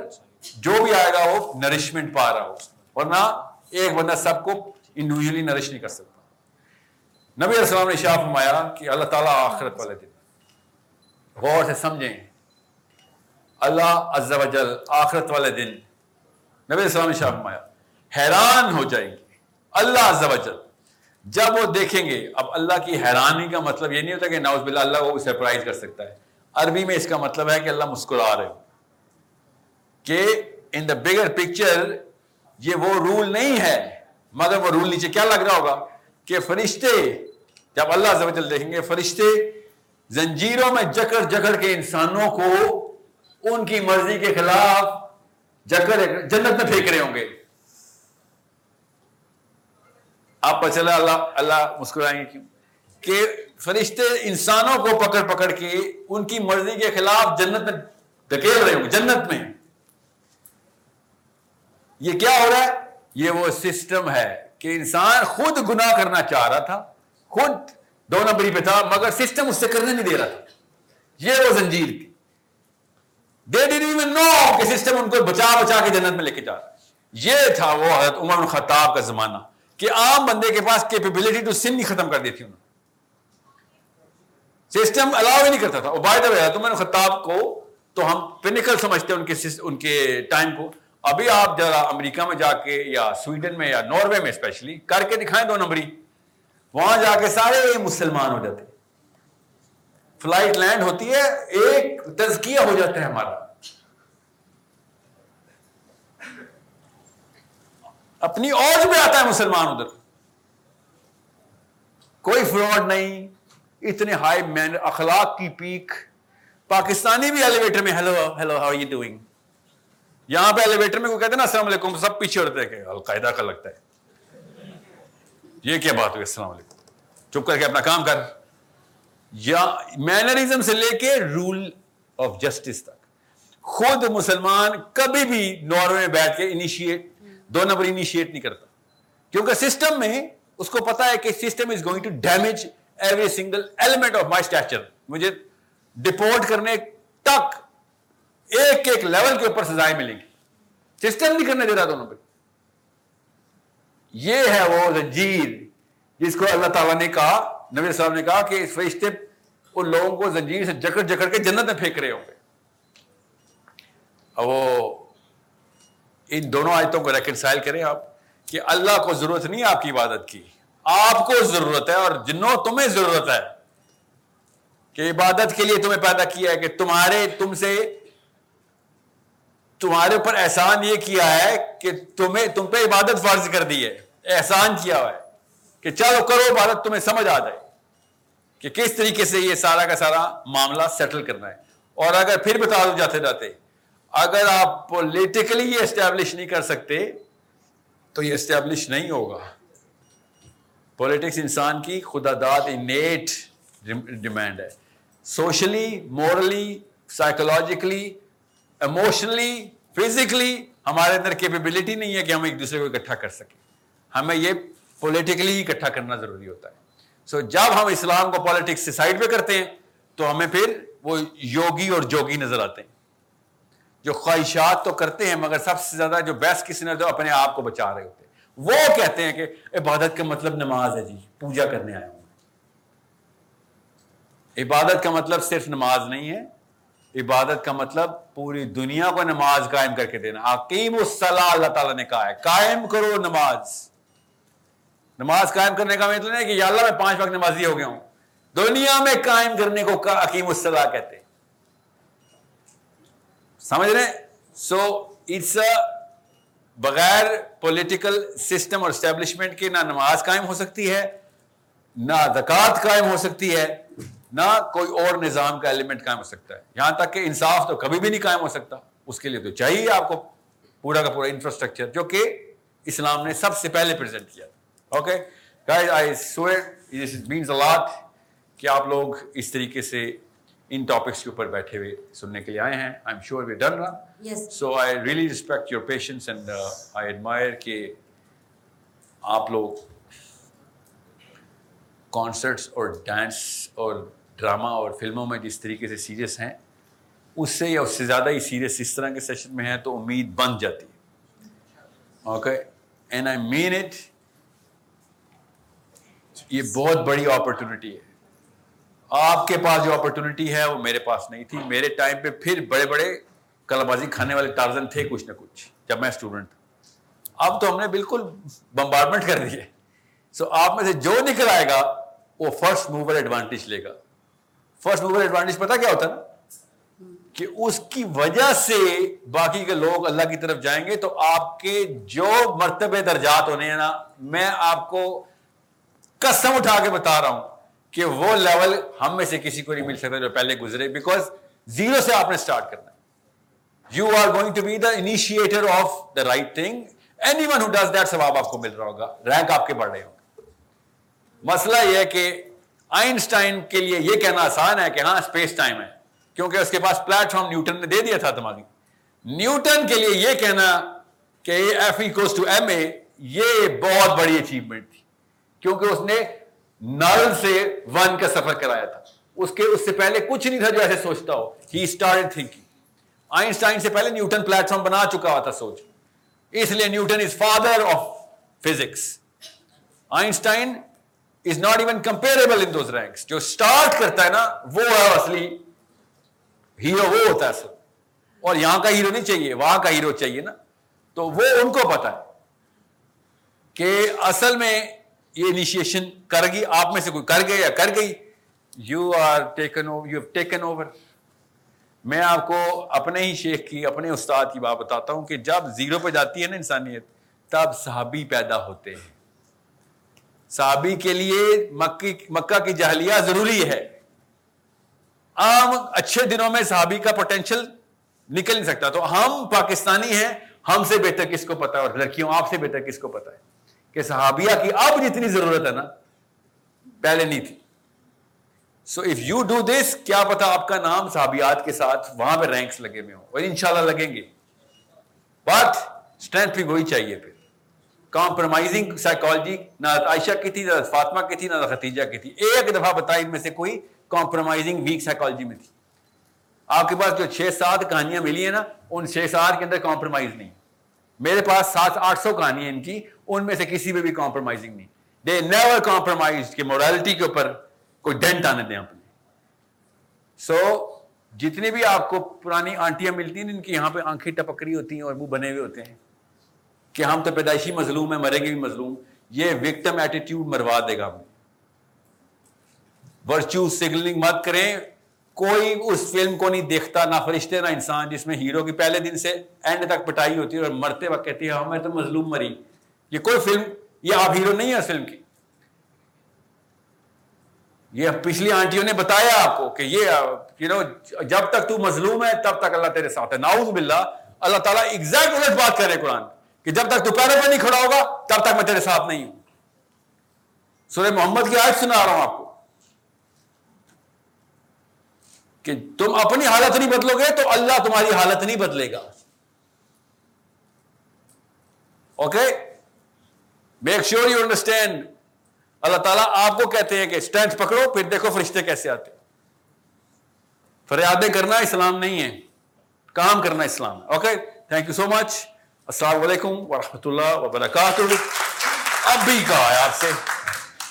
جو بھی آئے گا، وہ نرشمنٹ پا رہا ہو۔ ورنہ ایک بندہ سب کو انڈیویجلی نرش نہیں کر سکتا۔ نبی علیہ السلام نے شاہ فرمایا کہ اللہ تعالیٰ آخرت والے دن۔ غور سے سمجھیں۔ اللہ عز و جل آخرت والے دن۔ نبی علیہ السلام نے شاہ فرمایا، حیران ہو جائیں گے۔ اللہ عز و جل۔ جب وہ دیکھیں گے، اب اللہ کی حیرانی کا مطلب یہ نہیں ہوتا کہ ناؤز باللہ اللہ کو سرپرائز کر سکتا ہے۔ عربی میں اس کا مطلب ہے کہ اللہ مسکرا رہے کہ ان دا بگر پکچر یہ وہ رول نہیں ہے۔ مگر وہ رول نیچے کیا لگ رہا ہوگا؟ کہ فرشتے، جب اللہ عز دیکھیں گے، فرشتے زنجیروں میں جکڑ جکڑ کے انسانوں کو ان کی مرضی کے خلاف جکڑ جنت میں پھینک رہے ہوں گے۔ آپ پر چلا اللہ اللہ مسکرائیں گے کیوں؟ کہ فرشتے انسانوں کو پکڑ پکڑ کے ان کی مرضی کے خلاف جنت میں دھکیل رہے ہوں گے، جنت میں۔ یہ کیا ہو رہا ہے؟ یہ وہ سسٹم ہے کہ انسان خود گناہ کرنا چاہ رہا تھا، خود دو نمبری پہ تھا، مگر سسٹم اس سے کرنے نہیں دے رہا تھا۔ یہ وہ زنجیر تھی۔ دے ڈیڈ نو کہ سسٹم ان کو بچا بچا کے جنت میں لے کے جا رہا یہ تھا وہ حضرت عمر بن خطاب کا زمانہ کہ عام بندے کے پاس کیپیبلٹی ٹو سن نہیں ختم کر دی تھی انہوں سسٹم الاؤ ہی نہیں کرتا تھا۔ عبید عمر خطاب کو تو ہم پینیکل سمجھتے ہیں ان کے ان کے ٹائم کو۔ ابھی آپ ذرا امریکہ میں جا کے یا سویڈن میں یا ناروے میں اسپیشلی کر کے دکھائیں دو نمبری۔ وہاں جا کے سارے مسلمان ہو جاتے فلائٹ لینڈ ہوتی ہے، ایک تزکیہ ہو جاتا ہے ہمارا۔ اپنی اوج میں آتا ہے مسلمان ادھر۔ کوئی فراڈ نہیں، اتنے ہائی مین اخلاق کی پیک۔ پاکستانی بھی ایلیویٹر میں hello hello how you doing یہاں پہ ایلیویٹر میں کوئی کہتے ہیں نا، السلام علیکم، سب پیچھے ہوتے ہیں کہ القاعدہ کا لگتا ہے۔ یہ کیا بات ہوئی؟ السلام علیکم۔ چپ کر کے اپنا کام کر۔ یا مینرزم سے لے کے رول آف جسٹس تک۔ خود مسلمان کبھی بھی ناروے میں بیٹھ کے انیشیٹ دو نمبر انیشیٹ نہیں کرتا۔ کیونکہ سسٹم میں اس کو پتا ہے کہ system is going to damage every single element of my stature مجھے ڈپورٹ کرنے تک ایک ایک لیول کے اوپر سزائیں ملیں گی۔ سسٹم نہیں کرنے دے رہا دونوں پہ۔ یہ ہے وہ زنجیر جس کو اللہ تعالیٰ نے کہا، نبی صاحب نے کہا کہ فرشتے ان لوگوں کو زنجیر سے جکڑ جکڑ کے جنت میں پھینک رہے ہوں گے۔ وہ ان دونوں آیتوں کو ریکنسائل کریں آپ کہ اللہ کو ضرورت نہیں آپ کی عبادت کی۔ آپ کو ضرورت ہے اور جنوں تمہیں ضرورت ہے کہ عبادت کے لیے تمہیں پیدا کیا ہے کہ تمہارے، تم سے تمہارے اوپر احسان یہ کیا ہے کہ تمہیں تم پہ عبادت فرض کر دی ہے، احسان کیا ہوا ہے کہ چلو کرو عبادت، تمہیں سمجھ آ جائے کہ کس طریقے سے یہ سارا کا سارا معاملہ سیٹل کرنا ہے۔ اور اگر پھر بتا دو جاتے جاتے، اگر آپ پولیٹیکلی یہ اسٹیبلش نہیں کر سکتے، تو یہ اسٹیبلش نہیں ہوگا۔ پولیٹکس انسان کی خدا داد انیٹ ڈیمانڈ ہے۔ Socially morally psychologically emotionally physically ہمارے اندر کیپیبلٹی نہیں ہے کہ ہم ایک دوسرے کو اکٹھا کر سکیں۔ ہمیں یہ پولیٹیکلی اکٹھا کرنا ضروری ہوتا ہے۔ سو so, جب ہم اسلام کو پالیٹکس سے سائڈ پہ کرتے ہیں تو ہمیں پھر وہ یوگی اور جوگی نظر آتے ہیں۔ جو خواہشات تو کرتے ہیں مگر سب سے زیادہ جو بیسٹ کسی نے جو اپنے آپ کو بچا رہے ہوتے ہیں۔ وہ کہتے ہیں کہ عبادت کا مطلب نماز ہے جی پوجا کرنے آئے ہوں۔ عبادت کا مطلب صرف نماز نہیں ہے عبادت کا مطلب پوری دنیا کو نماز قائم کر کے دینا۔ عقیم الصلاح اللہ تعالیٰ نے کہا ہے۔ قائم کرو نماز۔ نماز قائم کرنے کا مطلب نہیں کہ یا اللہ میں پانچ وقت نمازی ہو گیا ہوں۔ دنیا میں قائم کرنے کو حکیم الصلاح کہتے ہیں۔ سمجھ رہے سو اٹس بغیر پولیٹیکل سسٹم اور اسٹیبلشمنٹ کے نہ نماز قائم ہو سکتی ہے، نہ زکوٰۃ قائم ہو سکتی ہے۔ نہ کوئی اور نظام کا ایلیمنٹ قائم ہو سکتا ہے۔ یہاں تک کہ انصاف تو کبھی بھی نہیں قائم ہو سکتا۔ اس کے لیے تو چاہیے آپ کو پورا کا پورا انفراسٹرکچر جو کہ اسلام نے سب سے پہلے پریزنٹ کیا اوکے آئی مینس الاٹ کہ آپ لوگ اس طریقے سے ان ٹاپکس کے اوپر بیٹھے ہوئے سننے کے لیے آئے ہیں۔ I am sure we done نا so I really respect your patience and I admire کہ آپ لوگ کانسرٹس اور ڈانس اور ڈرامہ اور فلموں میں جس طریقے سے سیریس ہیں، اس سے یا اس سے زیادہ ہی سیریس اس طرح کے سیشن میں ہیں تو امید بن جاتی ہے۔ Okay and I mean it یہ بہت بڑی اپرچونیٹی ہے۔ آپ کے پاس جو اپرچونیٹی ہے، وہ میرے پاس نہیں تھی۔ میرے ٹائم پہ پھر بڑے بڑے کلا بازی کھانے والے ٹارزن تھے کچھ نہ کچھ، جب میں اسٹوڈنٹ تھا۔ اب تو ہم نے بالکل بمبارمنٹ کر دی ہے۔ سو آپ میں سے جو نکل آئے گا، وہ فرسٹ موور ایڈوانٹیج لے گا۔ فرسٹ موور ایڈوانٹیج پتا کیا ہوتا نا کہ اس کی وجہ سے باقی کے لوگ اللہ کی طرف جائیں گے تو آپ کے جو مرتبے درجات ہونے ہیں نا، میں آپ کو قسم اٹھا کے بتا رہا ہوں کہ وہ لیول ہم میں سے کسی کو نہیں مل سکتا جو پہلے گزرے بیکاز زیرو سے آپ نے اسٹارٹ کرنا ہے۔ You are going to be the initiator of the right thing any one who does that سواب آپ کو مل رہا ہوگا رینک آپ کے بڑھ رہے ہوں گے۔ مسئلہ یہ ہے کہ آئنسٹائن کے لیے یہ کہنا آسان ہے کہ ہاں اسپیس ٹائم ہے، کیونکہ اس کے پاس پلیٹ فارم نیوٹن نے دے دیا تھا دماغی۔ نیوٹن کے لیے یہ کہنا کہ F equals to M A یہ بہت بڑی اچیومنٹ تھی، کیونکہ اس نے نل سے ون کا سفر کرایا تھا۔ اس کے، اس سے پہلے کچھ نہیں تھا جو ایسے سوچتا ہو۔ ہی اسٹارٹ تھنکنگ آئنسٹائن سے پہلے نیوٹن پلیٹ فارم بنا چکا ہوا تھا سوچ۔ اس لیے Newton is father of physics Einstein is not even comparable in those ranks جو اسٹارٹ کرتا ہے نا، وہ ہے اصلی ہیرو وہ ہوتا ہے اصل. اور یہاں کا ہیرو نہیں چاہیے، وہاں کا ہیرو چاہیے نا. تو وہ ان کو پتا ہے کہ اصل میں یہ انیشیشن کر گئی، آپ میں سے کوئی کر گئے یا کر گئی. You are taken you taken over میں آپ کو اپنے ہی شیخ کی، اپنے استاد کی بات بتاتا ہوں کہ جب زیرو پہ جاتی ہے نا انسانیت، تب صحابی پیدا ہوتے ہیں. صحابی کے لیے مکی مکہ کی جہلیہ ضروری ہے۔ عام اچھے دنوں میں صحابی کا پوٹینشیل نکل نہیں سکتا۔ تو ہم پاکستانی ہیں، ہم سے بہتر کس کو پتا ہے؟ اور لڑکیوں، آپ سے بہتر کس کو پتا ہے؟ کہ صحابیہ کی اب جتنی ضرورت ہے نا، پہلے نہیں تھی۔ So if you do this کیا پتا آپ کا نام صحابیات کے ساتھ وہاں پہ رینکس لگے ہوئے ہوں۔ اور انشاءاللہ لگیں گے۔ بٹ اسٹرینتھ بھی وہی چاہیے پھر۔ کمپرومائزنگ سائیکالوجی نہ عائشہ کی تھی، نہ فاطمہ کی تھی، نہ ختیجہ کی تھی۔ ایک دفعہ بتائی ان میں سے کوئی کمپرومائزنگ ویک سائیکالوجی میں تھی۔ آپ کے پاس جو چھ سات کہانیاں ملی ہیں نا، ان چھ سات کے اندر کمپرومائز نہیں۔ میرے پاس سات، آٹھ سو کہانیاں ان کی، ان میں سے کسی میں بھی کمپرومائزنگ نہیں۔ دے نیور کمپرومائز کہ مورالٹی کے اوپر کوئی ڈینٹ آنے دیں اپنے سو جتنی بھی آپ کو پرانی آنٹیاں ملتی ہیں، ان کی یہاں پہ آنکھیں ٹپکری ہوتی ہیں اور منہ بنے ہوئے ہوتے ہیں۔ کہ ہم تو پیدائشی مظلوم ہیں، مریں گے بھی مظلوم۔ یہ وکٹم ایٹیٹیوڈ مروا دے گا۔ ہمیں ورچو سگنلنگ مت کریں۔ کوئی اس فلم کو نہیں دیکھتا، نہ فرشتے، نہ انسان جس میں ہیرو کی پہلے دن سے اینڈ تک پٹائی ہوتی ہے اور مرتے وقت کہتی ہے ہمیں تو مظلوم مری۔ یہ کوئی فلم، یہ آپ ہیرو نہیں ہے اس فلم کی۔ یہ پچھلی آنٹیوں نے بتایا آپ کو کہ یہ یو نو جب تک تو مظلوم ہے، تب تک اللہ تیرے ساتھ ہے۔ ناؤز باللہ، اللہ تعالیٰ ایگزیکٹ الٹ بات کرے قرآن کہ جب تک تو پیروں پہ نہیں کھڑا ہوگا، تب تک میں تیرے ساتھ نہیں ہوں۔ سورہ محمد کی آیت سنا رہا ہوں آپ کو۔ کہ تم اپنی حالت نہیں بدلو گے تو اللہ تمہاری حالت نہیں بدلے گا۔ Okay make sure you understand اللہ تعالیٰ آپ کو کہتے ہیں کہ اسٹرینتھ پکڑو، پھر دیکھو فرشتے کیسے آتے فریادیں کرنا اسلام نہیں ہے، کام کرنا اسلام ہے۔ Okay thank you so much السلام علیکم ورحمۃ اللہ وبرکاتہ۔ اب بھی کہا ہے آپ سے؟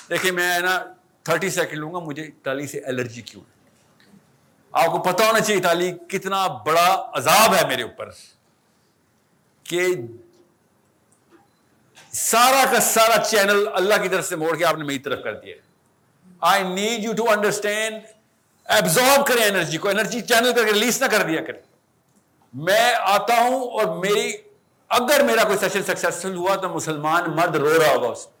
دیکھیں میں نا تھرٹی سیکنڈ لوں گا، مجھے اٹالی سے الرجی کیوں؟ آپ کو پتا ہونا چاہیے اٹالی کتنا بڑا عذاب ہے میرے اوپر کہ سارا کا سارا چینل اللہ کی طرف سے موڑ کے آپ نے میری طرف کر دیا I need you to understand absorb کریں انرجی کو انرجی چینل کر کے ریلیز نہ کر دیا کریں۔ میں آتا ہوں اور میری اگر میرا کوئی سیشن سکسیسفل ہوا تو مسلمان مرد رو رہا ہوگا اس میں۔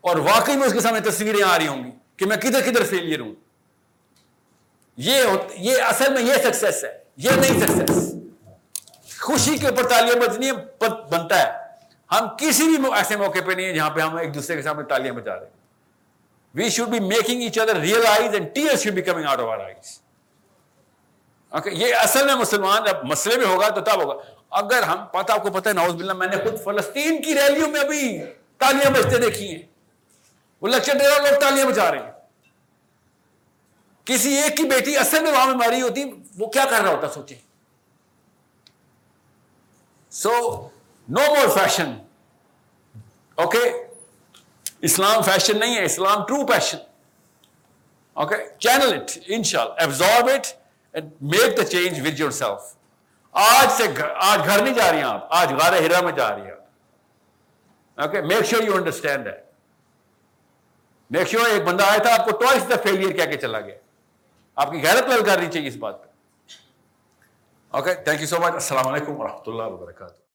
اور واقعی میں اس کے سامنے تصویریں آ رہی ہوں گی کہ میں کدھر کدھر فیلئر ہوں۔ یہ یہ اصل میں یہ سکسیس ہے، یہ نہیں سکسیس خوشی کے اوپر تالیاں بجنی بنتا ہے۔ ہم کسی بھی ایسے موقع پہ نہیں ہیں جہاں پہ ہم ایک دوسرے کے سامنے تالیاں بجا رہے ہیں۔ We should be making each other realise and tear should be coming out of our eyes یہ اصل میں مسلمان جب مسئلے میں ہوگا تو تب ہوگا۔ اگر ہم پتہ، آپ کو پتہ ہے ناؤز باللہ، میں نے خود فلسطین کی ریلیوں میں ابھی تالیاں بجتے دیکھی ہیں۔ وہ لیکچر دے رہا لوگ تالیاں بجا رہے ہیں۔ کسی ایک کی بیٹی اصل میں وہاں میں ماری ہوتی، وہ کیا کر رہا ہوتا سوچے so no more fashion okay اسلام فیشن نہیں ہے، Islam true passion okay channel it ان شاء اللہ absorb it make the change with yourself آج سے آج گھر نہیں جا رہی ہیں آپ، آج غار ہرا میں جا رہی ہیں okay make sure you understand ہے میک شیور ایک بندہ آیا تھا، آپ کو ٹوائس دا فیلئر کہہ کہ چلا گیا۔ آپ کی غیرت لل کرنی چاہیے اس بات پہ okay thank you so much السلام علیکم ورحمۃ اللہ وبرکاتہ۔